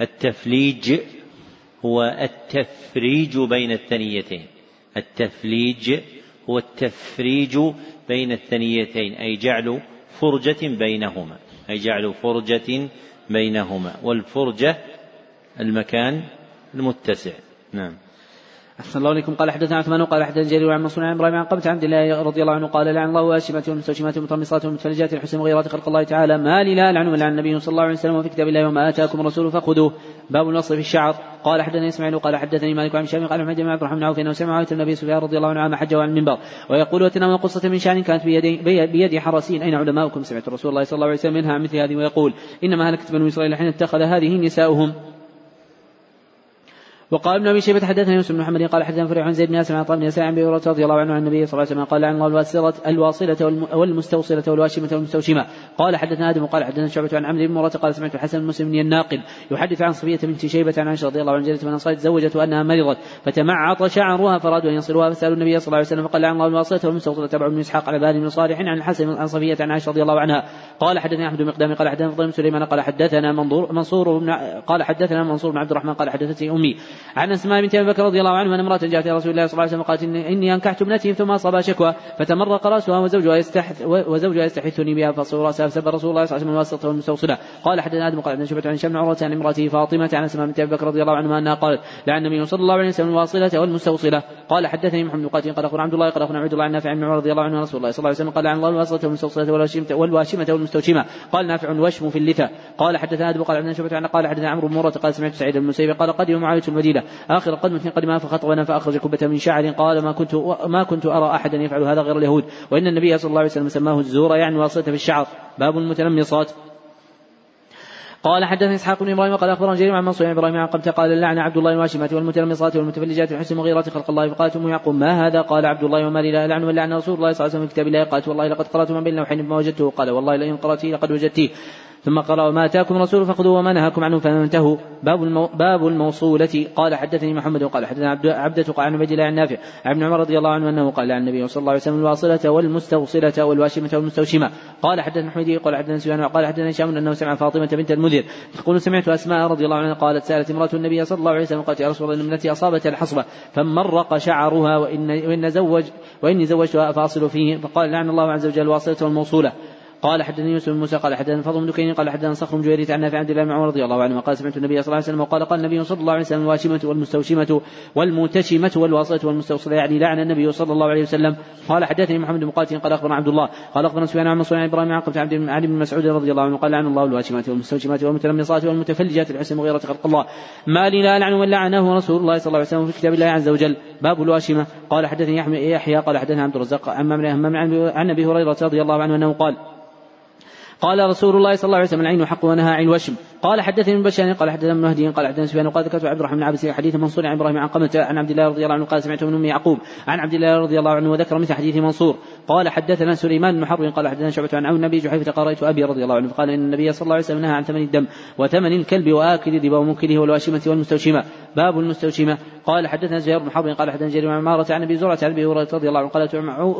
التفليج هو التفريج بين الثنيتين. التفليج هو التفريج بين الثنيتين أي جعل فرجة بينهما. أي جعل فرجة بينهما. والفرجة المكان المتسع. نعم. أحسن الله عليكم قال حدثنا عثمان قال حدثنا جرير عن منصور عن إبراهيم عن قبة عبد الله رضي الله عنه قال لعن الله واشمات والمستوشمات والمطمصات والمتفلجات الحسن وغيرات خلق الله تعالى. ما لي لا العن من النبي صلى الله عليه وسلم وفي كتاب الله وما آتاكم الرسول فخذوه. باب الوصف في الشعر. قال حدثني إسماعيل قال حدثني مالك عن شام قال محمد بن عبد الرحمن عوف إنه سمع عائشه النبي سفيان رضي الله عنه عام حجة عن المنبر. ويقول وتناول قصة من شأن كانت بيد بيد حرسين أين علماؤكم؟ سمعت رسول الله صلى الله عليه وسلم منها مثل هذه ويقول إنما هلكت بنو إسرائيل حين اتخذ هذه نساؤهم. وقال ابن أبي شيبة حدثنا يوسف بن محمد قال حدثنا فريع عن زيد بن ياسر عن طه بن يسار عن هريرة رضي الله عنه عن النبي صلى الله عليه وسلم قال عن الله الواصلة والمستوصلة والواشمة والمستوشمة. قال حدثنا آدم قال حدثنا شعبة عن عمرو بن مرة قال سمعت الحسن المسلم الناقد يحدث عن صفيه بنت شيبة عن عائشة رضي الله عنها جلت من انصار تزوجت وأنها مرضت فتمعط شعرها فارادوا أن يصلوها فسألوا النبي صلى الله عليه وسلم فقال عن الله الواصله والمستوصلة تبع بن إسحاق على بال بن صالح عن الحسن عن صفيه عن عائشة رضي الله عنها. قال حدثنا أحمد بن مقدام قال حدثنا بن سليمان قال حدثنا منصور بن قال حدثنا منصور بن عبد الرحمن قال حدثتني أمي. عن أسماء بنت أبي بكر رضي الله عنه أن امرأة جاءت إلى رسول الله صلى الله عليه وسلم قالت اني أنكحت ابنتي ثم اصابها شكوى فتمرق رأسها وزوجها يستحث وزوجها يستحثني بها فصور راسها فسب رسول الله صلى الله عليه وسلم الواسطه والمستوصله قال حدثنا آدم قال شبه عن شمع عروة عن امراته فاطمة عن أسماء بنت أبي بكر رضي الله عنها أنها قالت لعن النبي صلى الله عليه وسلم الواصلة والمستوصلة. قال حدثني محمد بن قال أخبرنا عبد الله قال أخبرنا عبد الله عن نافع عن رضي الله عنه رسول الله صلى الله عليه وسلم قال عن الله الواصلة والمستوصلة والواشمه والمستوشمة. قال نافع وشم في اللثة. قال حدثنا أدم قال عن شبه قال حدثنا عمرو بن قال سمعت سعيد بن المسيب قال قدم معاويه المدينة آخر قدمه قدمها فخطبنا فأخرج كبة من شعر. قال ما كنت ما كنت أرى أحدا يفعل هذا غير اليهود. وإن النبي صلى الله عليه وسلم سماه الزور يعني واصلة في الشعر. باب المتنمصات. قال حدثني إسحاق بن إبراهيم قال اخبرنا جرير عن منصور إبراهيم عن قبته قال لعن عبد الله الواشمات والمتلمصات والمتفلجات الحسن وغيرات خلق الله فقالت أم يعقوب ما هذا؟ قال عبد الله وما لي لا لعن من رسول الله صلى الله عليه وسلم في كتاب الله. قالت والله لقد قرأت من بين لوحين فما وجدته. قال والله لئن قراته لقد وجدته. ثم قرأ وما أتاكم الرسول فخذوه وما نهاكم عنه فانتهوا. باب المو باب الموصولة. قال حدثني محمد قال حدثنا عبد عبدة قال عن عبد الله عن نافع عن ابن عمر رضي الله عنه أنه قال عن النبي صلى الله عليه وسلم الواصلة والمستوصلة والواشمة والمستوشمة قال حدثنا حميدي قال حدثنا سفيان قال حدثنا هشام أنه سمع فاطمة بنت المذر تقول سمعت أسماء رضي الله عنها قالت سألت امرأة النبي صلى الله عليه وسلم قالت يا رسول الله إن ابنتي أصابتها الحصبة فمرق شعرها وإن وإن زوج وإني زوجتها فأصل فيه فقال لعن الله عز وجل الواصلة والموصولة قال حدثني يوسف بن موسى قال حدثنا فضل بن دكين قال حدثنا صخر بن جويرية عن نافع عبد الله بن عمر رضي الله عنه قال سمعت النبي صلى الله عليه وسلم وقال قال النبي صلى الله عليه وسلم الواشمة والمستوشمة والمنتشمة والواصلة والمستوصلة يعني لعن النبي صلى الله عليه وسلم. قال حدثني محمد بن مقاتل قال أخبرنا عبد الله قال أخبرنا سفيان عن منصور عن إبراهيم عن عبد علي بن مسعود رضي الله عنه قال لعن الله الواشمات والمستوشمات والمتلمصات والمتفلجات الحسن مغيرة خلق الله. ما لي لا العن من لعنه رسول الله صلى الله عليه وسلم في كتاب الله عز وجل. باب الواشمة. قال حدثني يحيى قال حدثنا عبد الرزاق عن عن أبي هريرة رضي الله عنه أنه قال قال رسول الله صلى الله عليه وسلم العين حق ونهى عن الوشم قال حدثني ابن بشار قال حدثنا ابن مهدي قال حدثنا سفيان وقال ذكرت عبد الرحمن بن عباس حديث منصور عن إبراهيم عن قمة عن عبد الله رضي الله عنه قال سمعته من أم يعقوب عن عبد الله رضي الله عنه وذكر مثل حديث منصور. قال حدثنا سليمان بن حرب قال حدثنا شعبة عن عون النبي جحيفة قال رأيت أبي رضي الله عنه فقال إن النبي صلى الله عليه وسلم نهى عن ثمن الدم وثمن الكلب وآكل الربا ومنكله والواشمة والمستوشمة. باب المستوشمة. قال حدثنا زهير بن حرب قال حدثنا جرير بن عمارة عن أبي زرعة عن أبي هريرة رضي الله عنه قال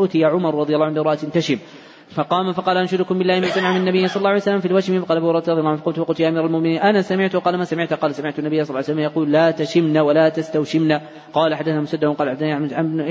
أتي عمر رضي الله عنه امرأة تشم. فقام فقال أنشدكم بالله ما سمع من النبي صلى الله عليه وسلم في الوشم فقال ابو رضي الله عنه. فقلت وقلت يا أمير المؤمنين أنا سمعت قال ما سمعت؟ قال سمعت النبي صلى الله عليه وسلم يقول لا تشمن ولا تستوشمن قال حدثنا مسدد قال حدثنا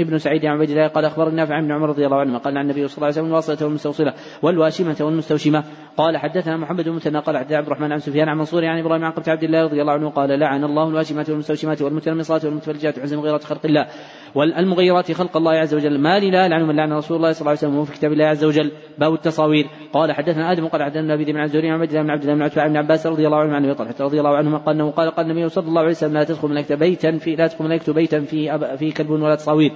ابن سعيد عن عبيد الله قال أخبرنا نافع عن عمر رضي الله عنه قال عن النبي صلى الله عليه وسلم الواصله والمستوصله والواشمة والمستوشمة. قال حدثنا محمد بن مثنى قال حدثنا عبد الرحمن عن سفيان عن منصور عن إبراهيم عن عبد الله رضي الله عنه قال لعن الله الواشمات والمستوشمات والمتلمصات والمتفلجات وحزن مغيرة خلق الله والمغيرات خلق الله عز وجل. ما لي لا لعن من لعن رسول الله صلى الله عليه وسلم في كتاب الله عز وجل. باب التصاوير. قال حدثنا آدم قال حدثنا أبي بن الزهري عن عبد الله بن عبد الله بن عتبة بن عباس رضي الله عنه عن طلحه رضي الله عنهما قال أنه قال قال النبي صلى الله عليه وسلم لا تدخل ملائكه بيتا في لا تدخل ملائكه بيتا في في كلب ولا تصاوير.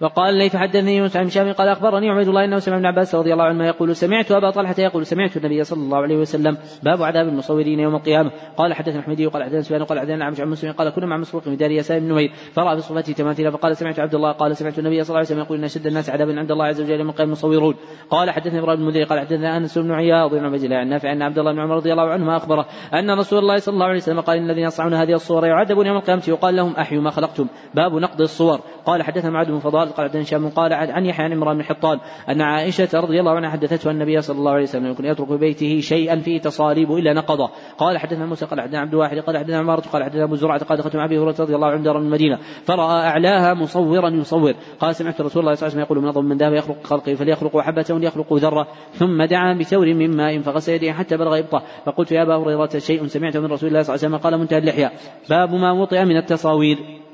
وقال ليث حدثني يونس عن هشام قال أخبرني عبيد الله أنه سمع ابن عباس رضي الله عنهما يقول سمعت أبا طلحة يقول سمعت النبي صلى الله عليه وسلم باب عذاب المصورين يوم القيامة قال حدثنا احمدي وقال حدثنا سفيان وقال حدثنا عمش عن مسلم قال كنا مع مسروق في دار يسار بن نمير فرأى بصفته تماثيل فقال سمعت عبد الله قال سمعت النبي صلى الله عليه وسلم يقول إن أشد الناس عذابا عند الله عز وجل يوم القيامه المصورون قال حدثنا إبراهيم بن قال حدثنا أنس بن عياض بن عبد الله عن نافع أن عبد الله بن عمر رضي الله عنهما أخبره أن رسول الله صلى الله عليه وسلم قال إن الذين يصنعون هذه الصور يعذبون يوم القيامة يقال لهم أحيوا ما خلقتم باب نقض الصور قال حدثنا معاذ بن فضال قال حدثنا هشام قال عن يحيى عن عمران بن حطان أن عائشة رضي الله عنها حدثته النبي صلى الله عليه وسلم يكون يترك في بيته شيئا فيه تصاريب إلا نقضه. قال حدثنا موسى قال حدثنا عبد الواحد قال حدثنا عمارة قال حدثنا أبو زرعة قال دخلت مع أبي هريرة رضي الله عنه دار المدينة. فرأى أعلاها مصورا يصور. قال سمعت رسول الله صلى الله عليه وسلم يقول من أظن من ذهب يخلق خلقه فليخلق حبة ليخلق ذرة. ثم دعا بثور من ماء فغسل يديه حتى بلغ إبطه. فقلت يا أبا هريرة شيء سمعته من رسول الله صلى الله عليه وسلم؟ قال منتهى اللحية. باب ما وطئ من التصاوير.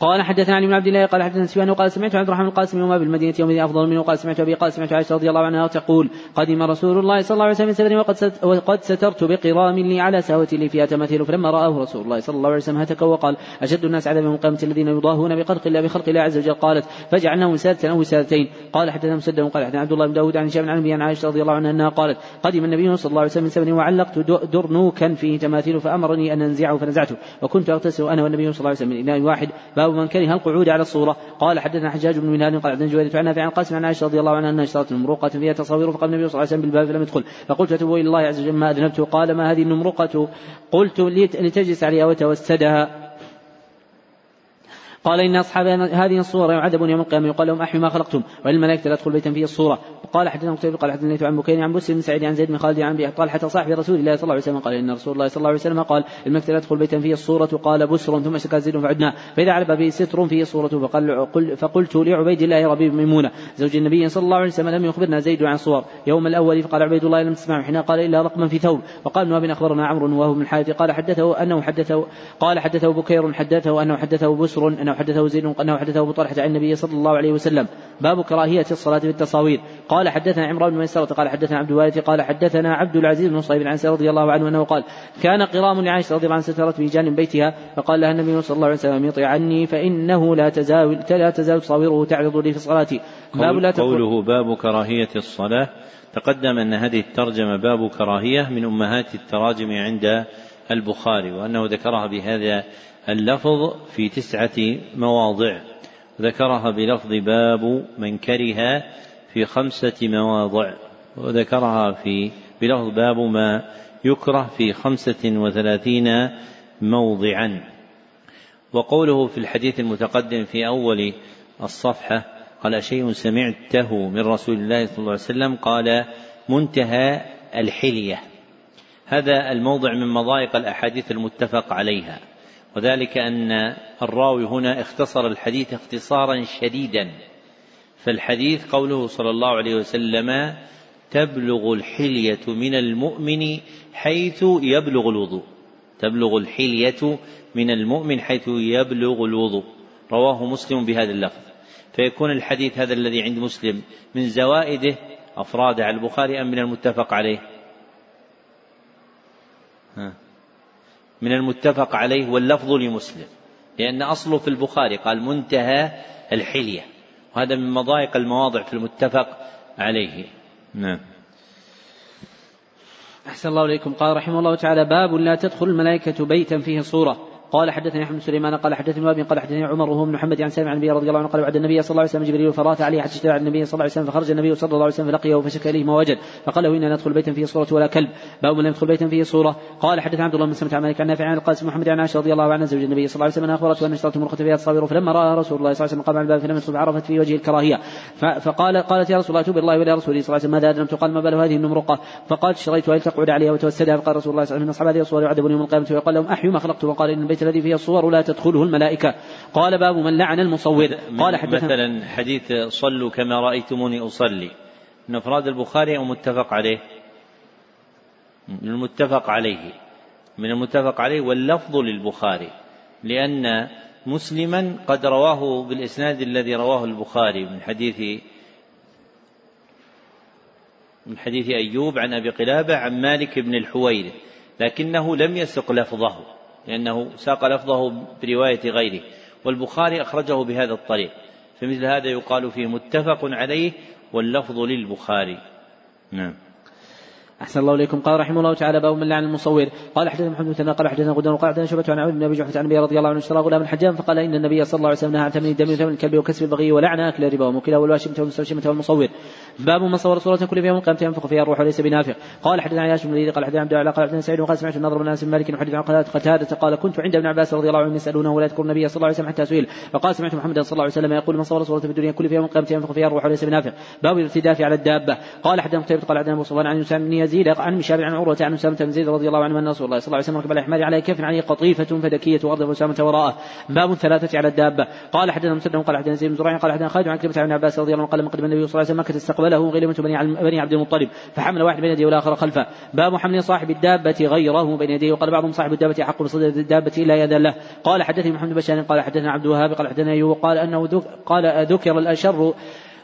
قال حدثنا علي بن عبد الله قال حدثنا سفيان وقال سمعت عبد الرحمن القاسم وما بالمدينة يومئذ أفضل منه قال سمعت أبي قال سمعت عائشة رضي الله عنها تقول قدم رسول الله صلى الله عليه وسلم سفري وقد وقد سترت بقرام لي على ساوة لي فيها تماثيل فلما رآه رسول الله صلى الله عليه وسلم هتك وقال أشد الناس عذابا من قامة الذين يضاهون بخلق الله بخلق الله عز وجل؟ قالت فجعلناه وسادة أو وسادتين قال حدثنا مسدد قال حدثنا عبد الله بن داود عن هشام عن عن عائشة رضي الله عنها أنها قالت قدم النبي صلى الله عليه وسلم سفري وعلقت درنوكا فيه تماثيل فأمرني أن أنزعه فنزعته وكنت أغتسل أنا والنبي صلى الله عليه وسلم من إناء واحد. باب من كره القعود على الصورة. قال حدثنا حجاج بن منهال قال عبد جويرية عن عن قاسم عن عائشة رضي الله عنها أنها اشترت نمرقة فيها تصاوير فقال النبي صلى الله عليه وسلم بالباب فلم يدخل. فقلت أتوب إلى الله عز وجل ما أذنبت؟ قال ما هذه النمرقة قلت لتجلس عليها وتوسدها. قال إن أصحاب هذه الصورة يعذبون يوم القيامة. يقال لهم أحيوا ما خلقتم. وللملائكة لا تدخل بيتا فيه الصورة. قال حدثنا قتيبة قال حدثنا عن بكير عن مسلم سعيد عن زيد بن خالد عن أبي طلحة صاحب رسول الله صلى الله عليه وسلم قال إن رسول الله صلى الله عليه وسلم قال الملائكة لا تدخل بيتا فيه الصورة. قال بسر ثم سكت زيد فعدنا. فإذا على بابه ستر فيه صورة فقال فقلت لعبيد الله ربيب ميمونة. زوج النبي صلى الله عليه وسلم لم يخبرنا زيد عن صور. يوم الأول فقال عبيد الله لم تسمع. حين قال إلا رقما في ثوب. وقال ابن أخبرنا عمرو وهو من الحارث. قال حدثه أنه حدثه قال حدثه بكير حدثه أنه حدثه بسر أنه حدثه زيد أنه حدثه أبو طلحة عن النبي صلى الله عليه وسلم. باب كراهية الصلاة في التصاوير. قال حدثنا عمران بن ميسرة قال حدثنا عبد الوارث قال حدثنا عبد العزيز بن صهيب عن رضي الله عنه أنه قال كان قرام لعائشة رضي الله عنها سترت في جانب بيتها فقال لها النبي صلى الله عليه وسلم يطيع عني فإنه لا تزال لا تزال تصاوره تعرض لي في صلاتي. باب لا قوله باب كراهية الصلاة تقدم أن هذه الترجمة باب كراهية من أمهات التراجم عند البخاري وأنه ذكرها بهذا اللفظ في تسعة مواضع. ذكرها بلفظ باب من كره في خمسة مواضع. وذكرها في بلفظ باب ما يكره في خمسة وثلاثين موضعا. وقوله في الحديث المتقدم في أول الصفحة قال شيء سمعته من رسول الله صلى الله عليه وسلم؟ قال منتهى الحلية. هذا الموضع من مضايق الأحاديث المتفق عليها. وذلك أن الراوي هنا اختصر الحديث اختصارا شديدا. فالحديث قوله صلى الله عليه وسلم تبلغ الحلية من المؤمن حيث يبلغ الوضوء. تبلغ الحلية من المؤمن حيث يبلغ الوضوء. رواه مسلم بهذا اللفظ. فيكون الحديث هذا الذي عند مسلم من زوائده أفراد على البخاري أم من المتفق عليه؟ من المتفق عليه واللفظ لمسلم لأن أصله في البخاري قال منتهى الحلية وهذا من مضايق المواضع في المتفق عليه. نعم. أحسن الله إليكم. قال رحمه الله تعالى باب لا تدخل الملائكة بيتا فيه صورة. قال حدثني أحمد سليمان قال حدثني وابي قال حدثني عمر وهو بن محمد عن سالم عن النبي رضي الله عنه قال بعد النبي صلى الله عليه وسلم جبريل فرات عليه حتى اشترى النبي صلى الله عليه وسلم فخرج النبي صلى الله عليه وسلم فلقيه فشكى اليه ما وجد فقال له إنا ندخل بيتا فيه صورة ولا كلب باب لم يدخل بيتا فيه صورة. قال حدث عبد الله بن سمت عن مالك عن نافع عن القاسم محمد عن عائشة رضي الله عنها زوج النبي صلى الله عليه وسلم أخبرته أن اشترت مرقه فيها تصاوير فلما رأى رسول الله صلى الله عليه وسلم قام على الباب فلم يدخل عرفت في وجه الكراهية. فقال قالت يا رسول الله توب الله ولا رسوله صلى الله عليه وسلم ماذا ادرمت قال ما بال هذه النمرقة؟ فقالت اشتريتها لتقعد عليها وتوسدها. فقال رسول الله صلى الله عليه وسلم من أصحاب هذه الصور يعذبون يوم القيامة ويقال لهم أحيوا ما خلقته وقال إن البيت الذي فيه الصور لا تدخله الملائكة. قال باب من لعن المصور. قال حدثنا مثلا حديث صلوا كما رأيتموني أصلي. من أفراد البخاري أو متفق عليه. من المتفق عليه. من المتفق عليه واللفظ للبخاري. لأن مسلما قد رواه بالإسناد الذي رواه البخاري من حديث من حديث أيوب عن أبي قلابة عن مالك بن الحويرث. لكنه لم يسق لفظه. لأنه ساق لفظه برواية غيره والبخاري أخرجه بهذا الطريق فمثل هذا يقال فيه متفق عليه واللفظ للبخاري. نعم. أحسن الله إليكم. قال رحمه الله تعالى باب من لعن المصور. قال حدثنا محمد بن قال حدثنا غدان وقال حدثنا شعبة عن عون بن أبي جحفة عن النبي رضي الله عنه اشترى غلام حجام فقال إن النبي صلى الله عليه وسلم نهى عن ثمن الدم وثمن الكلب وكسب البغي ولعن أكل الربا ومكله والواشمة والمستوشمة والمصور. باب من صور صورة كل يوم القيامة ينفخ فيها الروح وليس بنافع. قال حدثنا عياش بن قال حدثنا عبد الله قال حدثنا سعيد وقال سمعت النضر بن أنس مالك يحدث عن قتادة قال كنت عند ابن عباس رضي الله عنه يسألونه ولا يذكر النبي صلى الله عليه وسلم حتى سئل. فقال سمعت محمدا صلى الله عليه وسلم يقول من صور صورة في الدنيا كل يوم القيامة ينفخ فيها الروح وليس بنافع. باب الارتداف على الدابة. قال حدثنا قتيبة قال حدثنا أبو صفوان عن بن يزيد عن مشابه عن عروة عن أسامة بن زيد رضي الله عنه أن رسول الله صلى الله عليه وسلم ركب على على كف عليه قطيفة فدكية وغضب أسامة وراءه. باب ثلاثة على الدابة. قال حدثنا مسلم قال حدثنا زيد بن زريع قال حدثنا خالد عن كلمة عن عباس رضي الله عنه قال لما قدم النبي صلى الله عليه وسلم مكة استقبله غيلمة بني بني عبد المطلب فحمل واحد بين يديه والآخر خلفه. باب حمل صاحب الدابة غيره بين يديه وقال بعضهم صاحب الدابة أحق بصدر الدابة إلا يدا له قال حدثني محمد بن بشار قال حدثنا عبد الوهاب قال حدثنا أيوب قال أنه قال ذكر الأشر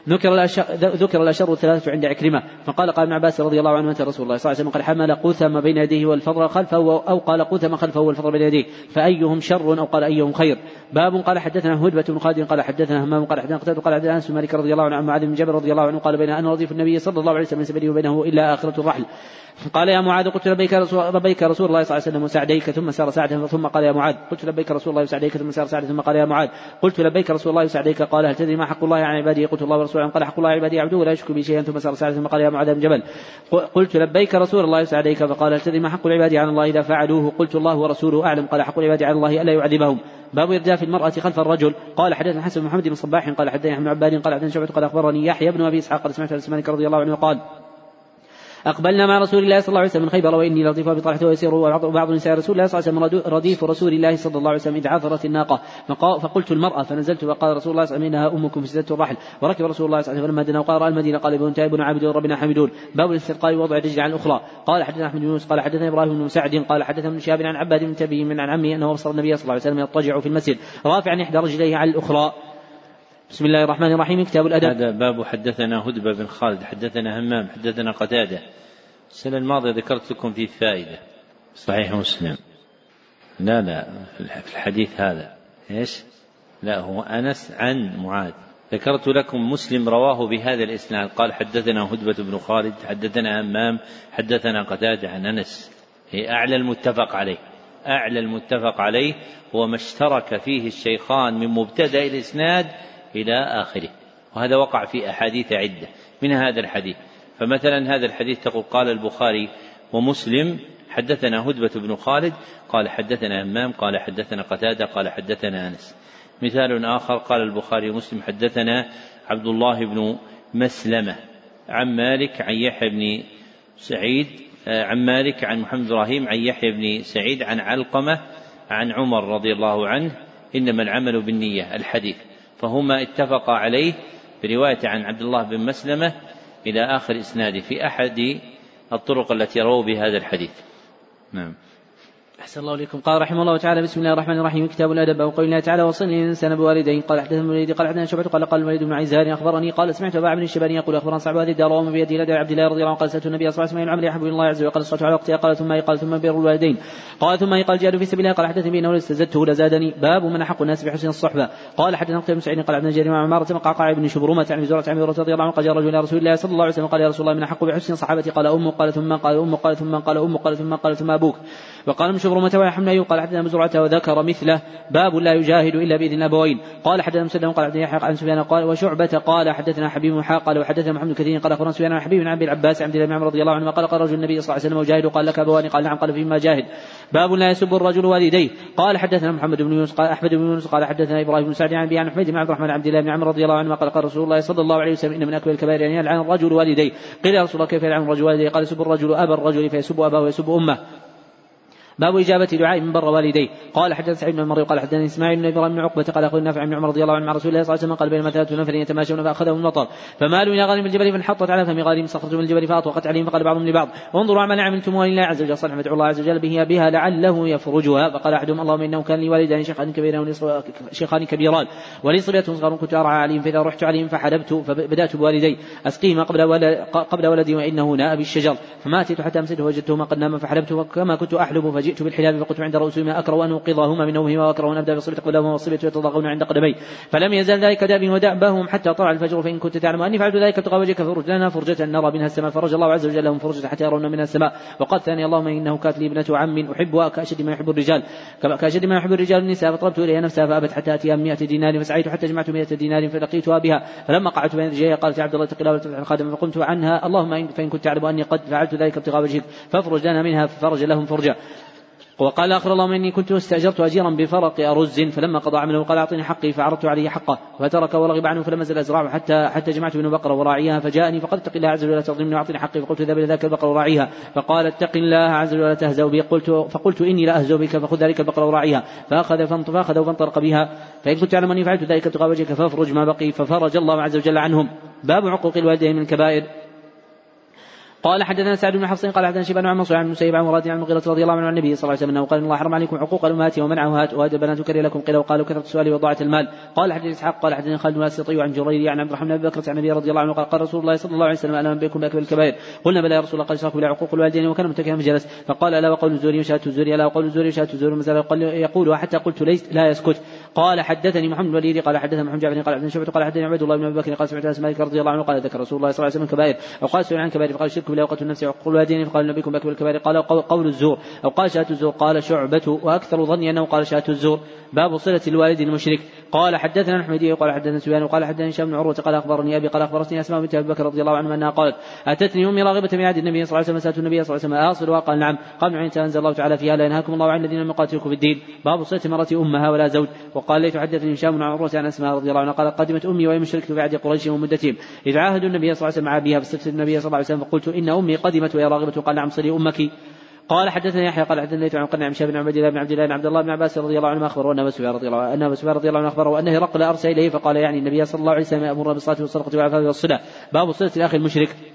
ذكر الأشر ذكر الأشر الثلاثة عند عكرمة. فقال قال ابن عباس رضي الله عنه متى رسول الله صلى الله عليه وسلم قال حمل قثم بين يديه والفضل خلفه أو قال قثم خلفه والفضل بين يديه. فأيهم شر أو قال أيهم خير؟ باب قال حدثنا هدبة بن خالد قال حدثنا همام قال حدثنا قتادة قال حدثنا أنس مالك رضي الله عنه عن معاذ بن جبل رضي الله عنه قال بين أن رضيف النبي صلى الله عليه وسلم ليس بينه وبينه إلا آخرة الرحل. قال يا معاذ قلت لبيك رسول لبيك رسول الله صلى الله عليه وسلم وسعديك ثم سار سعدا ثم قال يا معاذ قلت لبيك رسول الله وسعديك ثم سار سعدا ثم قال يا معاذ قلت لبيك رسول الله وسعديك قال هل تدري ما حق الله على عباده قلت الله ورسوله قال حق الله على عباده عبده ولا يشرك به شيئا ثم سار سعدا ثم قال يا معاذ بن جبل. قلت لبيك رسول الله وسعديك فقال هل تدري ما حق العباد على الله إذا فعلوه؟ قلت الله ورسوله أعلم قال حق العباد على الله ألا يعذبهم. باب إرداف المرأة خلف الرجل. قال حدثنا حسن بن محمد بن صباح قال حدثنا ابن عباد قال حدثنا شعبة قال أخبرني يحيى بن أبي إسحاق قال سمعت مالك رضي الله عنه قال أقبلنا مع رسول الله صلى الله عليه وسلم. من خيبر وإني لطيف بطلحة ويسير. وبعض نساء رسول الله صلى الله عليه وسلم رديف رسول الله صلى الله عليه وسلم إذ عثرت الناقة. فقلت المرأة فنزلت وقال رسول الله صلى الله عليه وسلم إنها أمكم سدة الرحل. وركب رسول الله صلى الله عليه وسلم دنا وقال رأى المدينة قال ابن تائب عابدون ربنا حامدون باب الاستلقاء ووضع الرجل على الأخرى. قال حدثنا أحمد بن قال حدثنا إبراهيم بن سعد قال حدثنا ابن شهاب عن عباد بن تبي من عن عمه أنه أبصر النبي صلى الله عليه وسلم يضطجع في المسجد. رافعا إحدى رجليه على الأخرى. بسم الله الرحمن الرحيم كتاب الأدب. هذا باب حدثنا هدبة بن خالد حدثنا همام حدثنا قتادة. السنة الماضية ذكرت لكم فيه فائدة. صحيح مسلم. لا لا في الحديث هذا. إيش؟ لا هو أنس عن معاذ. ذكرت لكم مسلم رواه بهذا الإسناد. قال حدثنا هدبة بن خالد حدثنا همام حدثنا قتادة عن أنس. هي أعلى المتفق عليه. أعلى المتفق عليه هو ما اشترك فيه الشيخان من مبتدأ الإسناد إلى آخره. وهذا وقع في أحاديث عدة. من هذا الحديث؟ فمثلا هذا الحديث تقول قال البخاري ومسلم حدثنا هدبة بن خالد قال حدثنا همام قال حدثنا قتادة قال حدثنا أنس. مثال آخر قال البخاري ومسلم حدثنا عبد الله بن مسلمة. عن مالك عن يحيى بن سعيد آه، عن مالك عن محمد إبراهيم عن يحيى بن سعيد عن علقمة عن عمر رضي الله عنه. إنما العمل بالنية الحديث. فهما اتفقا عليه برواية عن عبد الله بن مسلمة إلى آخر إسناده في أحد الطرق التي رووا بهذا الحديث. نعم. أحسن الله إليكم. قال رحمه الله تعالى بسم الله الرحمن الرحيم. كتاب الأدب وقول الله تعالى وصل الإنسان بوالديه قال حدثنا الوليد قال حدثنا شعبة قال قال الوليد بن عزار أخبرني قال سمعت أبا بن الشباني يقول أخبرنا صعب هذه الدار وما بيده لدى عبد الله رضي الله عنه. قال سألت النبي صلى الله عليه وسلم العمل يحب الله عز وجل. قال الصلاة على وقتها قال ثم قال ثم بر الوالدين. قال ثم قال جاد في سبيل الله. قال حدثني بأنه استزدته لزادني باب من أحق الناس بحسن الصحبة. قال حدثنا قتيبة بن سعيد قال عبد جرير مع عمارة قعقاع بن شبرمة عن زرعة عن رضي الله عنه. قال جاء رجل إلى رسول الله صلى الله عليه وسلم. قال يا رسول الله من أحق بحسن صحابتي قال أمه قال ثم قال أمه قال ثم قال أمه قال ثم قال ثم أبوك. وقال شبرمة ويحمل قال حدثنا مزرعة وذكر مثله. باب لا يجاهد إلا بإذن الأبوين قال حدثنا مسلم قال حدثنا يحيى عن سفيان قال وشعبة قال حدثنا حبيب بن قال وحدثنا محمد كثير قال أخبرنا سفيان عن حبيب بن عبد العباس عبد الله بن عمر رضي الله عنه قال قال رجل النبي صلى الله عليه وسلم وجاهد قال لك أبوان قال نعم قال فيما جاهد. باب لا يسب الرجل والديه. قال حدثنا محمد بن يونس قال أحمد بن يونس قال حدثنا إبراهيم بن سعد عن عن حميد بن عبد الرحمن عبد الله بن عمر رضي الله عنه قال قال رسول الله صلى الله عليه وسلم إن من أكبر الكبائر أن يلعن الرجل والديه. قيل يا رسول الله كيف يلعن الرجل والديه؟ قال يسب الرجل أبا الرجل فيسب أباه ويسب أمه. باب إجابة دعاء من بر والديه. قال حدث سعيد بن المري قال حدثني إسماعيل بن إبراهيم بن عقبة قال أخوي نافع بن عمر رضي الله عنه مع رسول الله صلى الله عليه وسلم قال بينما ثلاثة نفر يتماشون فأخذهم المطر. فمالوا إلى غالب الجبل فانحطت على فم غالب صخرة من الجبل فأطوقت عليهم فقال بعضهم لبعض انظروا عمل عملتم ولله عز وجل صالح فادعوا الله عز وجل به بها لعله يفرجها. فقال أحدهم اللهم إنه كان لي والدان شيخان كبيران شيخان كبيران ولي صبية صغار كنت أرعى عليهم فإذا رحت عليهم فحلبت فبدأت بوالدي. أسقيهما قبل قبل ولدي وإنه ناء بالشجر فما أتيت حتى أمسكته وجدتهما قد نام فحلبت كما كنت أحلب فجئت بالحلاب فقلت عند رؤوسهما أكره أن أوقظهما من نومهما وأكره أن أبدأ بصلة قبلهما والصبية يتضاغون عند قدمي. فلم يزل ذلك دابي ودأبهم حتى طلع الفجر فإن كنت تعلم أني فعلت ذلك ابتغاء وجهك فرج لنا فرجة نرى منها السماء فرج الله عز وجل لهم فرجة حتى يرون منها السماء. وقال ثاني اللهم إنه كانت لي ابنة عم أحبها كأشد ما يحب الرجال. كأشد ما يحب الرجال النساء فطلبت إليها نفسها فأبت حتى أتيها 100 دينار فسعيت حتى جمعت 100 دينار فلقيتها بها. فلما قعدت بين رجليها قالت يا عبد الله اتق الله الخادم. فقمت عنها اللهم فإن كنت تعلم أني قد فعلت ذلك ابتغاء وجهك فافرج لنا منها ففرج لهم فرجا وقال آخر اللهم إني كنت استأجرت أجيرا بفرق أرز فلما قضى عمله قال أعطني حقي فعرضت عليه حقه. فترك ورغب عنه فلم أزل أزرعه حتى حتى جمعت منه بقرة وراعيها فجاءني فقال اتق الله عز وجل تظلمني وأعطني حقي فقلت ذهب إلى ذاك البقرة وراعيها. فقال اتق الله عز وجل تهزأ بي. قلت فقلت إني لا أهزأ بك فخذ ذلك البقرة وراعيها. فأخذ فأخذ فانطلق بها. فإن كنت تعلم أني فعلت ذلك ابتغاء وجهك فافرج ما بقي. ففرج الله عز وجل عنهم. باب عقوق الوالدين من الكبائر. قال حدثنا سعد بن حفص قال حدثنا شيبان عن منصور عن مسيب عن مراد عن المغيرة رضي الله عنه عن النبي صلى الله عليه وسلم قال إن الله حرم عليكم عقوق الامهات ومنعها وهذا بنات كره لكم. قيل وقالوا كثرة السؤال وضاعة المال. قال حدثنا إسحاق قال حدثنا خالد بن الاسيطي عن جرير عن عبد الرحمن بن بكر عن النبي رضي الله عنه قال قال رسول الله صلى الله عليه وسلم أنا بكم بأكبر الكبائر. قلنا بلى يا رسول الله قال اشراك بالله عقوق الوالدين وكان متكئا فجلس فقال ألا وقول الزور وشهاده الزور ألا وقول الزور وشهاده الزور ما يقول وحتى قلت ليس لا يسكت. قال حدثني محمد بن قال حدثنا محمد جعفر قال حدثنا شعبة قال حدثني عبد الله بن أبي بكر قال سمعت أنس مالك رضي الله عنه قال ذكر رسول الله صلى الله عليه وسلم كبائر أو قال سئل عن كبائر فقال الشرك بالله وقتل النفس وعقول الوالدين فقال نبيكم بأكبر الكبائر قال قول الزور أو قال شهاده الزور قال شعبة وأكثر ظني أنه قال شهاده الزور. باب صلة الوالد المشرك. قال حدثنا الحميدي قال حدثنا سفيان وقال حدثني هشام بن عروة قال أخبرني أبي قال أخبرتني أسماء بنت أبي بكر رضي الله عنه أنها قالت أتتني أمي راغبة من عهد النبي صلى الله عليه وسلم سألت النبي صلى الله عليه وسلم آصلها قال نعم قال من أنزل الله تعالى فيها لا ينهاكم الله عن الذين لم يقاتلوكم في الدين. باب صلة مرة أمها ولا زوج. وقال ليت حدثني هشام بن عروة عن أسماء رضي الله عنها قال قدمت أمي وهي مشركة في عهد قريش ومدتهم إذ عاهدوا النبي صلى الله عليه وسلم مع أبيها فاستفتت النبي صلى الله عليه وسلم فقلت إن أمي قدمت وهي راغبة. قال نعم صلي أمك. قال حدثني يحيى قال حدثني عن قرن عن بن عبد الله بن عبد الله بن عبد الله بن عباس رضي الله عنه اخبره أن أبا رضي الله عنه أن أبا رضي الله عنه أخبره أنه هرقل أرسل إليه فقال يعني النبي صلى الله عليه وسلم يامر بالصلاة والصدقة والعفاف والصله باب صلة الأخ المشرك.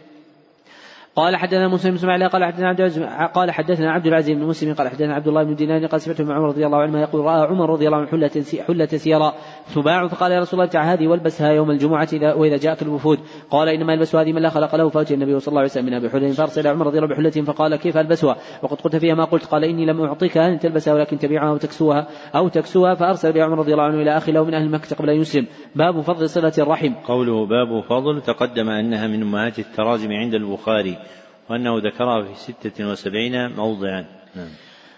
قال حدثنا مسلم بن إسماعيل قال حدثنا عبد العزيز قال حدثنا عبد العزيز بن مسلم قال حدثنا عبد الله بن دينار قال سمعت من عمر رضي الله عنه يقول رأى عمر رضي الله عنه حلة حلة سيراء تباع فقال يا رسول الله ابتع هذه والبسها يوم الجمعة إذا وإذا جاءك الوفود. قال إنما يلبس هذه من لا خلق له. فاتي النبي صلى الله عليه وسلم منها بحله فأرسل عمر رضي الله بحلة فقال كيف البسها وقد قلت فيها ما قلت. قال إني لم أعطيك ان تلبسها ولكن تبيعها وتكسوها أو تكسوها. فأرسل بها عمر رضي الله عنه إلى أخي له من أهل مكة قبل أن يسلم. باب فضل صلة الرحم. قوله باب فضل تقدم أنها من امهات التراجم عند البخاري. وأنه ذكرها في ستة وسبعين موضعا نعم.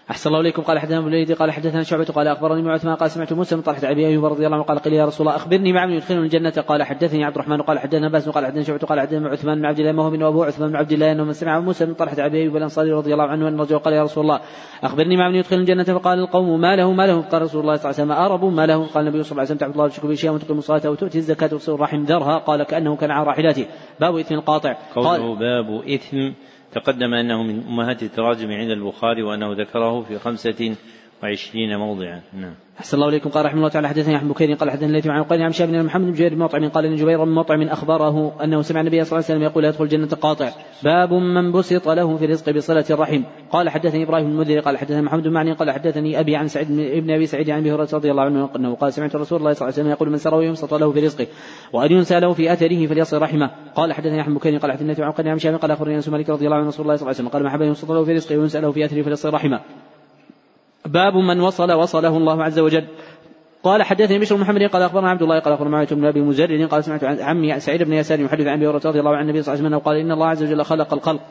أحسن الله إليكم. قال حدثنا ابن قال حدثنا شعبة قال أخبرني معه عثمان قال سمعت موسى من طلحة أبي أيوب رضي الله عنه قال قيل يا رسول الله أخبرني مع من يدخلني الجنة. قال حدثني عبد الرحمن قال حدثنا باس قال حدثنا شعبة قال حدثنا عثمان بن عبد الله ما هو من أبو عثمان بن عبد الله أنه من سمع موسى من طلحة أبي أيوب الأنصاري رضي الله عنه أن رجل قال يا رسول الله أخبرني مع من يدخل الجنة. فقال القوم ما له ما له؟ قال رسول الله صلى الله عليه وسلم أربوا ما له؟ قال النبي صلى الله عليه وسلم تعبد الله وتشرك بأشياء وتقيم الصلاة وتؤتي الزكاة وتصل الرحم ذرها. قال كأنه كان على راحلته. باب إثم القاطع. قوله باب إثم تقدم أنه من أمهات التراجم عند البخاري وأنه ذكره في خمسة وعشرين موضعا. نعم. أحسن الله إليكم. قال رحمه الله تعالى حدثني أحمد بكير قال حدثني الليث عن قال عن شاب بن محمد بن جبير بن مطعم قال إن جبير بن مطعم أخبره أنه سمع النبي صلى الله عليه وسلم يقول يدخل الجنة قاطع. باب من بسط له في الرزق بصلة الرحم. قال حدثني إبراهيم بن المنذر قال حدثني محمد بن معني قال حدثني أبي عن سعيد ابن أبي سعيد عن أبي هريرة رضي الله عنه أنه قال سمعت رسول الله صلى الله عليه وسلم يقول من سره يمسط له في رزقه وأن ينسى له في أثره فليصل رحمه. قال حدثني أحمد بكير قال حدثني عن قال عن شام قال أخبرني أنس مالك رضي الله عنه رسول الله صلى الله عليه وسلم قال ما حب يمسط له في رزقه وينسى له في أثره فليصل رحمه. باب من وصل وصله الله عز وجل. قال حدثني بشر محمد قال أخبرنا عبد الله قال أخبرنا معاوية بن أبي مزرد قال سمعت عمي سعيد بن يسار يحدث عن أبي هريرة رضي الله عن النبي صلى الله عليه وسلم قال إن الله عز وجل خلق الخلق.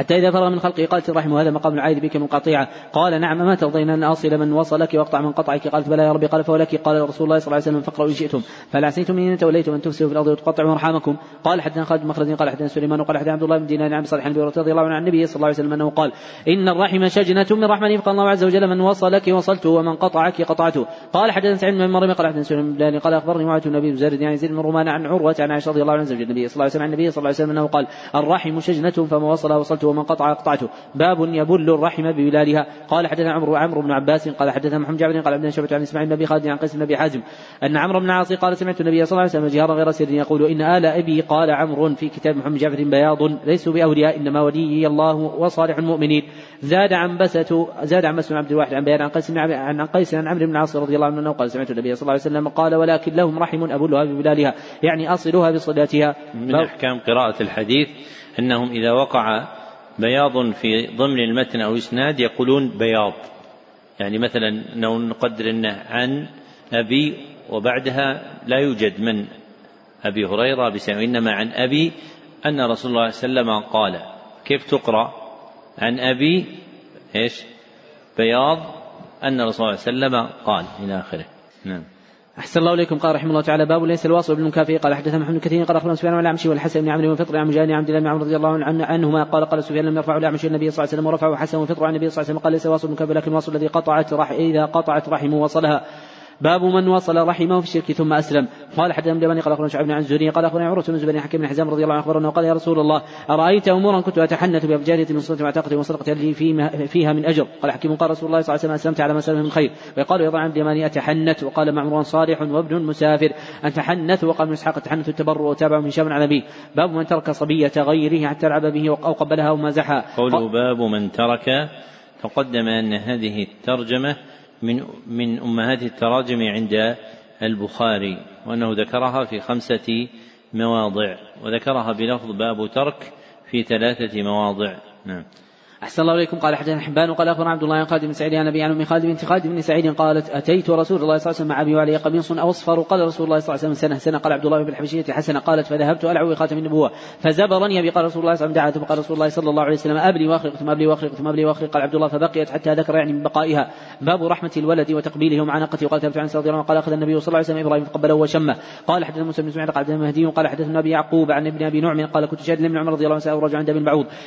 حتى إذا فرغ من خلقه قالت الرحم وهذا مقام العائد بك من قطيعة. قال نعم ما ترضين أن أصل من وصلك وأقطع من قطعك؟ قالت بلى يا ربي قال فولك. قال رسول الله صلى الله عليه وسلم فاقرأوا إن شئتم. فهل عسيتم إن توليتم أن تفسدوا في الأرض وتقطعوا أرحامكم؟ قال حدثنا خالد مخرج قال حدثنا سليمان قال حدثنا عبد الله بن دينار عن صالح بن رضي الله عنه عن النبي صلى الله عليه وسلم أنه قال إن الرحم شجنة من رحمني فقال الله عز وجل من وصلك وصلته ومن قطعك قطعته قال حدثنا سعيد بن مريم قال حدثنا سليمان قال أخبرني معاذ بن أبي يعني زيد بن رومان عن عروة عن عائشة رضي الله عنها النبي صلى الله عليه وسلم عن النبي صلى الله عليه وسلم أنه قال الرحم شجنة فما وصلها وصلته ومن قطع قطعته. باب يبل الرحم ببلالها. قال حدثنا عمرو عمرو بن عباس قال حدثنا محمد جابر قال عبدنا شعبة عن إسماعيل بن أبي خالد عن قيس بن أبي حازم أن عمرو بن عاصي قال سمعت النبي صلى الله عليه وسلم جهارا غير سر يقول إن آل أبي قال عمرو في كتاب محمد جعفر بياض ليسوا بأولياء إنما ولي الله وصالح المؤمنين. زاد عن بسة زاد عن بن عبد الواحد عن بيان عن قيس عن قيس عن عمرو بن العاص رضي الله عنه قال سمعت النبي صلى الله عليه وسلم قال ولكن لهم رحم أبلها ببلالها. يعني أصلها بصلاتها. من أحكام قراءة الحديث أنهم إذا وقع بياض في ضمن المتن أو إسناد يقولون بياض. يعني مثلا لو نقدر أنه عن أبي وبعدها لا يوجد من أبي هريرة بسنة وإنما عن أبي أن رسول الله صلى الله عليه وسلم قال. كيف تقرأ؟ عن أبي إيش؟ بياض أن رسول الله صلى الله عليه وسلم قال. إلى آخره. نعم. أحسن الله إليكم. قال رحمه الله تعالى باب ليس الواصل بالمكافئ قال حدثنا محمد كثير. قال أخبرنا سفيان والأعمشي والحسن بن عمرو والفطر عن مجاهد عبد الله بن عمرو رضي الله عنه عنهما قال قال سفيان لم يرفعه الأعمشي النبي صلى الله عليه وسلم ورفعه حسن والفطر عن النبي صلى الله عليه وسلم. قال ليس الواصل بالمكافئ لكن الواصل الذي قطعت رح إذا قطعت رحمه وصلها. باب من وصل رحمه في الشرك ثم أسلم. قال حدثنا ابن قال أخبرنا شعب عن الزهري قال أخبرنا عروه بن زبير حكيم بن حزام رضي الله عنه أخبرنا وقال يا رسول الله أرأيت أمورا كنت أتحنث بابجاديه من صلاه وعتاقه وصدقة لي فيها من أجر؟ قال حكيم قال رسول الله صلى الله عليه وسلم اسلمت على ما سلم من خير. وقال يضع عبد اليماني أتحنث وقال معمر صالح وابن مسافر. أتحنث وقال من اسحاق التحنث التبرع وتابع من شام على به باب من ترك صبية غيره حتى لعب به أو قبلها أو مازحها قوله باب من ترك تقدم أن هذه الترجمة من من أمهات التراجم عند البخاري وأنه ذكرها في خمسة مواضع وذكرها بلفظ باب ترك في ثلاثة مواضع. نعم. أحسن الله إليكم. قال حدثنا حبان وقال أخبرنا عبد الله عن خالد بن سعيد عن أبي عن أم خالد بنت خالد بن سعيد قالت أتيت رسول الله صلى الله عليه وسلم مع أبي وعلي قميص أصفر. قال رسول الله صلى الله عليه وسلم سنة سنة. قال عبد الله بن الحبشية حسنة. قالت فذهبت ألعو خاتم النبوة. فزبرني أبي قال رسول الله صلى الله عليه وسلم دعا رسول الله صلى الله عليه وسلم أبلي وأخرق ثم أبلي وأخرق ثم أبلي وأخرق. قال عبد الله فبقيت حتى ذكر يعني من بقائها. باب رحمة الولد وتقبيله ومعانقته. وقال ثبت عن عنه. قال أخذ النبي صلى الله عليه وسلم إبراهيم فقبله وشمه. قال حدثنا موسى بن قال حدثنا مهدي قال حدثنا أبي يعقوب عن ابن أبي نعم. قال كنت شاهدا لابن عمر رضي الله عنه رجل عند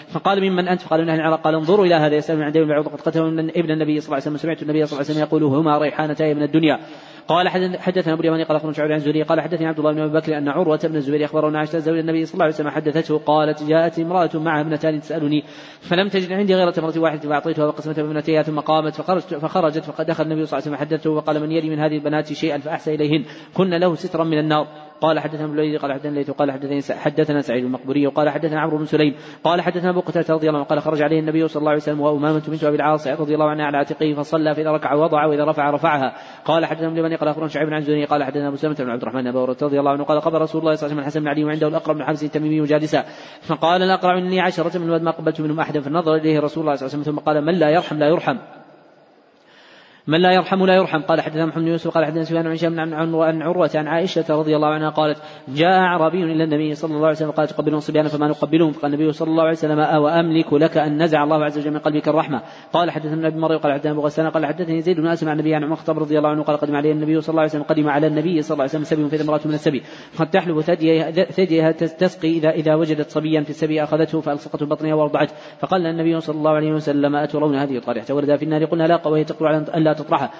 فقال ممن أنت؟ فقال من أهل العراق. قال انظروا إلى هذا يسأل ابن بعوض قد قتلوا ابن النبي صلى الله عليه وسلم سمعت النبي صلى الله عليه وسلم يقول هما ريحانتاي من الدنيا. قال حدثنا أبو اليماني قال أخبرنا شعبي عن الزهري قال حدثني عبد الله بن أبي بكر أن عروة بن الزبير أخبرنا عائشة زوج النبي صلى الله عليه وسلم حدثته قالت جاءت امرأة معها ابنتان تسألني فلم تجد عندي غير تمره واحدة فأعطيتها وقسمتها بابنتيها ثم قامت فخرجت فخرجت فقد دخل النبي صلى الله عليه وسلم حدثته وقال من يلي من هذه البنات شيئا فأحسن إليهن كن له سترا من النار. قال حدثنا ابن قال حدثنا ليث قال حدثني حدثنا سعيد المقبوري وقال حدثنا عمرو بن سليم قال حدثنا أبو قتادة رضي الله عنه قال خرج عليه النبي صلى الله عليه وسلم وامامه بنت أبي العاص رضي الله عنها على عاتقه فصلى فإذا ركع وضع وإذا رفع رفعها. قال حدثنا ابن لمن قال أخبرنا شعيب عن زني قال حدثنا أبو سلمة بن عبد الرحمن ابو رضي الله عنه قال قبل رسول الله صلى الله عليه وسلم الحسن بن علي وعنده الأقرب بن حبس التميمي جالسا فقال الاقرع اني عشرة من ما قبلت منهم أحدا فنظر إليه رسول الله صلى الله عليه وسلم ثم قال من لا يرحم لا يرحم. من لا يرحم لا يرحم. قال حدثنا محمد يوسف قال حدثنا سفيان عن هشام عن عروة عن عائشة رضي الله عنها قالت جاء أعرابي إلى النبي صلى الله عليه وسلم قال تقبلون الصبيان فما نقبلهم؟ فقال النبي صلى الله عليه وسلم أوأملك لك أن نزع الله عز وجل من قلبك الرحمة؟ قال حدثنا ابن مريم قال حدثنا أبو غسان قال حدثني زيد بن أسمع النبي عن عمر الخطاب رضي الله عنه قال قدم عليه النبي صلى الله عليه وسلم قدم على النبي صلى الله عليه وسلم سبي فإذا امرأة من السبي. قد تحلب ثديها تسقي إذا إذا وجدت صبيا في السبي أخذته فألصقته بطنها وأرضعته. فقال النبي صلى الله عليه وسلم أترون هذه الطارحة ولدها في النار قلنا لا وهي تقول على أن لا تطرحها.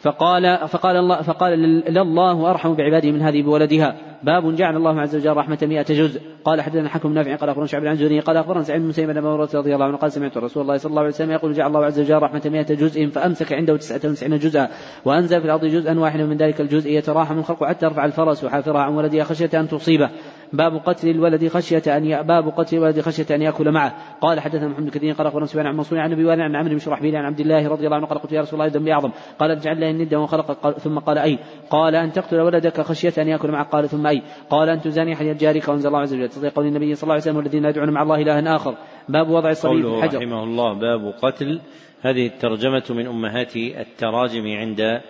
فقال فقال الله فقال لله أرحم بعباده من هذه بولدها. باب جعل الله عز وجل رحمة مئة جزء. قال حدثنا حكم نافع قال أخبرنا شعب عن قال أخبرنا سعيد بن مسيب بن رضي الله عنه قال سمعت رسول الله صلى الله عليه وسلم يقول جعل الله عز وجل رحمة مئة جزء فأمسك عنده تسعة وتسعين جزءا وأنزل في الأرض جزءا واحدا من ذلك الجزء يتراحم الخلق حتى يرفع الفرس حافرها عن ولدها خشية أن تصيبه. باب قتل الولد خشية أن باب قتل الولد خشية أن يأكل معه. قال حدثنا محمد كثير قال أخبرنا سفيان عن منصور عن أبي عن عمرو بن شرحبيل عن عبد الله رضي الله عنه قال قلت يا رسول الله ذنبي أعظم. قال اجعل له الند وخلق ثم قال أي. قال أن تقتل ولدك خشية أن يأكل معه. قال ثم أي. قال أن تزاني حياة جارك وأنزل الله عز وجل. تصديق قول النبي صلى الله عليه وسلم والذين يدعون مع الله إلها آخر. باب وضع الصبي في الحجر رحمه الله باب قتل. هذه الترجمة من أمهات التراجم عند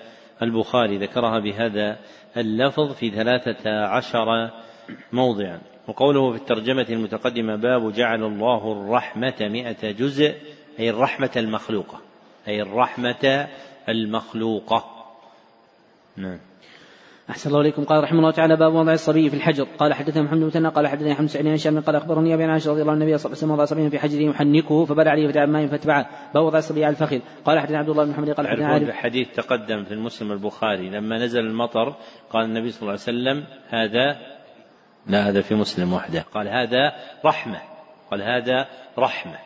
البخاري. ذكرها بهذا اللفظ في ثلاثة عشر موضعا. وقوله في الترجمة المتقدمة باب جعل الله الرحمة مئة جزء أي الرحمة المخلوقة. أي الرحمة المخلوقة. نعم. أحسن الله إليكم. قال رحمه الله تعالى باب وضع الصبي في الحجر. قال حدثنا محمد بن قال حدثنا حمد سعيد بن قال أخبرني أبي عائشة رضي الله عنه النبي صلى الله عليه وسلم وضع صبيا في حجره يحنكه فبال عليه فتعب ماء فاتبعه باب وضع الصبي على الفخذ. قال حدثنا عبد الله بن محمد قال حدثنا عارف حديث تقدم في المسلم البخاري. لما نزل المطر قال النبي صلى الله عليه وسلم هذا لا هذا في مسلم وحده. قال هذا رحمة. قال هذا رحمة.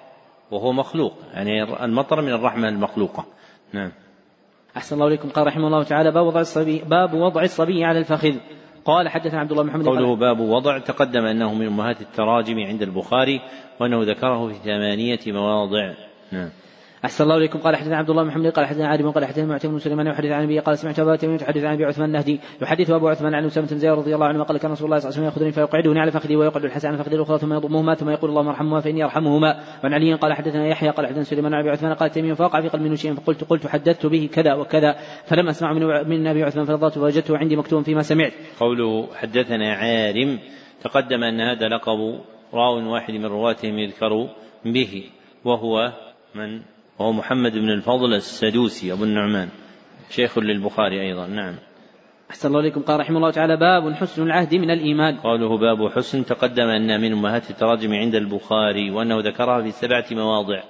وهو مخلوق. يعني المطر من الرحمة المخلوقة. نعم. أحسن الله إليكم. قال رحمه الله تعالى باب وضع الصبي باب وضع الصبي على الفخذ. قال حدثنا عبد الله محمد قوله باب وضع تقدم أنه من أمهات التراجم عند البخاري وأنه ذكره في ثمانية مواضع. نعم. أحسن الله إليكم. قال حدثنا عبد الله بن محمد قال حدثنا عادم قال حدثنا معتم بن سليمان يحدث عن أبي قال سمعت أبا تيمية يحدث عن أبي عثمان النهدي يحدث أبو عثمان عن أسامة بن زياد رضي الله عنه قال كان رسول الله صلى الله عليه وسلم يأخذني فيقعدني على فخذي ويقعد الحسن على فخذي الأخرى ثم يضمهما ثم يقول اللهم ارحمهما فإني أرحمهما. وعن علي قال حدثنا يحيى قال حدثنا سليمان عن أبي عثمان قال تيمية فوقع في قلبي شيء فقلت قلت حدثت به كذا وكذا فلم أسمع من من أبي عثمان فنظرت فوجدته عندي مكتوبا فيما سمعت. قوله حدثنا عارم تقدم أن هذا لقب راو واحد من رواتهم يذكر به وهو من وهو محمد بن الفضل السدوسي أبو النعمان. شيخ للبخاري أيضا نعم. أحسن الله إليكم. قال رحمه الله تعالى باب حسن العهد من الإيمان. قوله باب حسن تقدم أن من أمهات التراجم عند البخاري وأنه ذكرها في سبعة مواضع.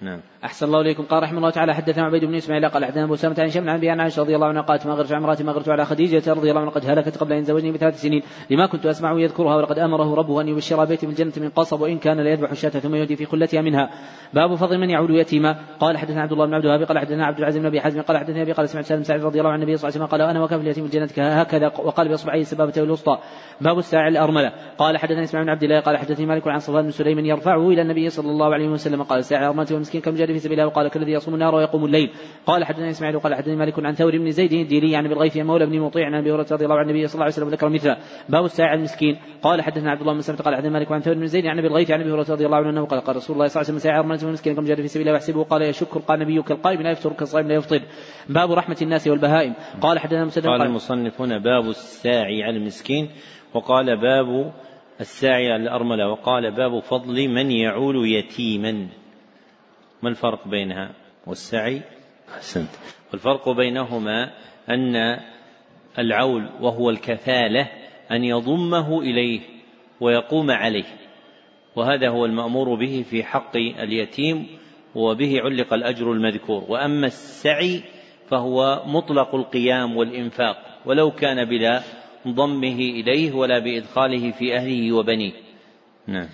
نعم. أحسن الله إليكم. قال رحمه الله تعالى حدثنا عبيد بن إسماعيل قال حدثنا أبو سلمة عن شمل عن عن عائشة رضي الله عنها قالت ما غرت عمراتي ما غرت على خديجة رضي الله عنها قد هلكت قبل أن زوجني بثلاث سنين. لما كنت أسمعه يذكرها ولقد أمره ربه أن يبشر بيتي من الجنة من قصب وإن كان ليذبح الشاة ثم يهدي في خلتها منها. باب فضل من يعود يتيما قال حدثنا عبد الله بن عبد الوهاب قال حدثنا عبد العزيز بن أبي حزم قال حدثنا أبي قال سمعت سالم سعد رضي الله عن النبي صلى الله عليه وسلم قال أنا وكافل اليتيم الجنة؟ هكذا. وقال بإصبعيه السبابة والوسطى باب الساعي الأرملة. قال حدثنا إسماعيل بن عبد الله قال حدثني مالك عن صفوان بن سليم يرفعه إلى النبي صلى الله عليه وسلم. قال الساعي الأرملة والمسكين كمجاهد في سبيل الله وقال كالذي يصوم النهار ويقوم الليل. قال حدثنا إسماعيل قال حدثني مالك عن ثور بن زيد الديلي عن أبي الغيث مولى بن مطيع عن أبي هريرة رضي الله عن النبي صلى الله عليه وسلم ذكر مثله. باب الساعي المسكين. قال حدثنا عبد الله بن سلمة قال حدثنا مالك عن ثور بن زيد عن أبي الغيث عن أبي هريرة رضي الله عنه قال قال رسول الله صلى الله عليه وسلم ساعي أرملة المسكين كم جاد في سبيل الله ويحسبه قال يشك قال نبيك القائم لا يفطر كالصائم لا يفطر. باب رحمة الناس والبهائم. قال حدثنا مسدد قال المصنف هنا باب الساعي على المسكين وقال باب الساعي الأرملة وقال باب فضل من يعول يتيما. ما الفرق بينها؟ والسعي أحسنت. والفرق بينهما أن العول وهو الكفالة أن يضمه إليه ويقوم عليه وهذا هو المأمور به في حق اليتيم وبه علق الأجر المذكور. وأما السعي فهو مطلق القيام والإنفاق ولو كان بلا ضمه إليه ولا بإدخاله في أهله وبنيه. نعم.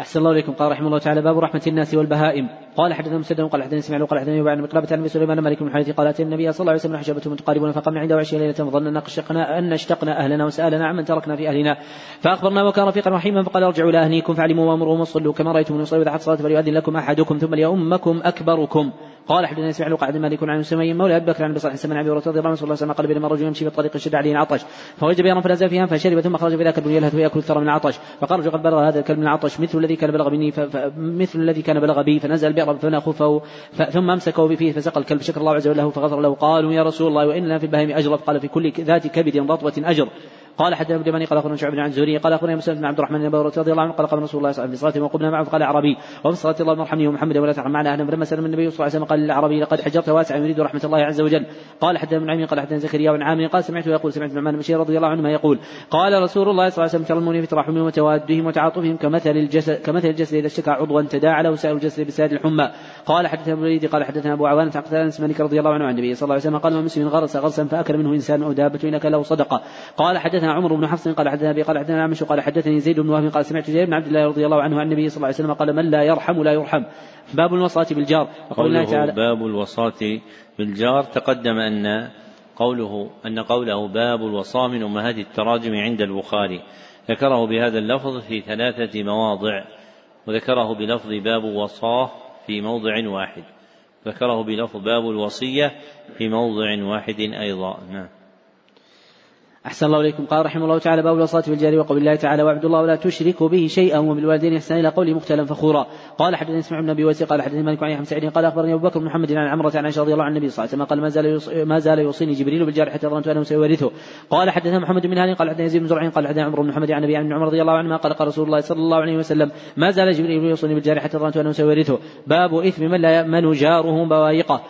أحسن الله إليكم. قال رحمه الله تعالى باب رحمة الناس والبهائم. قال حدثنا مسدد قال حدثنا اسماعيل قال حدثنا يبان مقلبة عن سليمان مالك بن حديث قال أتى النبي صلى الله عليه وسلم حشبته متقاربون فقمنا عنده عشرين ليلة فظننا اشتقنا أن اشتقنا أهلنا وسألنا عمن تركنا في أهلنا. فأخبرنا وكان رفيقا رحيما فقال ارجعوا إلى أهليكم فعلموا وأمرهم وصلوا كما رأيتم يصلي إذا حد صلاة فليؤذن لكم أحدكم ثم ليؤمكم أكبركم. قال حدثنا اسماعيل قال مالك عن سمي مولى ابي بكر عن بصر حسن بن ابي هريره رضي الله عنه صلى الله عليه وسلم قال بينما رجل يمشي في الطريق شد عليه العطش فوجد بيرا فنزل فيها فشرب ثم خرج بذاك الدنيا يلهث وياكل الثرى من العطش فقال قد بلغ هذا الكلب من العطش مثل الذي كان بلغ مني مثل الذي كان بلغ بي فنزل البئر فنخفه ثم امسكه بفيه فسقى الكلب شكر الله عز وجل له فغفر له قالوا يا رسول الله وان لنا في البهائم اجر قال في كل ذات كبد رطبه اجر قال حدثنا ابن اليماني قال اخبرنا شعب بن عن زوري قال اخبرنا مسلم بن عبد الرحمن بن رضي الله عنه قال قال رسول الله صلى الله عليه وسلم وقمنا معه فقال اعرابي وفي صلاة الله ارحمني ومحمد ولا ترحم معنا أهلا فلما سلم النبي صلى الله عليه وسلم قال للاعرابي لقد حجرت واسعا يريد رحمة الله عز وجل. قال حدثنا ابن عمي قال حدثنا زكريا بن عامر قال سمعته يقول سمعت النعمان بن رضي الله عنهما يقول قال رسول الله صلى الله عليه وسلم ترى المؤمنين في تراحمهم وتوادهم وتعاطفهم كمثل الجسد كمثل الجسد إذا اشتكى عضوا تداعى له سائر الجسد بسائر الحمى. قال حدثنا ابو الوليد قال حدثنا أبو عوانة عن قتال مالك رضي الله عنه عن النبي صلى الله عليه وسلم قال ما مسلم غرس غرسا فأكل منه إنسان أو دابة ان له صدقة. قال حدثنا عمر بن حفص قال حدثنا أبي قال حدثنا الاعمش قال حدثني زيد بن وهب قال سمعت زيد بن عبد الله رضي الله عنه عن النبي صلى الله عليه وسلم قال من لا يرحم لا يرحم. باب الوصاة بالجار. وقول الله تعالى باب الوصاة بالجار تقدم أن قوله أن قوله باب الوصاة من أمهات التراجم عند البخاري. ذكره بهذا اللفظ في ثلاثة مواضع وذكره بلفظ باب وصاه في موضع واحد. ذكره بلفظ باب الوصية في موضع واحد أيضا. نعم. أحسن الله إليكم. قال رحمه الله تعالى باب الوصاة بالجار وقول الله تعالى واعبدوا الله ولا تشركوا به شيئا وبالوالدين إحسانا إلى قوله مختلا فخورا. قال حدثني اسمع بن أبي وسيق قال حدثني مالك عن سعيد. قال أخبرني أبو بكر بن محمد عن عمرة عن عائشة رضي الله عن النبي صلى الله عليه وسلم. قال ما زال ما زال يوصيني جبريل بالجار حتى ظننت أنه سيورثه. قال حدثنا محمد بن هاني قال حدثنا يزيد بن زرع قال حدثنا عمرو بن محمد عن النبي عن عمر رضي الله عنهما قال قال رسول الله صلى الله عليه وسلم ما زال جبريل يوصيني بالجار حتى ظننت أنه سيورثه. باب إثم من لا يأمن جاره بوايقه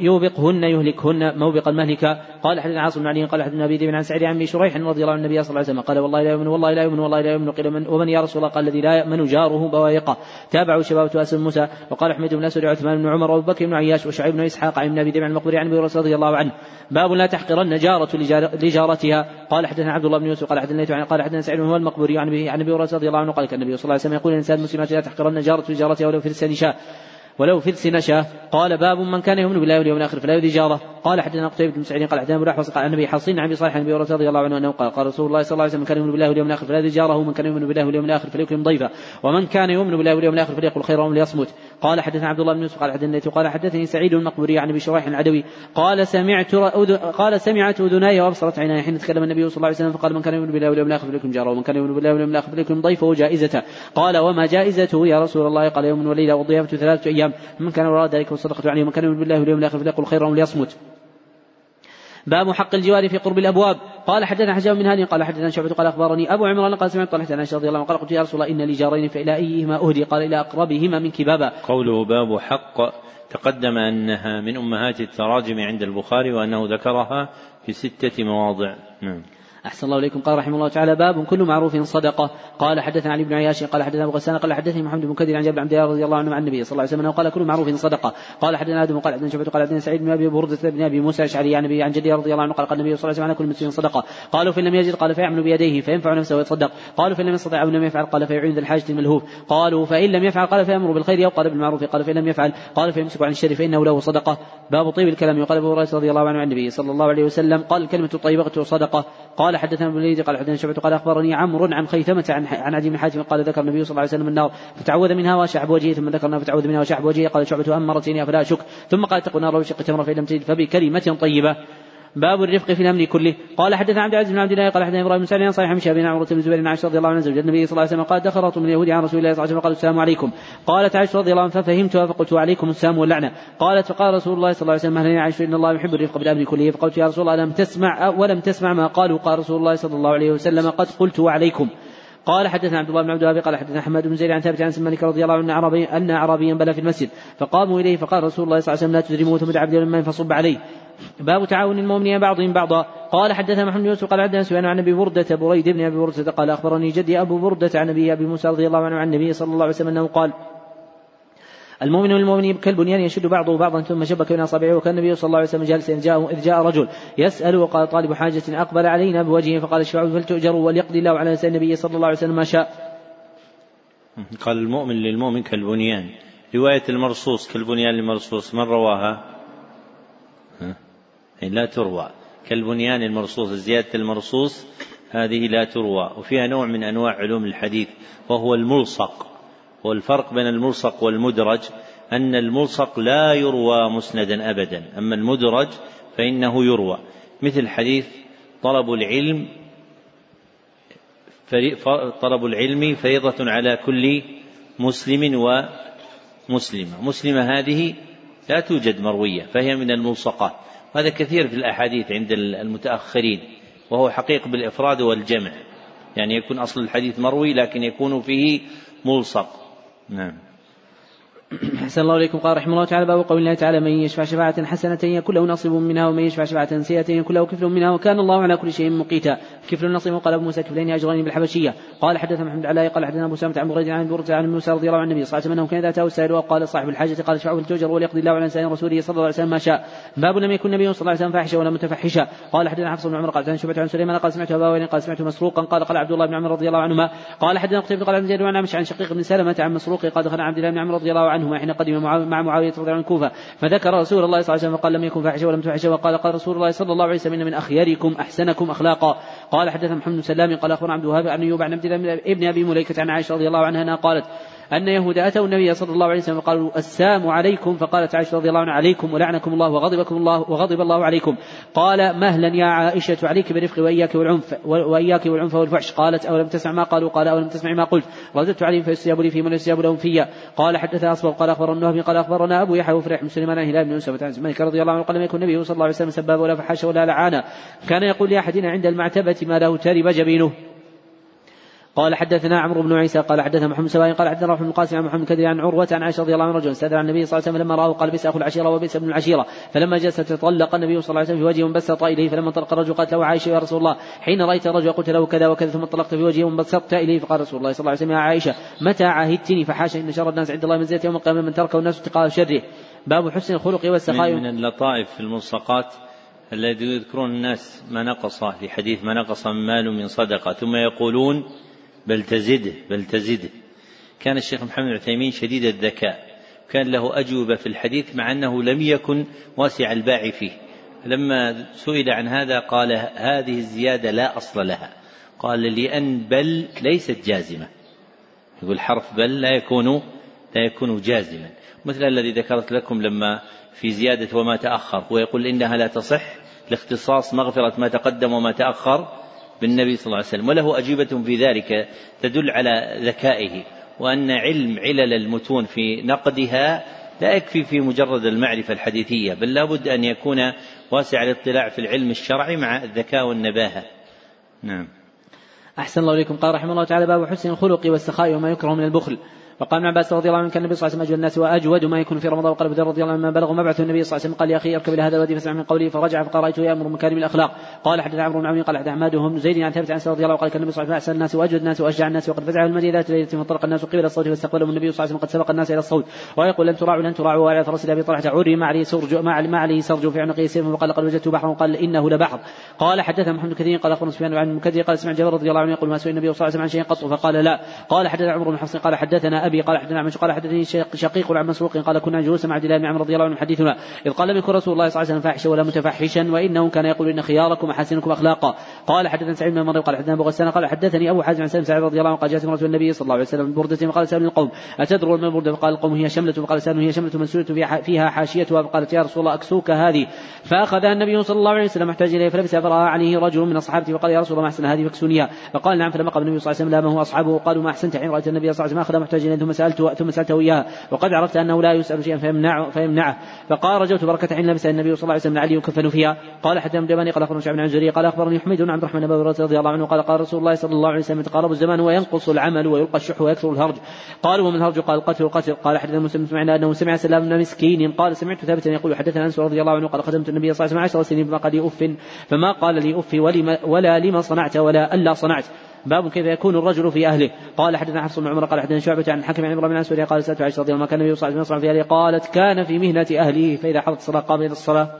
يوبقهن يهلكهن موبقا مهلكا قال حدثنا عاصم بن علي. قال حدثنا أبي بن عن سعيد عن شريح رضي الله عنه النبي صلى الله عليه وسلم قال والله لا يؤمن والله لا يؤمن والله لا يؤمن. قيل من ومن يا رسول الله؟ قال الذي لا يؤمن جاره بوايقه تابعوا شباب اسد موسى وقال أحمد بن اسود وعثمان بن عمر وابو بكر بن عياش وشعيب بن إسحاق عن ذئب عن المقبري عن أبي رضي الله عنه. باب لا تحقرن جارة لجارتها. قال حدثنا عبد الله بن يوسف قال حدثنا قال حدثنا سعيد هو المقبري عن ابي عن أبي رضي الله عنه. قال كان النبي صلى الله عليه وسلم يقول الانسان المسلمات لا تحقرن جارة لجارتها ولو في لسان شاء ولو في نشاه قال باب من كان يؤمن بالله واليوم الآخر فلا يؤذي جاره. قال حدثنا قتيبة بن سعيد قال حدثنا ابو قال النبي حصين عن أبي صالح عن أبي رضي الله عنه أنه قال قال رسول الله صلى الله عليه وسلم من كان يؤمن بالله واليوم الآخر فلا يؤذي جاره ومن كان يؤمن بالله واليوم الآخر فليكرم ضيفه. ومن كان يؤمن بالله واليوم الآخر فليقل خيرا وليصمت قال حدثنا عبد الله بن يوسف قال حدثنا قال حدثني سعيد المقبوري عن أبي شريح العدوي. قال سمعت قال سمعت أذناي وأبصرت عيناي حين تكلم النبي صلى الله عليه وسلم فقال من كان يؤمن بالله واليوم الآخر فليكرم جاره ومن كان يؤمن بالله واليوم الآخر فليكرم ضيفه وجائزته. قال وما جائزته يا رسول الله؟ قال يوم وليله والضيافة ثلاثة أيام. من كان وراء ذلك والصدقه عليه ومن كان يؤمن بالله واليوم الآخر فليقل خيرا وليصمت. باب حق الجوار في قرب الأبواب. قال حدثنا حجاب من هاني قال حدثنا شعبة قال أخبرني أبو عمران قال سمعت طلحة عن رضي الله عنه قال قلت يا رسول الله إن لي جارين فإلى أيهما أهدي؟ قال إلى أقربهما منك بابا. قوله باب حق تقدم أنها من أمهات التراجم عند البخاري وأنه ذكرها في ستة مواضع. نعم. أحسن الله إليكم. قال رحمه الله تعالى باب كل معروف صدقة. قال حدثنا علي بن عياش قال حدثنا أبو غسان قال حدثني محمد بن كثير عن جابر عبد الله رضي الله عنه عن النبي صلى الله عليه وسلم قال كل معروف صدقة. قال حدثنا آدم قال حدثنا شعبة قال حدثنا سعيد بن أبي بردة بن أبي موسى الأشعري عن عن جده رضي الله عنه قال قال النبي صلى الله عليه وسلم كل مسلم صدقة. قالوا فإن لم يجد قال فيعمل بيديه فينفع نفسه ويتصدق. قالوا فإن لم يستطع أو لم يفعل قال فيعين ذا الحاجة الملهوف. قالوا فإن لم يفعل قال فيأمر بالخير أو قال بالمعروف. قال فإن لم يفعل قال فيمسك عن الشر فإنه له صدقة. باب طيب الكلام. وقال أبو هريرة رضي الله عنه عن النبي صلى الله عليه وسلم قال الكلمة الطيبة صدقة. قال حدثنا ابن قال حدثنا شعبة قال أخبرني عمرو عن خيثمة عن عن عدي بن حاتم قال ذكر النبي صلى الله عليه وسلم النار فتعوذ منها وشعب وجهه ثم ذكرنا فتعوذ منها وشعب وجهه قال شعبة أمرتني فلا أشك ثم قال اتقوا النار وشق تمر فإن لم تجد فبكلمة طيبة. باب الرفق في الامر كله. قال حدثنا عبد العزيز بن عبد الله قال حدثنا إبراهيم بن سعد عن صحيح مشابه بن عمرو بن زبير بن عائشة رضي الله عنها زوج النبي صلى الله عليه وسلم قال دخلت من اليهود عن رسول الله صلى الله عليه وسلم قال السلام عليكم. قالت عائشة رضي الله عنها ففهمتها فقلت عليكم السلام واللعنة. قالت فقال رسول الله صلى الله عليه وسلم أهلا يا عائشة إن الله يحب الرفق بالامر كله؟ فقلت يا رسول الله لم تسمع؟ ولم تسمع ما قالوا؟ قال رسول الله صلى الله عليه وسلم قد قلت وعليكم. قال حدثنا عبد الله بن عبد الوهاب قال حدثنا حماد بن زيد عن ثابت عن مالك رضي الله عنه عربي أن اعرابيا بلى في المسجد فقاموا إليه فقال رسول الله صلى الله عليه وسلم لا تدرموه ثم دعا من فصب عليه. باب تعاون المؤمنين بعضهم بعضا قال حدثنا محمد يوسف قال حدثنا سفيان عن أبي برده بريد بن أبي برده قال أخبرني جدي أبو برده عن ابي أبي موسى رضي الله عنه عن النبي صلى الله عليه وسلم أنه قال المؤمن والمؤمن كالبنيان يشد بعضه بعضا ثم شبك بين أصابعه وكان النبي صلى الله عليه وسلم جالسا إذ جاء إذ جاء رجل يسأل وقال طالب حاجة أقبل علينا بوجهه فقال اشفعوا فلتؤجروا وليقضي الله على لسان النبي صلى الله عليه وسلم ما شاء. قال المؤمن للمؤمن كالبنيان رواية المرصوص كالبنيان المرصوص من رواها؟ لا تروى. كالبنيان المرصوص زيادة المرصوص هذه لا تروى وفيها نوع من أنواع علوم الحديث وهو الملصق. والفرق بين الملصق والمدرج أن الملصق لا يروى مسندا أبدا أما المدرج فإنه يروى. مثل حديث طلب العلم طلب العلم فريضة على كل مسلم ومسلمة. مسلمة هذه لا توجد مروية فهي من الملصقات. وهذا كثير في الأحاديث عند المتأخرين وهو حقيق بالإفراد والجمع. يعني يكون أصل الحديث مروي لكن يكون فيه ملصق. نعم. [clears throat] أحسن الله إليكم. قال رحمه الله تعالى باب قول الله تعالى من يشفع شفاعة حسنة يكون له نصيب منها ومن يشفع شفاعة سيئة يكون له كفل منها وكان الله على كل شيء مقيتا. كفل النصيب قال أبو موسى كفلين أجرين بالحبشية. قال حدثنا محمد علاء قال حدثنا أبو سامة عن بريد عن برد عن موسى رضي الله عن النبي صلى الله عليه وسلم كان إذا أتاه السائل وقال صاحب الحاجة قال اشفعوا التوجر وليقضي الله على لسان رسوله صلى الله عليه وسلم ما شاء. باب لم يكن النبي صلى الله عليه وسلم فاحشا ولا متفحشا قال حدثنا حفص بن عمر قال حدثنا شعبة عن سليمان قال سمعت أبا قال سمعت مسروقا قال قال عبد الله بن عمر رضي الله عنهما. قال حدثنا قتيبة قال عن زيد عن شقيق بن سلمة عن مسروق قال دخل عبد الله بن عمر رضي الله عنهما حين قدم مع معاوية رضي الله عنه الكوفة. فذكر رسول الله صلى الله عليه وسلم وقال لم يكن فاحشة ولم تفحشة وقال قال رسول الله صلى الله عليه وسلم من أخياركم أحسنكم أخلاقا. قال حدثنا محمد بن سلام قال أخبرنا عبد الوهاب عن أيوب عن ابن أبي مليكة عن عائشة رضي الله عنها قالت أن يهود أتوا النبي صلى الله عليه وسلم وقالوا السام عليكم فقالت عائشة رضي الله عنها عليكم ولعنكم الله وغضبكم الله وغضب الله عليكم. قال مهلا يا عائشة عليك بالرفق وإياك والعنف وإياك والعنف والفحش. قالت أولم تسمع ما قالوا؟ قال أولم تسمع ما قلت. رددت عليهم فيستجاب لي فيما يستجاب لهم فيا. قال حدث أصبغ قال أخبرنا النهبي قال أخبرنا أبو يحيى وفرح بن سليمان هلال بن يوسف عن مالك رضي الله عنه قال لم يكن النبي صلى الله عليه وسلم سبابا ولا فحاشا ولا لعانا. كان يقول لأحدنا عند المعتبة ما له ترب جبينه قال حدثنا عمرو بن عيسى قال حدثنا محمد سواء قال حدثنا رحمه القاسم عن محمد كثير عن عروة عن عائشة رضي الله عنه رجل استأذن عن النبي صلى الله عليه وسلم لما رآه قال بئس أخو العشيرة وبئس ابن العشيرة. فلما جلس تطلق النبي صلى الله عليه وسلم في وجهه وانبسط إليه فلما انطلق الرجل قالت له عائشة يا رسول الله حين رأيت الرجل قلت له كذا وكذا ثم انطلقت في وجهه وانبسطت إليه فقال رسول الله صلى الله عليه وسلم يا عائشة متى عاهدتني؟ فحاشا إن شر الناس عند الله منزلة يوم القيامة من تركه الناس اتقاء شره. باب حسن الخلق والسخاء. من, من اللطائف في الملصقات الذي يذكرون الناس ما نقص في حديث ما نقص من مال من صدقة. ثم يقولون بل تزده بل تزده. كان الشيخ محمد بن عثيمين شديد الذكاء. كان له أجوبة في الحديث مع أنه لم يكن واسع الباع فيه. لما سئل عن هذا قال هذه الزيادة لا أصل لها. قال لأن بل ليست جازمة. يقول حرف بل لا يكون لا يكون جازما. مثل الذي ذكرت لكم لما في زيادة وما تأخر. هو يقول إنها لا تصح لاختصاص مغفرة ما تقدم وما تأخر. بالنبي صلى الله عليه وسلم وله أجوبة في ذلك تدل على ذكائه وأن علم علل المتون في نقدها لا يكفي في مجرد المعرفة الحديثية بل لابد أن يكون واسع الاطلاع في العلم الشرعي مع الذكاء والنباهة. نعم. أحسن الله إليكم. قال رحمه الله تعالى باب حسن الخلق والسخاء وما يكره من البخل. وقال ابن عباس رضي الله عنه كان النبي صلى الله عليه وسلم أجود الناس وأجود ما يكون في رمضان. وقال أبو رضي الله عنه ما بلغ مبعث النبي صلى الله عليه وسلم. قال يا أخي اركب إلى هذا الوادي فاسمع من قولي. فرجع فقال رأيته يأمر بمكارم الأخلاق. قال حدث عمرو بن عون قال حدث عماد بن زيد عن ثابت عن رضي الله عنه قال كان النبي صلى الله عليه وسلم احسن الناس وأجود الناس وأشجع الناس وقد فزع المدينة ذات ليلة فانطلق الناس قبل الصوت فاستقبلهم النبي صلى الله عليه وسلم قد سبق الناس إلى الصوت. ويقول لن تراعوا لن تراعوا وعلى فرس أبي طلحة عري ما عليه سرج ما عليه سرج في عنقه سيف وقال قد وجدت بحرا. قال إنه لبحر. قال حدث محمد كثير قال أخبرنا سفيان عن المكدر قال سمع جابر رضي الله عنه يقول ما سئل النبي صلى الله عليه وسلم عن شيء قط؟ فقال لا. قال حدث عمرو بن حفص قال حدثنا أبي قال حدثنا قال حدثني شقيق عن مسروق قال كنا جلوسا مع عبد الله بن عمرو رضي الله عنه حديثنا إذ قال لم يكن رسول الله صلى الله عليه وسلم فاحشا ولا متفحشا وانه كان يقول إن خياركم أحاسنكم أخلاقا. قال حدثنا سعيد بن مريم قال حدثنا أبو غسان قال حدثني أبو حازم عن سعيد رضي الله عنه قال جاءت رسول النبي صلى الله عليه وسلم بردة فقال سالم القوم أتدرون ما البردة؟ فقال القوم هي شملة فقال سالم هي شملة منسولة فيها حاشيتها فقالت يا رسول الله أكسوك هذه. فاخذها النبي صلى الله عليه وسلم محتاج إليه فلبس فراى عليه رجل من الصحابه فقال يا رسول الله ما أحسن هذه فاكسونيها فقال نعم فلما قام النبي صلى الله عليه وسلم لامه أصحابه؟ قالوا ما أحسنت حين رأيت النبي صلى الله عليه وسلم أخذ محتاج ثم سالته ثم سألته إياها. وقد عرفت أنه لا يسأل شيئا فيمنعه, فيمنعه. فقال رجوت بركة حين لبس النبي صلى الله عليه وسلم علي يكفن فيها. قال حتى من قال اخبرنا شعب بن عن قال أخبرني حميد بن عبد الرحمن بن رضي الله عنه قال قال رسول الله صلى الله عليه وسلم يتقارب الزمان وينقص العمل ويلقى الشح ويكثر الهرج. قالوا ومن الهرج قال القتل القتل قال حدثنا مسلم سمعنا أنه سمع سلام بن مسكين. قال سمعت ثابتا يقول حدثنا أنس رضي الله عنه قال خدمت النبي صلى الله عليه وسلم عشر سنين فما قال لي اف فما قال لي اف ولا لما صنعت ولا ألا صنعت. باب كيف يكون الرجل في أهله. قال حدثنا حفص بن عمر قال حدثنا شعبة عن الحكم عن عمرو بن الاسود قال سألت عائشة رضي الله عنها كان النبي صلى الله عليه وسلم في أهله. قالت كان في مهنة أهله فإذا حضرت الصلاة قام إلى الصلاة.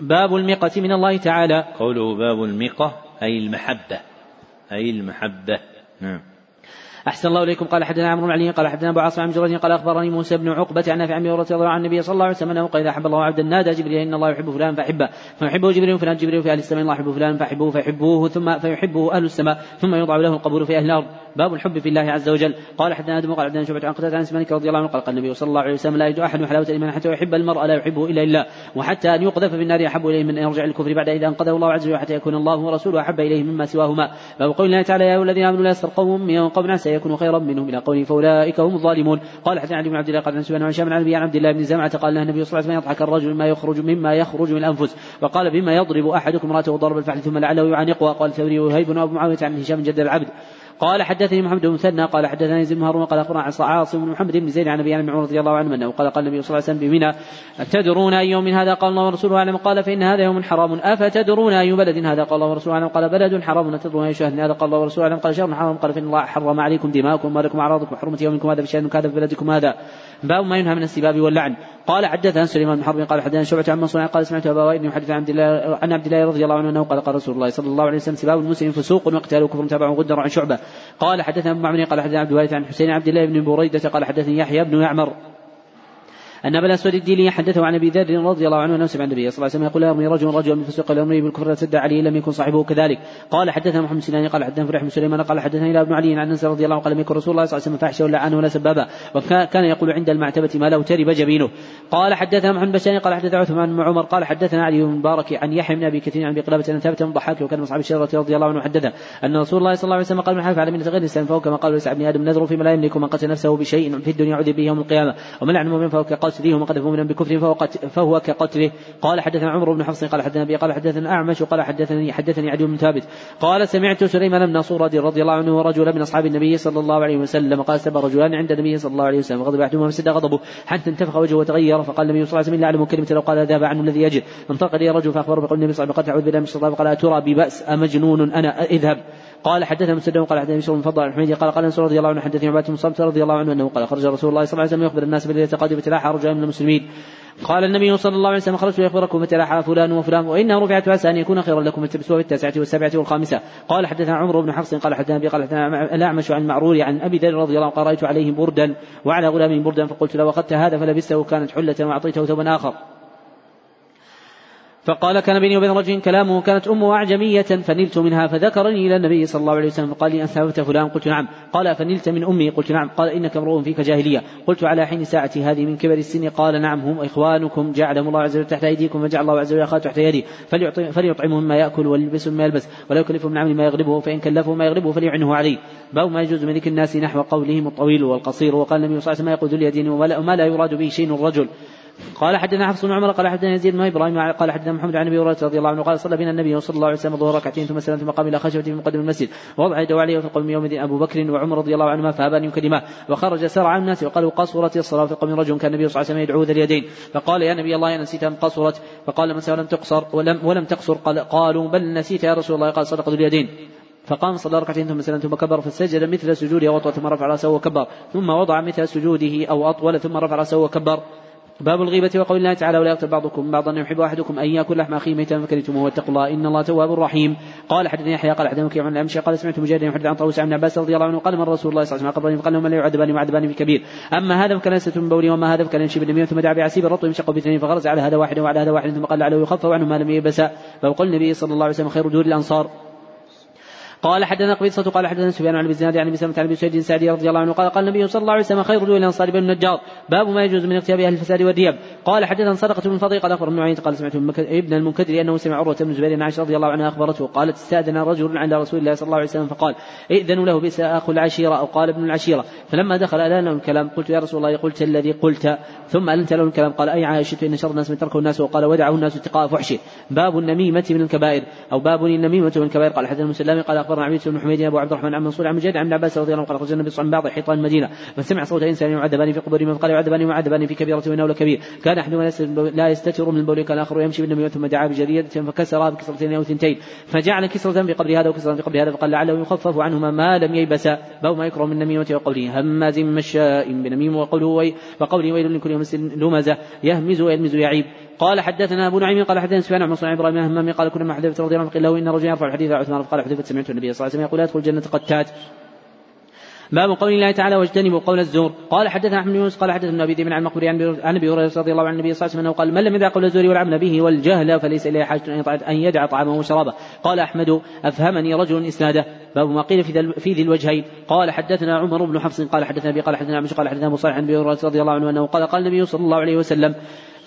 باب المقة من الله تعالى. قوله باب المقة أي المحبة. أي المحبة. نعم. أحسن الله إليكم. قال حدثنا عمرو بن علي قال حدثنا أبو عاصم عن جريج قال أخبرني موسى بن عقبة عن نافع عن رضي الله عن النبي صلى الله عليه وسلم أنه قال إذا أحب الله عبدا نادى جبريل إن الله يحب فلان فأحبه فيحبه جبريل فلان جبريل في أهل السماء الله يحب فلان فأحبه فيحبوه ثم فيحبه أهل السماء ثم يوضع له القبول في أهل الأرض. باب الحب في الله عز وجل. قال حدثنا آدم قال حدثنا شعبة عن قتادة عن مالك رضي الله عنه قال قال النبي صلى الله عليه وسلم لا يجد أحد حلاوة الإيمان حتى يحب المرء لا يحبه إلا الله وحتى أن يقذف في النار أحب إليه من أن يرجع للكفر بعد اذا أنقذه الله عز وجل حتى يكون الله ورسوله أحب إليه مما سواهما. باب قول الله تعالى يا أيها الذين آمنوا لا يسخر قوم من قوم عسى يكونوا خيرا منهم. إلى قوله فأولئك هم الظالمون. قال حدثنا علي بن عبد الله قال عن سفيان عن عن عبد الله بن زمعة قال له النبي صلى الله عليه وسلم يضحك الرجل مما يخرج مما يخرج من الأنفس. وقال بما يضرب أحدكم امرأته ضرب الفحل ثم لعله يعانقها. قال ثوري وهيب وأبو معاوية عن هشام جد العبد. قال حدثني محمد بن مثنى قال حدثني زيد بن هارون قال أخبرنا عن عاصم بن محمد بن زيد عن أبي عن رضي الله عنه أنه قال قال النبي صلى الله عليه وسلم بمنى أتدرون أي يوم هذا؟ قال الله ورسوله أعلم. قال فإن هذا يوم حرام. أفتدرون أي بلد هذا؟ قال الله ورسوله أعلم. قال بلد حرام. اتدرون أي شهر هذا؟ قال الله ورسوله أعلم. قال شهر حرام. قال فإن الله حرم عليكم دماءكم واموالكم واعراضكم وحرمه يومكم هذا في شهر كذا بلدكم هذا. باب ما ينهى من السباب واللعن. قال حدثنا سليمان بن حرب قال حدثنا شعبة عن منصور قال سمعت أبا وائل يحدث عن عبد الله عن عبد الله رضي الله عنه أنه قال قال رسول الله صلى الله عليه وسلم سباب المسلم فسوق وقتال كفر تابع غدر عن شعبة. قال حدثنا أبو معمر قال حدثنا عبد الوارث عن حسين عبد الله بن بريدة قال حدثني يحيى بن يعمر أن أبا الأسود الديلي حدثه عن أبي ذر رضي الله عنه أنه سمع النبي صلى الله عليه وسلم يقول يرمي رجل رجلا من فسوق الأمر بالكفر سد عليه لم يكن صاحبه كذلك. قال حدثنا محمد سنان قال حدثنا فرح بن سليمان قال حدثنا إلى ابن علي عن أنس رضي الله عنه قال لم يكن رسول الله صلى الله عليه وسلم فاحشا ولا عنه ولا سبابا وكان يقول عند المعتبة ما لو ترب جبينه. قال حدثنا محمد بن قال حدثنا عثمان بن عمر قال حدثنا علي بن مبارك عن يحيى بن أبي كثير عن بقلابة أن ثابت بن ضحاك وكان من أصحاب الشجرة رضي الله عنه حدثه أن رسول الله صلى الله عليه وسلم قال من حلف على منة غير الإسلام فهو كما قال ليس ابن آدم نذر فيما لا يملك من قتل نفسه بشيء في الدنيا عذب به يوم القيامة ومن لعن مؤمن فهو ومن قذف مؤمنا بكفر فهو, فهو كقتله. قال حدثنا عمر بن حفص قال حدثنا أبي قال حدثنا أعمش قال حدثني حدثني عدي بن ثابت. قال سمعت سليمان بن صورة رضي الله عنه ورجلا من أصحاب النبي صلى الله عليه وسلم قال سب رجلان عند النبي صلى الله عليه وسلم غضب أحدهما فسد غضبه. حتى انتفخ وجهه وتغير فقال النبي صلى الله عليه وسلم لا أعلم كلمة لو قال ذهب عنه الذي يجد. انطلق لي رجل فأخبره بقول النبي صلى الله عليه وسلم قد أعوذ بالله من الشيطان قال أترى ببأس أمجنون أنا؟ اذهب. قال حدثنا مسدد قال حدثنا بشر بن فضل الحميدي قال قال انس رضي الله عنه حدثني عبادة بن صمت رضي الله عنه أنه قال خرج رسول الله صلى الله عليه وسلم يخبر الناس بالليله القادمه تلاحى رجال من المسلمين. قال النبي صلى الله عليه وسلم خرجت لأخبركم متى فلان وفلان وانه رفعت عسى أن يكون خيرا لكم التبسوا في التاسعة والسابعة والخامسة. قال حدثنا عمر بن حفص قال حدثنا أبي قال حدثنا الأعمش عن معرور عن أبي ذر رضي الله عنه قال رأيت عليه بردا وعلى غلام بردا فقلت لو أخذت هذا فلبسته كانت حلة وأعطيته ثوبا آخر. فقال كان بيني وبين رجل كلامه كانت أمه أعجمية فنلت منها فذكرني إلى النبي صلى الله عليه وسلم فقال لي أنت فلان؟ قلت نعم. قال فنلت من أمي؟ قلت نعم. قال إنك امرؤ فيك جاهلية. قلت على حين ساعتي هذه من كبر السن؟ قال نعم هم إخوانكم. جعلهم الله عز وجل تحت أيديكم وجعل الله عز وجل اخاه تحت يدي. فليطعمهم مما يأكل وليلبسهم ما يلبس ولا يكلفه من عمل ما يغلبه فإن كلفه ما يغلبه فليعنه عليه. باب ما يجوز من الناس نحو قولهم الطويل والقصير. وقال النبي صلى الله عليه وسلم ما يقول ذو اليدين وما لا يراد به شيء الرجل. قال حدثنا حفص بن عمر قال حدثنا يزيد بن إبراهيم قال حدثنا محمد عن أبي هريرة رضي الله عنه قال صلى بنا النبي صلى الله عليه وسلم الظهر ركعتين ثم سلم ثم قام إلى خشبة في مقدم المسجد ووضع يده عليه القوم يومئذ أبو بكر وعمر رضي الله عنهما فابى ان يكلماه وخرج سرعا الناس وقالوا قصرت الصلاة في قوم رجل كان النبي صلى الله عليه وسلم يدعو ذا اليدين فقال يا نبي الله نسيت ام قصرت فقال من ولم تقصر ولم ولم تقصر قال قالوا بل نسيت يا رسول الله قال صدق ذو اليدين فقام صلى ركعتين ثم سلم ثم كبر فسجد مثل سجوده أو اطول ثم رفع رأسه وكبر ثم وضع مثل سجوده أو أطول ثم رفع رأسه وكبر. باب الغيبة وقول الله تعالى ولا يغتب بعضكم بعضا يحب أحدكم أن يأكل لحم أخيه ميتا فكرهتموه واتقوا الله إن الله تواب رحيم. قال حدثني يحيى قال حدثني وكيع عن الأمشي قال سمعت مجاهد يحدث عن طاووس عن عباس رضي الله عنه قال من رسول الله صلى الله عليه وسلم فقال لهم لا يعذبان وعذبان بكبير. أما هذا فكان من بولي وما هذا فكان يمشي بالنميمة ثم دعا بعسيب الرطب يمشق باثنين فغرز على هذا واحد وعلى هذا واحد ثم قال لعله يخفف عنه ما لم يبس فقال النبي صلى الله عليه وسلم خير دور الأنصار. قال حدثنا قبيصة قال حدثنا سفيان عن أبي الزناد عن أبي سلمة عن أبي سعيد السعدي رضي الله عنه قال قال النبي صلى الله عليه وسلم خير دول الانصار بن النجار. باب ما يجوز من اغتياب أهل الفساد والريب قال حدثنا صدقة بن فضي قال اخبر عين قال سمعت ابن المنكدر أنه سمع عروة بن زبير عن عائشة رضي الله عنها أخبرته. قالت استأذن رجل عند رسول الله صلى الله عليه وسلم فقال ائذنوا له بئس أخو العشيرة أو قال ابن العشيرة. فلما دخل الان له الكلام قلت يا رسول الله قلت الذي قلت. ثم ألنت له الكلام قال أي عائشة إن شر الناس من تركه الناس وقال ودعه الناس اتقاء فحشه. باب النميمة من الكبائر أو باب النميمة من الكبائر. قال حدثنا مسلم قال أخبرنا عبيد بن حميد أبو عبد الرحمن عن منصور عن مجاهد عن عباس رضي الله عنه قال خرج النبي صلى الله عليه وسلم بعض حيطان المدينة فسمع صوت إنسان يعذبان في قبورهم فقال يعذبان ويعذبان في كبيرة وإنه كبير. كان أحدهما لا يستتر من البول كان الآخر يمشي بالنبي ثم دعا بجريدة فكسرها بكسرتين أو ثنتين. فجعل كسرة في قبر هذا وكسرة في قبر هذا فقال لعله يخفف عنهما ما لم ييبسا باب ما يكره من النميمة وقوله هماز مشاء بنميم وقوله وقوله ويل لكل يوم لمزة يهمز ويلمز يعيب. قال حدثنا أبو نعيم قال حدثنا سفيان عن مصنع إبراهيم همام قال كنا مع حذيفة رضي الله عنه قيل له إن رجلا يرفع الحديث عثمان قال حذيفة سمعت النبي صلى الله عليه وسلم يقول لا يدخل الجنة قتات باب قول الله تعالى واجتنبوا قول الزور. قال حدثنا أحمد بن يونس قال حدثنا أبي ذئب عن مقبري عن أبي هريرة رضي الله عن النبي صلى الله عليه وسلم قال من لم يدع قول الزور والعمل به والجهل فليس إليه حاجة أن يدع طعامه وشرابه. قال أحمد أفهمني رجل إسناده. باب ما قيل في ذي الوجهين. قال حدثنا عمر بن حفص قال حدثنا أبي قال حدثنا قال حدثنا ابو صالح عن أبي رضي الله عنه أنه قال قال النبي صلى الله عليه وسلم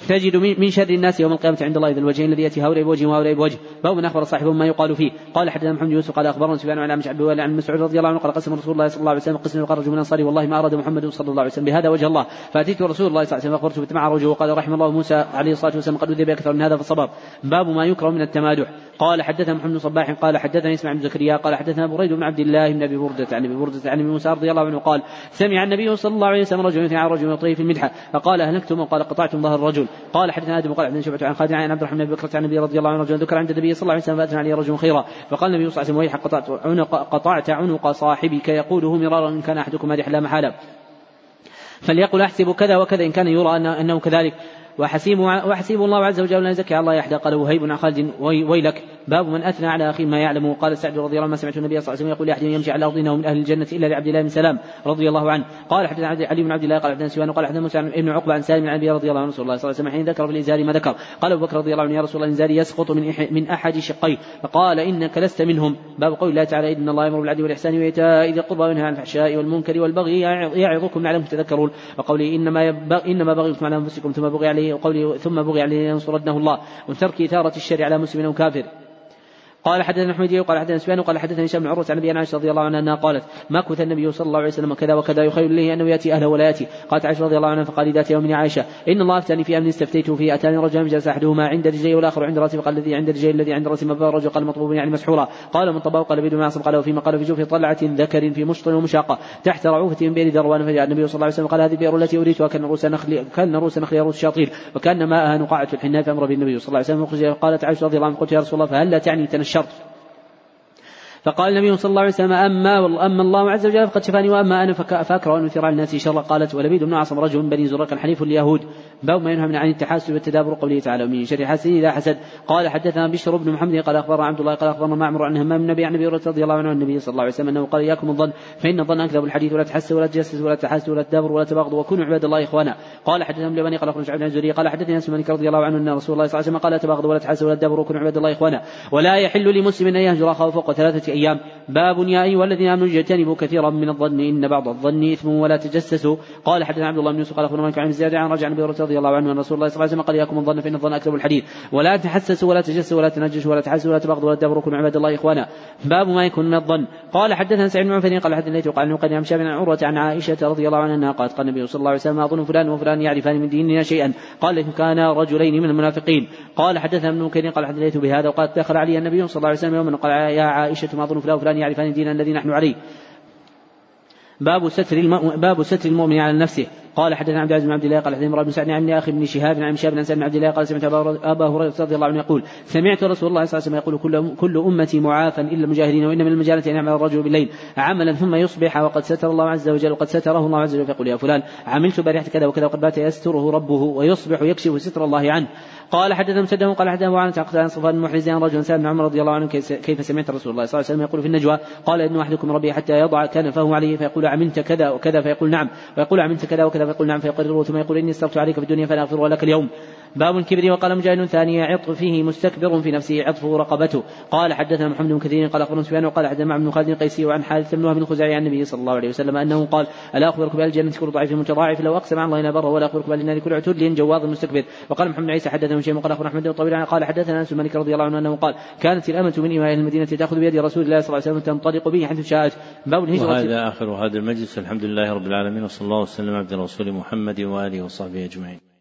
تجد من شر الناس يوم القيامة عند الله ذا الوجهين الذي يأتي هؤلاء بوجه وهؤلاء بوجه. باب أخبر صاحبه ما يقال فيه. قال حدثنا محمد يوسف قال أخبرنا سفيان عن عبد عن مسعود رضي الله عنه قال قسم رسول الله صلى الله عليه وسلم قسم رجل من أنصاري والله ما أراد محمد صلى الله عليه وسلم. بهذا وجه الله. فأتيت رسول الله صلى الله عليه وسلم فأخبرته بتمع رجل وقال رحم الله موسى عليه الصلاة والسلام قد أذيب أكثر من هذا فصبر. باب ما يكره من التمادح. قال حدثنا محمد بن صباح قال حدثنا اسماعيل بن زكريا قال حدثنا بريد بن عبد الله بن أبي بردة عن أبي بردة عن أبي موسى رضي الله عنه قال سمع النبي صلى الله عليه وسلم رجل يطريه في المدحة. فقال أهلكتم؟ وقال قطعتم ظهر الرجل. قال حدثنا آدم وقال حدثنا شعبة عن خالد عن عبد الرحمن بن بكرة عن النبي رضي الله عنه رجل ذكر عند النبي صلى الله عليه وسلم فأتنا عليه رجل خيرا. فقال النبي صلى الله عليه وسلم ويحك قطعت عنق قطعت عنق صاحبك يقوله مرارا إن كان أحدكم مادح لا محالة. فليقل أحسب كذا وكذا إن كان يرى أنه كذلك. وحسيب وحسيب الله عز وجل لا يزكي. الله يحدى. قال وهيب عن خالد ويلك. باب من أثنى على أخيه ما يعلم. قال سعد رضي الله عنه ما سمعت النبي صلى الله عليه وسلم يقول لاحد يمشي على الأرض انه من أهل الجنة إلا لعبد الله بن سلام رضي الله عنه. قال حدثنا علي بن عبد الله قال حدثنا سفيان قال حدثنا موسى بن عقبة عن سالم عن أبي رضي الله عنه رسول الله صلى الله عليه وسلم حين ذكر في الازار ما ذكر. قال أبو بكر رضي الله عنه يا رسول الله الازار يسقط من من أحد شقيه فقال إنك لست منهم. باب قول الله تعالى إن الله يأمر بالعدل والإحسان وإيتاء ذي القربى وينهى عن الفحشاء والمنكر والبغي يعظكم لعلكم تذكرون. وقوله إنما إنما بغيكم على أنفسكم ثم بغي عليه وقوله ثم بغي عليه لينصرنه الله. وترك إثارة الشر على مسلم أو كافر قال حدثنا أحمد قال حدثنا سفيان قال حدثني هشام بن عروة عن أبي عائشه رضي الله عنها أنها قالت ما كث النبي صلى الله عليه وسلم كذا وكذا يخيل لي أنه يأتي أهله ولا يأتي. قالت عائشة رضي الله عنها فقال ذات يوم عائشة إن الله أفتاني في أمر استفتيته فيه أتاني رجل جلس أحدهما عند رجلي والآخر عند راسي فقال الذي عند رجلي الذي عند راسي مبارك الرجل قال مطلوب يعني مسحورا. قال من طباه قال بيد معصم قال وفيما قال في جوف طلعة ذكر في مشط ومشاقه تحت رعوفة من بئر ذروان فجاء النبي صلى الله عليه وسلم قال هذه البئر التي اريدها كان رؤوس نخل كان رؤوس نخل يروس الشاطئ وكان ماءها نقاعة الحناء فامر بالنبي صلى الله عليه وسلم. قالت عائشة رضي الله عنها قلت يا رسول الله فهل لا تعني تنشرت فقال النبي صلى الله عليه وسلم أما أما الله عز وجل فقد شفاني وأما أنا فأكره أن أثير على الناس شرا قالت ولبيد بن عاصم رجل من بني زرق حليف اليهود باب ما ينهى من عن التحاسد والتدابر قوله تعالى ومن شر حسد إذا حسد. قال حدثنا بشر بن محمد قال أخبرنا عبد الله قال أخبرنا معمر عن همام النبي عن أبي رضي الله عنه النبي صلى الله عليه وسلم أنه قال إياكم الظن فإن الظن أكذب الحديث ولا تحسد ولا تجسس ولا تحاسد ولا تدابر ولا تباغضوا وكونوا عباد الله إخوانا. قال حدثنا ابن قال أخرج عبد الزهري قال حدثنا أنس رضي الله عنه أن رسول الله صلى الله عليه وسلم قال لا تباغضوا ولا تحاسدوا ولا تدابروا وكونوا عباد الله إخوانا. ولا يحل لمسلم أن يهجر أخاه فوق ثلاثة أيام باب يا أيها الذين آمنوا اجتنبوا كثيرا من الظن إن بعض الظن إثم ولا تجسسوا. قال حدثنا عبد الله بن يوسف قال أخبرنا مالك عن زياد عن رجع عن رضي الله عنه أن رسول الله صلى الله عليه وسلم قال إياكم الظن فإن الظن أكذب الحديث. ولا تحسسوا ولا تجسسوا ولا تنجشوا ولا تحسسوا ولا تبغضوا ولا تبركوا من عباد الله إخوانا. باب ما يكون من الظن. قال حدثنا سعيد بن عفان قال حدثنا ليث قال عن شاب عن عروة عن عائشة رضي الله عنها قالت قال النبي صلى الله عليه وسلم أظن فلان وفلان يعرفان من ديننا شيئا. قال كان رجلين من المنافقين. قال حدثنا ابن كثير قال حدثنا بهذا. وقال دخل علي النبي صلى الله عليه وسلم يوما قال يا عائشة ما أظن فلان وفلان يعرفان ديننا الذي نحن عليه. باب ستر باب ستر المؤمن على نفسه. قال حدثنا عبد العزيز بن عبد الله قال حدثنا بن سعد عن أخي بن شهاب عن شهاب بن بن عبد الله قال سمعت ابا هريرة رضي الله عنه يقول سمعت رسول الله صلى الله عليه وسلم يقول كل, كل أمتي معافى إلا المجاهدين وإن من المجالة ان يعمل الرجل بالليل. عملا ثم يصبح وقد ستر الله عز وجل وقد ستره الله عز وجل فيقول يا فلان عملت بارحة كذا وكذا وقد بات يستره ربه ويصبح يكشف ستر الله عنه. قال حدثنا مسدد قال حدثنا ابو عن عن صفوان المحرز عن رجل سأل عمر رضي الله عنه كيف سمعت رسول الله صلى الله عليه وسلم يقول في النجوى؟ قال إن أحدكم ربي حتى يضع كنفه عليه فيقول عملت كذا وكذا فيقول نعم. ويقول عملت كذا وكذا فيقول نعم. فيقرر ثم يقول إني استغفرت عليك في الدنيا فلا أغفر لك اليوم. باب الكبر وقال مجاهد ثانية عطف فيه مستكبر في نفسه عطفه رقبته. قال حدثنا محمد بن كثير قال أخبرنا سفيان وقال حدثنا مع بن خالد القيسي وعن حارث بن وهب الخزاعي عن النبي صلى الله عليه وسلم أنه قال ألا اخبركم باهل الجنة كل ضعيف متضاعف لو أقسم على الله لا بر ولا اخبركم باهل النار كل عتل جواظ مستكبر. وقال محمد عيسى حدثنا شيء وقال اخبرنا أحمد بن طويل قال حدثنا أنس مالك رضي الله عنه أنه قال كانت الأمة من إماء المدينة تأخذ بيد رسول الله صلى الله عليه وسلم تنطلق به حيث شاءت. باب الهجرة. وهذا آخر هذا المجلس الحمد لله رب العالمين وصلى الله وسلم على الرسول محمد وآله وصحبه أجمعين.